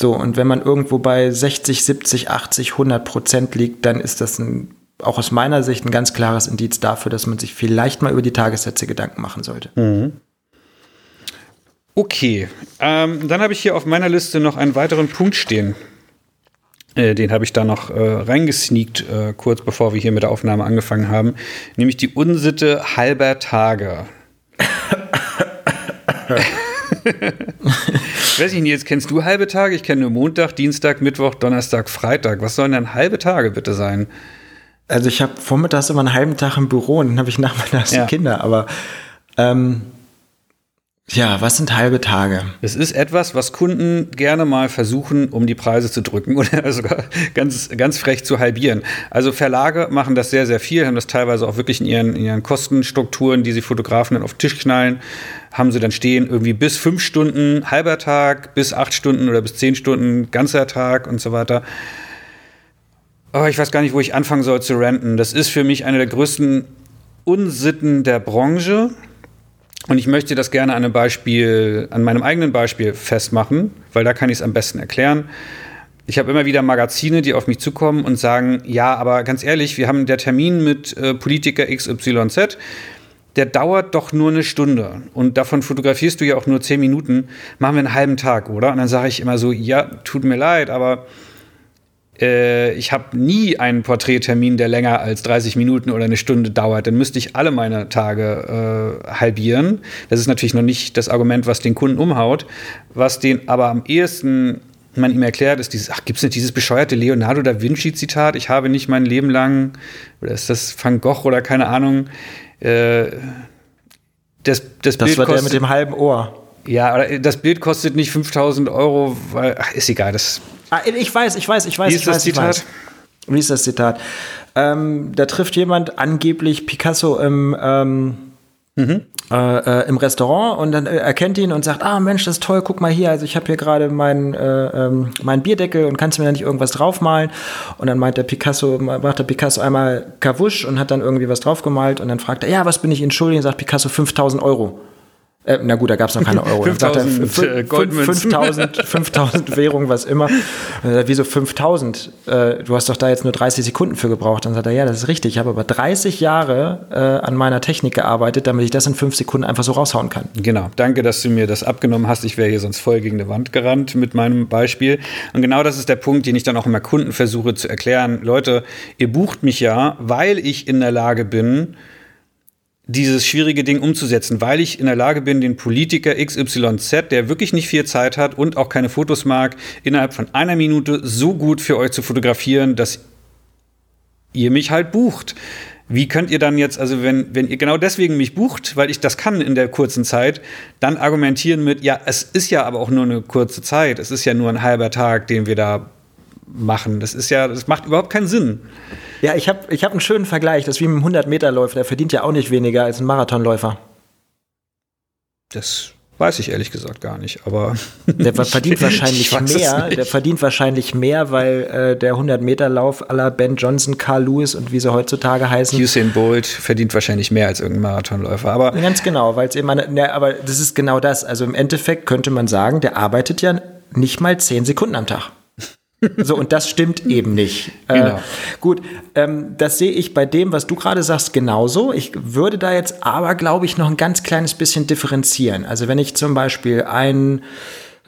S2: So, und wenn man irgendwo bei 60, 70, 80, 100 Prozent liegt, dann ist das ein, auch aus meiner Sicht ein ganz klares Indiz dafür, dass man sich vielleicht mal über die Tagessätze Gedanken machen sollte. Mhm.
S1: Okay, ähm, dann habe ich hier auf meiner Liste noch einen weiteren Punkt stehen. Äh, den habe ich da noch äh, reingesneakt, äh, kurz bevor wir hier mit der Aufnahme angefangen haben. Nämlich die Unsitte halber Tage. Weiß ich nicht, jetzt kennst du halbe Tage? Ich kenne nur Montag, Dienstag, Mittwoch, Donnerstag, Freitag. Was sollen denn halbe Tage bitte sein?
S2: also ich habe vormittags immer einen halben Tag im Büro und dann habe ich nachmittags ja. die Kinder, aber ähm, ja, was sind halbe Tage?
S1: Es ist etwas, was Kunden gerne mal versuchen, um die Preise zu drücken oder sogar ganz, ganz frech zu halbieren. Also Verlage machen das sehr, sehr viel, haben das teilweise auch wirklich in ihren, in ihren Kostenstrukturen, die sie Fotografen dann auf den Tisch knallen, haben sie dann stehen irgendwie bis fünf Stunden halber Tag, bis acht Stunden oder bis zehn Stunden ganzer Tag und so weiter. Aber ich weiß gar nicht, wo ich anfangen soll zu renten. Das ist für mich eine der größten Unsitten der Branche und ich möchte das gerne an einem Beispiel, an meinem eigenen Beispiel festmachen, weil da kann ich es am besten erklären. Ich habe immer wieder Magazine, die auf mich zukommen und sagen, ja, aber ganz ehrlich, wir haben der Termin mit äh, Politiker XYZ, der dauert doch nur eine Stunde und davon fotografierst du ja auch nur zehn Minuten, machen wir einen halben Tag, oder? Und dann sage ich immer so, ja, tut mir leid, aber äh, ich habe nie einen Porträttermin, der länger als 30 Minuten oder eine Stunde dauert. Dann müsste ich alle meine Tage äh, halbieren. Das ist natürlich noch nicht das Argument, was den Kunden umhaut. Was den aber am ehesten man ihm erklärt, ist dieses, ach, gibt es nicht dieses bescheuerte Leonardo da Vinci-Zitat? Ich habe nicht mein Leben lang, oder ist das Van Gogh oder keine Ahnung, äh,
S2: das, das, das Bild war kostet, der mit dem halben Ohr.
S1: Ja, das Bild kostet nicht 5000 Euro, weil, ach, ist egal, das
S2: Ah, ich weiß, ich weiß, ich weiß.
S1: Wie ist
S2: ich das weiß,
S1: Zitat?
S2: Wie ist das Zitat? Ähm, da trifft jemand angeblich Picasso im, ähm, mhm. äh, äh, im Restaurant und dann äh, erkennt ihn und sagt, ah Mensch, das ist toll, guck mal hier, also ich habe hier gerade meinen äh, ähm, mein Bierdeckel und kannst du mir da nicht irgendwas draufmalen? Und dann meint der Picasso, macht der Picasso einmal Kawusch und hat dann irgendwie was draufgemalt und dann fragt er, ja, was bin ich Ihnen schuldig? Und sagt Picasso 5000 Euro. Äh, na gut, da gab es noch keine Euro.
S1: 5000 äh, Goldmünzen.
S2: 5000, 5000 Währungen, was immer. Äh, wieso 5000? Äh, du hast doch da jetzt nur 30 Sekunden für gebraucht. Dann sagt er, ja, das ist richtig. Ich habe aber 30 Jahre äh, an meiner Technik gearbeitet, damit ich das in fünf Sekunden einfach so raushauen kann.
S1: Genau. Danke, dass du mir das abgenommen hast. Ich wäre hier sonst voll gegen eine Wand gerannt mit meinem Beispiel. Und genau das ist der Punkt, den ich dann auch immer Kunden versuche zu erklären. Leute, ihr bucht mich ja, weil ich in der Lage bin, dieses schwierige Ding umzusetzen, weil ich in der Lage bin, den Politiker XYZ, der wirklich nicht viel Zeit hat und auch keine Fotos mag, innerhalb von einer Minute so gut für euch zu fotografieren, dass ihr mich halt bucht. Wie könnt ihr dann jetzt, also wenn, wenn ihr genau deswegen mich bucht, weil ich das kann in der kurzen Zeit, dann argumentieren mit, ja, es ist ja aber auch nur eine kurze Zeit, es ist ja nur ein halber Tag, den wir da machen. Das ist ja, das macht überhaupt keinen Sinn.
S2: Ja, ich habe ich hab einen schönen Vergleich. Das ist wie mit einem 100-Meter-Läufer. Der verdient ja auch nicht weniger als ein Marathonläufer.
S1: Das weiß ich ehrlich gesagt gar nicht, aber.
S2: Der verdient wahrscheinlich mehr. Der verdient wahrscheinlich mehr, weil äh, der 100-Meter-Lauf aller Ben Johnson, Carl Lewis und wie sie heutzutage heißen.
S1: Usain Bolt verdient wahrscheinlich mehr als irgendein Marathonläufer. Aber
S2: Ganz genau, weil es eben. Eine, ne, aber das ist genau das. Also im Endeffekt könnte man sagen, der arbeitet ja nicht mal 10 Sekunden am Tag. So, und das stimmt eben nicht. Äh, genau. Äh, gut, ähm, das sehe ich bei dem, was du gerade sagst, genauso. Ich würde da jetzt aber, glaube ich, noch ein ganz kleines bisschen differenzieren. Also wenn ich zum Beispiel einen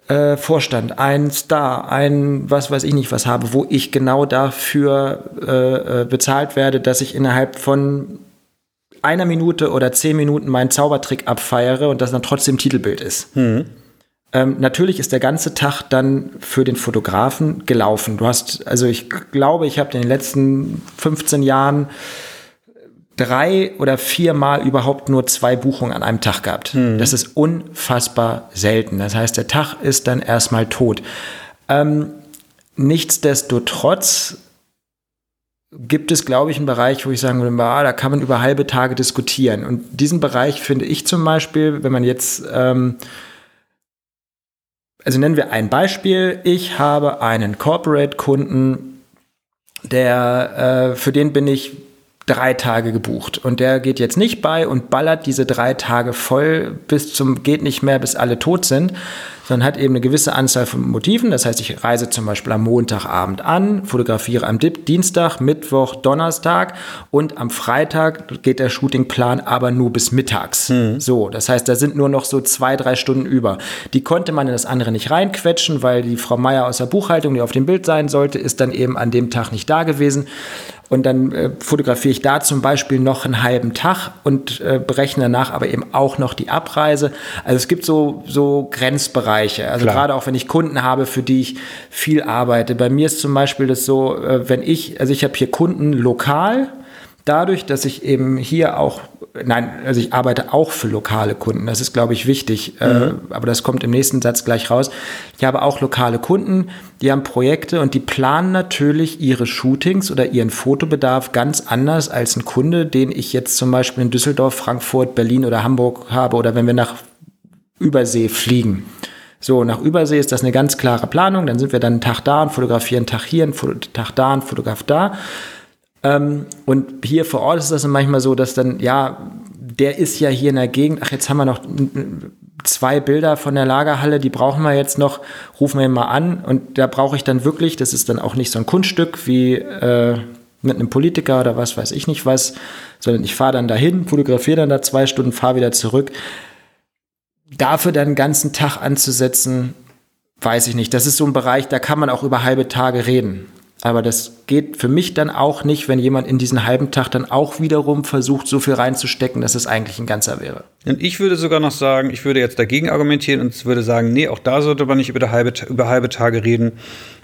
S2: äh, Vorstand, einen Star, ein was weiß ich nicht was habe, wo ich genau dafür äh, äh bezahlt werde, dass ich innerhalb von einer Minute oder zehn Minuten meinen Zaubertrick abfeiere und das dann trotzdem Titelbild ist. Mhm ähm, natürlich ist der ganze Tag dann für den Fotografen gelaufen. Du hast, also ich glaube, ich habe in den letzten 15 Jahren drei oder viermal überhaupt nur zwei Buchungen an einem Tag gehabt. Mhm. Das ist unfassbar selten. Das heißt, der Tag ist dann erstmal tot. Ähm, nichtsdestotrotz gibt es, glaube ich, einen Bereich, wo ich sagen würde, ah, da kann man über halbe Tage diskutieren. Und diesen Bereich finde ich zum Beispiel, wenn man jetzt ähm, also nennen wir ein Beispiel. Ich habe einen Corporate-Kunden, der, äh, für den bin ich drei Tage gebucht und der geht jetzt nicht bei und ballert diese drei Tage voll bis zum geht nicht mehr, bis alle tot sind, sondern hat eben eine gewisse Anzahl von Motiven. Das heißt, ich reise zum Beispiel am Montagabend an, fotografiere am Dienstag, Mittwoch, Donnerstag und am Freitag geht der Shootingplan aber nur bis mittags. Mhm. So, das heißt, da sind nur noch so zwei, drei Stunden über. Die konnte man in das andere nicht reinquetschen, weil die Frau Meier aus der Buchhaltung, die auf dem Bild sein sollte, ist dann eben an dem Tag nicht da gewesen. Und dann äh, fotografiere ich da zum Beispiel noch einen halben Tag und äh, berechne danach aber eben auch noch die Abreise. Also es gibt so, so Grenzbereiche. Also Klar. gerade auch wenn ich Kunden habe, für die ich viel arbeite. Bei mir ist zum Beispiel das so, äh, wenn ich, also ich habe hier Kunden lokal, dadurch, dass ich eben hier auch, nein, also ich arbeite auch für lokale Kunden, das ist, glaube ich, wichtig, äh, mhm. äh, aber das kommt im nächsten Satz gleich raus. Ich habe auch lokale Kunden, die haben Projekte und die planen natürlich ihre Shootings oder ihren Fotobedarf ganz anders als ein Kunde, den ich jetzt zum Beispiel in Düsseldorf, Frankfurt, Berlin oder Hamburg habe oder wenn wir nach Übersee fliegen. So, nach Übersee ist das eine ganz klare Planung. Dann sind wir dann einen Tag da und fotografieren einen Tag hier, einen Tag da, einen Fotograf da. Ähm, und hier vor Ort ist das manchmal so, dass dann, ja, der ist ja hier in der Gegend, ach, jetzt haben wir noch zwei Bilder von der Lagerhalle, die brauchen wir jetzt noch, rufen wir ihn mal an. Und da brauche ich dann wirklich, das ist dann auch nicht so ein Kunststück wie äh, mit einem Politiker oder was weiß ich nicht was, sondern ich fahre dann dahin, fotografiere dann da zwei Stunden, fahre wieder zurück. Dafür dann einen ganzen Tag anzusetzen, weiß ich nicht. Das ist so ein Bereich, da kann man auch über halbe Tage reden. Aber das geht für mich dann auch nicht, wenn jemand in diesen halben Tag dann auch wiederum versucht, so viel reinzustecken, dass es eigentlich ein ganzer wäre.
S1: Und ich würde sogar noch sagen, ich würde jetzt dagegen argumentieren und würde sagen, nee, auch da sollte man nicht über halbe, über halbe Tage reden,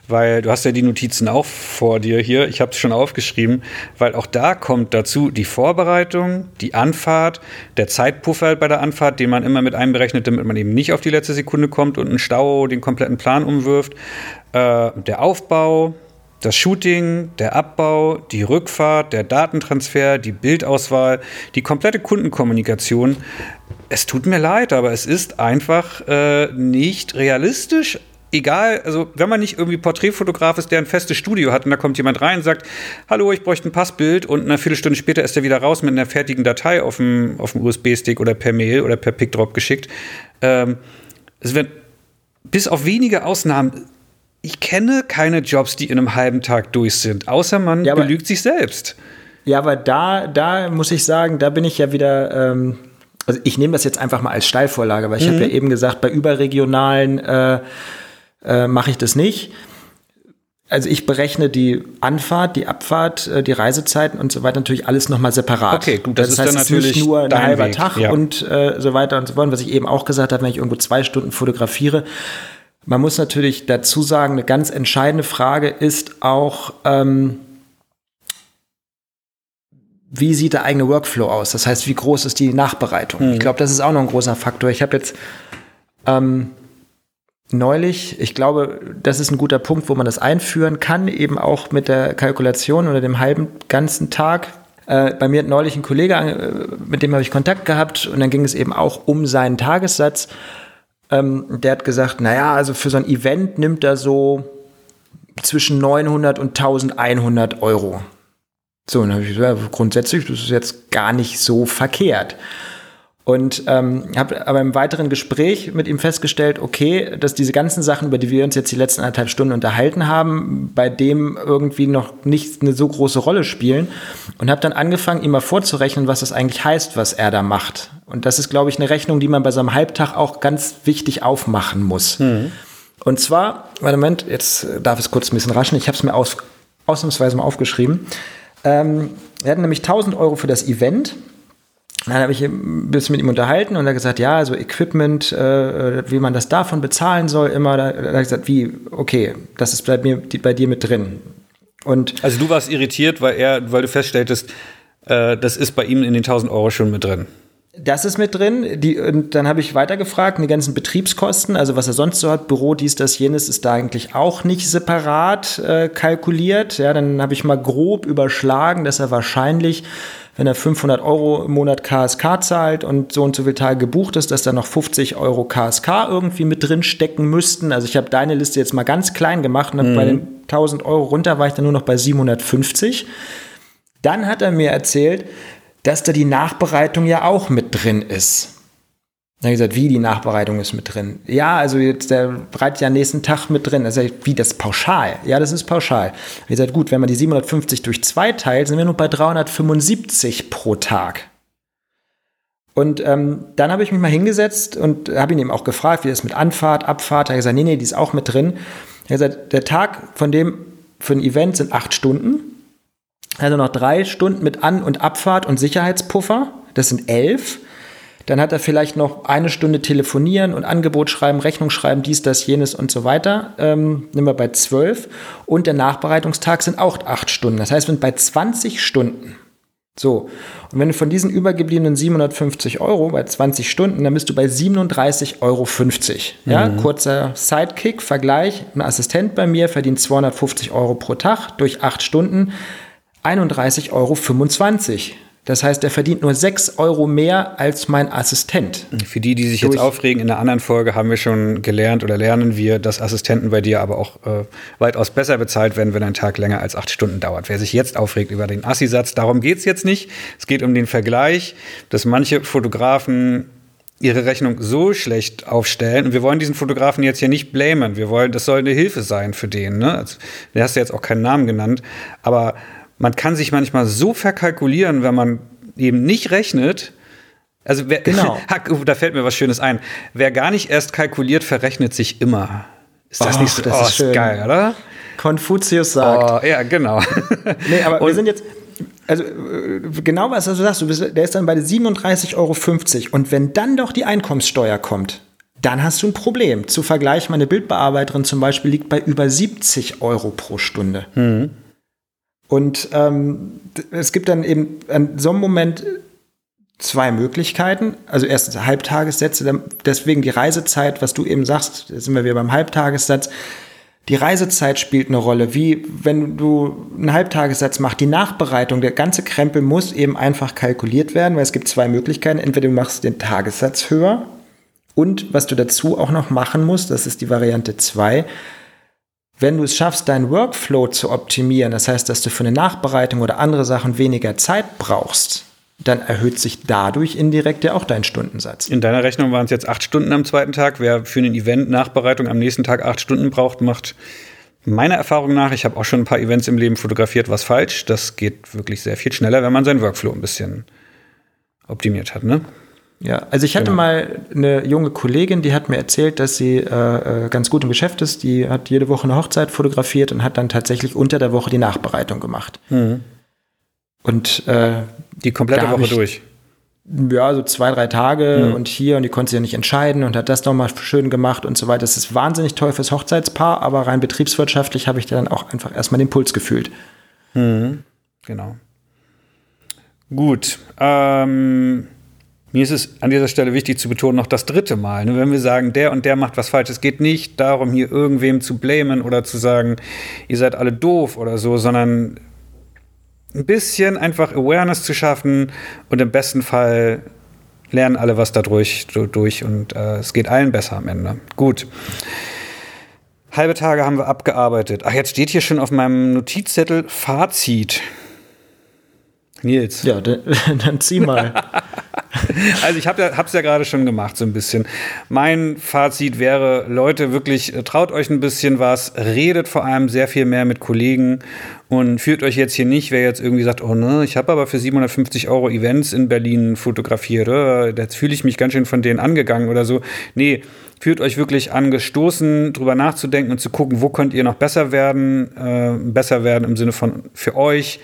S1: weil du hast ja die Notizen auch vor dir hier. Ich habe es schon aufgeschrieben, weil auch da kommt dazu die Vorbereitung, die Anfahrt, der Zeitpuffer bei der Anfahrt, den man immer mit einberechnet, damit man eben nicht auf die letzte Sekunde kommt und einen Stau den kompletten Plan umwirft, äh, der Aufbau, das Shooting, der Abbau, die Rückfahrt, der Datentransfer, die Bildauswahl, die komplette Kundenkommunikation. Es tut mir leid, aber es ist einfach äh, nicht realistisch. Egal, also wenn man nicht irgendwie Porträtfotograf ist, der ein festes Studio hat und da kommt jemand rein und sagt, hallo, ich bräuchte ein Passbild und eine Viertelstunde später ist er wieder raus mit einer fertigen Datei auf dem, auf dem USB-Stick oder per Mail oder per PickDrop geschickt. Ähm, es wird bis auf wenige Ausnahmen ich kenne keine Jobs, die in einem halben Tag durch sind, außer man ja, belügt sich selbst.
S2: Ja, aber da, da muss ich sagen, da bin ich ja wieder. Ähm, also ich nehme das jetzt einfach mal als Steilvorlage, weil ich mhm. habe ja eben gesagt, bei überregionalen äh, äh, mache ich das nicht. Also ich berechne die Anfahrt, die Abfahrt, äh, die Reisezeiten und so weiter natürlich alles nochmal separat.
S1: Okay, gut, das, das ist heißt, dann natürlich
S2: nicht nur ein halber Weg, Tag ja. und äh, so weiter und so fort. Was ich eben auch gesagt habe, wenn ich irgendwo zwei Stunden fotografiere, man muss natürlich dazu sagen, eine ganz entscheidende Frage ist auch, ähm, wie sieht der eigene Workflow aus? Das heißt, wie groß ist die Nachbereitung? Mhm. Ich glaube, das ist auch noch ein großer Faktor. Ich habe jetzt ähm, neulich, ich glaube, das ist ein guter Punkt, wo man das einführen kann, eben auch mit der Kalkulation oder dem halben ganzen Tag. Äh, bei mir hat neulich ein Kollege, äh, mit dem habe ich Kontakt gehabt und dann ging es eben auch um seinen Tagessatz. Ähm, der hat gesagt, naja, also für so ein Event nimmt er so zwischen 900 und 1100 Euro. So, und dann habe ich gesagt, grundsätzlich, das ist jetzt gar nicht so verkehrt. Und ähm, habe aber im weiteren Gespräch mit ihm festgestellt, okay, dass diese ganzen Sachen, über die wir uns jetzt die letzten anderthalb Stunden unterhalten haben, bei dem irgendwie noch nicht eine so große Rolle spielen. Und habe dann angefangen, ihm mal vorzurechnen, was das eigentlich heißt, was er da macht. Und das ist, glaube ich, eine Rechnung, die man bei so einem Halbtag auch ganz wichtig aufmachen muss. Mhm. Und zwar, Moment, jetzt darf es kurz ein bisschen raschen, ich habe es mir aus, ausnahmsweise mal aufgeschrieben. Ähm, er hat nämlich 1000 Euro für das Event dann habe ich ein bisschen mit ihm unterhalten und er hat gesagt, ja, also Equipment, äh, wie man das davon bezahlen soll, immer. Da, da habe ich gesagt, wie, okay, das ist bei, mir, bei dir mit drin.
S1: Und also du warst irritiert, weil er, weil du feststelltest, äh, das ist bei ihm in den 1000 Euro schon mit drin.
S2: Das ist mit drin. Die, und dann habe ich weitergefragt, die ganzen Betriebskosten, also was er sonst so hat, Büro, dies, das, jenes, ist da eigentlich auch nicht separat äh, kalkuliert. Ja, dann habe ich mal grob überschlagen, dass er wahrscheinlich wenn er 500 Euro im Monat KSK zahlt und so und so viele Tage gebucht ist, dass da noch 50 Euro KSK irgendwie mit drin stecken müssten. Also ich habe deine Liste jetzt mal ganz klein gemacht und mhm. bei den 1000 Euro runter war ich dann nur noch bei 750. Dann hat er mir erzählt, dass da die Nachbereitung ja auch mit drin ist. Dann habe ich gesagt, wie die Nachbereitung ist mit drin. Ja, also jetzt der bereitet ja nächsten Tag mit drin. Also wie das pauschal? Ja, das ist pauschal. Ich gesagt, gut, wenn man die 750 durch zwei teilt, sind wir nur bei 375 pro Tag. Und ähm, dann habe ich mich mal hingesetzt und habe ihn eben auch gefragt, wie das mit Anfahrt, Abfahrt. Er hat gesagt, nee, nee, die ist auch mit drin. Er hat gesagt, der Tag von dem für ein Event sind acht Stunden. Also noch drei Stunden mit An- und Abfahrt und Sicherheitspuffer. Das sind elf. Dann hat er vielleicht noch eine Stunde telefonieren und Angebot schreiben, Rechnung schreiben, dies, das, jenes und so weiter. Ähm, nehmen wir bei zwölf. Und der Nachbereitungstag sind auch acht Stunden. Das heißt, wenn bei 20 Stunden so, und wenn du von diesen übergebliebenen 750 Euro bei 20 Stunden, dann bist du bei 37,50 Euro. Ja, mhm. kurzer Sidekick, Vergleich. Ein Assistent bei mir verdient 250 Euro pro Tag durch acht Stunden, 31,25 Euro. Das heißt, er verdient nur 6 Euro mehr als mein Assistent.
S1: Für die, die sich jetzt aufregen, in der anderen Folge haben wir schon gelernt oder lernen wir, dass Assistenten bei dir aber auch äh, weitaus besser bezahlt werden, wenn ein Tag länger als acht Stunden dauert. Wer sich jetzt aufregt über den Assi-Satz, darum geht es jetzt nicht. Es geht um den Vergleich, dass manche Fotografen ihre Rechnung so schlecht aufstellen. Und wir wollen diesen Fotografen jetzt hier nicht blamen. Wir wollen, das soll eine Hilfe sein für den. Ne? Also, du hast ja jetzt auch keinen Namen genannt, aber man kann sich manchmal so verkalkulieren, wenn man eben nicht rechnet. Also wer, genau. da fällt mir was Schönes ein. Wer gar nicht erst kalkuliert, verrechnet sich immer.
S2: Ist das Och, nicht so das oh, ist schön. geil, oder? Konfuzius sagt.
S1: Oh, ja, genau.
S2: nee, aber Und, wir sind jetzt, also äh, genau was du sagst, du bist, der ist dann bei 37,50 Euro. Und wenn dann doch die Einkommenssteuer kommt, dann hast du ein Problem. Zu Vergleich, meine Bildbearbeiterin zum Beispiel liegt bei über 70 Euro pro Stunde. Mhm. Und ähm, es gibt dann eben an so einem Moment zwei Möglichkeiten. Also erstens Halbtagessätze, deswegen die Reisezeit, was du eben sagst, da sind wir wieder beim Halbtagessatz. Die Reisezeit spielt eine Rolle. Wie wenn du einen Halbtagessatz machst, die Nachbereitung, der ganze Krempel muss eben einfach kalkuliert werden, weil es gibt zwei Möglichkeiten. Entweder du machst den Tagessatz höher und was du dazu auch noch machen musst, das ist die Variante 2, wenn du es schaffst, deinen Workflow zu optimieren, das heißt, dass du für eine Nachbereitung oder andere Sachen weniger Zeit brauchst, dann erhöht sich dadurch indirekt ja auch dein Stundensatz.
S1: In deiner Rechnung waren es jetzt acht Stunden am zweiten Tag. Wer für ein Event Nachbereitung am nächsten Tag acht Stunden braucht, macht meiner Erfahrung nach, ich habe auch schon ein paar Events im Leben fotografiert, was falsch. Das geht wirklich sehr viel schneller, wenn man seinen Workflow ein bisschen optimiert hat. Ne?
S2: Ja, also ich hatte genau. mal eine junge Kollegin, die hat mir erzählt, dass sie äh, äh, ganz gut im Geschäft ist. Die hat jede Woche eine Hochzeit fotografiert und hat dann tatsächlich unter der Woche die Nachbereitung gemacht. Mhm. Und äh,
S1: die komplette Woche ich, durch.
S2: Ja, so zwei, drei Tage mhm. und hier und die konnte sich ja nicht entscheiden und hat das nochmal schön gemacht und so weiter. Das ist wahnsinnig toll fürs Hochzeitspaar, aber rein betriebswirtschaftlich habe ich dann auch einfach erstmal den Puls gefühlt.
S1: Mhm. Genau. Gut. Ähm mir ist es an dieser Stelle wichtig zu betonen, noch das dritte Mal. Ne? Wenn wir sagen, der und der macht was falsch, es geht nicht darum, hier irgendwem zu blamen oder zu sagen, ihr seid alle doof oder so, sondern ein bisschen einfach Awareness zu schaffen und im besten Fall lernen alle was dadurch durch und äh, es geht allen besser am Ende. Gut. Halbe Tage haben wir abgearbeitet. Ach, jetzt steht hier schon auf meinem Notizzettel Fazit.
S2: Nils. Ja, dann, dann zieh mal.
S1: also ich habe es ja gerade schon gemacht, so ein bisschen. Mein Fazit wäre, Leute, wirklich äh, traut euch ein bisschen was, redet vor allem sehr viel mehr mit Kollegen und führt euch jetzt hier nicht, wer jetzt irgendwie sagt, oh ne, ich habe aber für 750 Euro Events in Berlin fotografiert, oder? jetzt fühle ich mich ganz schön von denen angegangen oder so. Nee, führt euch wirklich angestoßen, drüber nachzudenken und zu gucken, wo könnt ihr noch besser werden, äh, besser werden im Sinne von für euch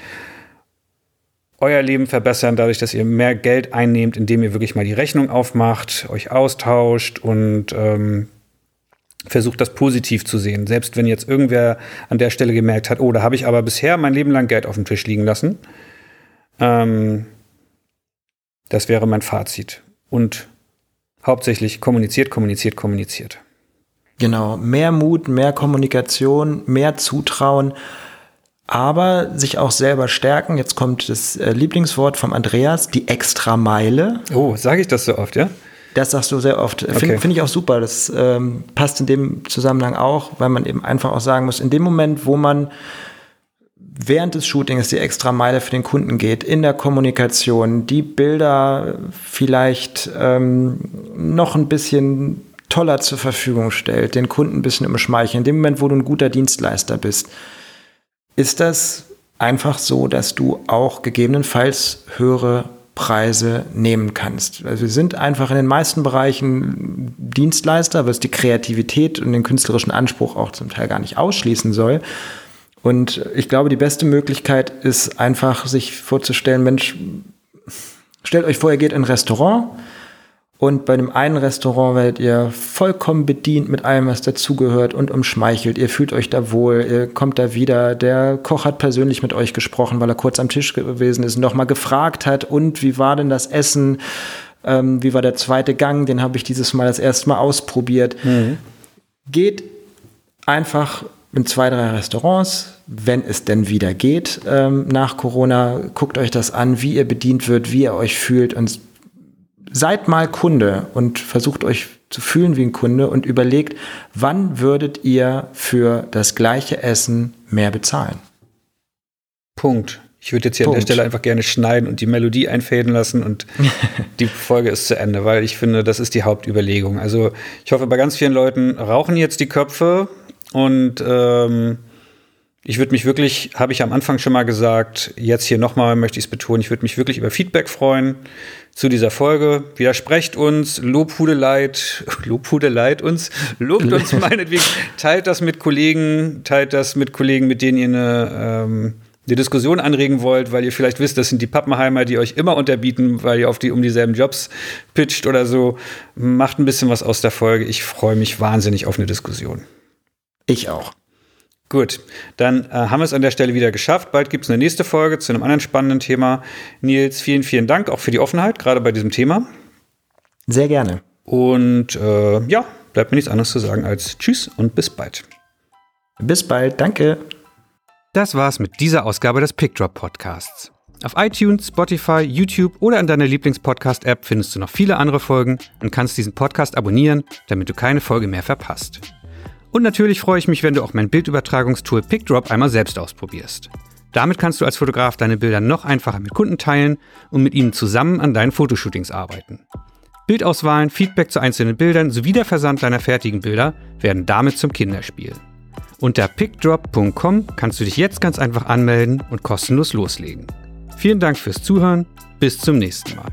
S1: euer Leben verbessern, dadurch, dass ihr mehr Geld einnehmt, indem ihr wirklich mal die Rechnung aufmacht, euch austauscht und ähm, versucht, das positiv zu sehen. Selbst wenn jetzt irgendwer an der Stelle gemerkt hat, oh, da habe ich aber bisher mein Leben lang Geld auf dem Tisch liegen lassen. Ähm, das wäre mein Fazit. Und hauptsächlich kommuniziert, kommuniziert, kommuniziert.
S2: Genau, mehr Mut, mehr Kommunikation, mehr Zutrauen aber sich auch selber stärken. Jetzt kommt das äh, Lieblingswort vom Andreas, die Extrameile.
S1: Oh, sage ich das so oft, ja?
S2: Das sagst du sehr oft. Finde okay. find ich auch super. Das ähm, passt in dem Zusammenhang auch, weil man eben einfach auch sagen muss, in dem Moment, wo man während des Shootings die extra Meile für den Kunden geht, in der Kommunikation, die Bilder vielleicht ähm, noch ein bisschen toller zur Verfügung stellt, den Kunden ein bisschen umschmeicheln, in dem Moment, wo du ein guter Dienstleister bist, ist das einfach so, dass du auch gegebenenfalls höhere Preise nehmen kannst. Also wir sind einfach in den meisten Bereichen Dienstleister, was die Kreativität und den künstlerischen Anspruch auch zum Teil gar nicht ausschließen soll. Und ich glaube, die beste Möglichkeit ist einfach, sich vorzustellen, Mensch, stellt euch vor, ihr geht in ein Restaurant und bei dem einen Restaurant werdet ihr vollkommen bedient mit allem, was dazugehört und umschmeichelt. Ihr fühlt euch da wohl, ihr kommt da wieder. Der Koch hat persönlich mit euch gesprochen, weil er kurz am Tisch gewesen ist und nochmal gefragt hat, und wie war denn das Essen? Ähm, wie war der zweite Gang? Den habe ich dieses Mal das erste Mal ausprobiert. Mhm. Geht einfach in zwei, drei Restaurants, wenn es denn wieder geht ähm, nach Corona. Guckt euch das an, wie ihr bedient wird, wie ihr euch fühlt und seid mal Kunde und versucht euch zu fühlen wie ein Kunde und überlegt, wann würdet ihr für das gleiche Essen mehr bezahlen?
S1: Punkt. Ich würde jetzt hier Punkt. an der Stelle einfach gerne schneiden und die Melodie einfäden lassen und die Folge ist zu Ende, weil ich finde, das ist die Hauptüberlegung. Also ich hoffe, bei ganz vielen Leuten rauchen jetzt die Köpfe und ähm, ich würde mich wirklich, habe ich am Anfang schon mal gesagt, jetzt hier nochmal möchte ich es betonen, ich würde mich wirklich über Feedback freuen zu dieser Folge. Widersprecht uns, Lobhudeleit, Lobhudeleit uns, lobt uns meinetwegen, teilt das mit Kollegen, teilt das mit Kollegen, mit denen ihr eine, ähm, eine Diskussion anregen wollt, weil ihr vielleicht wisst, das sind die Pappenheimer, die euch immer unterbieten, weil ihr auf die um dieselben Jobs pitcht oder so. Macht ein bisschen was aus der Folge. Ich freue mich wahnsinnig auf eine Diskussion.
S2: Ich auch.
S1: Gut, dann äh, haben wir es an der Stelle wieder geschafft. Bald gibt es eine nächste Folge zu einem anderen spannenden Thema. Nils, vielen, vielen Dank auch für die Offenheit, gerade bei diesem Thema.
S2: Sehr gerne.
S1: Und äh, ja, bleibt mir nichts anderes zu sagen als Tschüss und bis bald.
S2: Bis bald, danke.
S1: Das war's mit dieser Ausgabe des Pickdrop Podcasts. Auf iTunes, Spotify, YouTube oder in deiner Lieblingspodcast-App findest du noch viele andere Folgen und kannst diesen Podcast abonnieren, damit du keine Folge mehr verpasst. Und natürlich freue ich mich, wenn du auch mein Bildübertragungstool PickDrop einmal selbst ausprobierst. Damit kannst du als Fotograf deine Bilder noch einfacher mit Kunden teilen und mit ihnen zusammen an deinen Fotoshootings arbeiten. Bildauswahlen, Feedback zu einzelnen Bildern sowie der Versand deiner fertigen Bilder werden damit zum Kinderspiel. Unter pickdrop.com kannst du dich jetzt ganz einfach anmelden und kostenlos loslegen. Vielen Dank fürs Zuhören, bis zum nächsten Mal.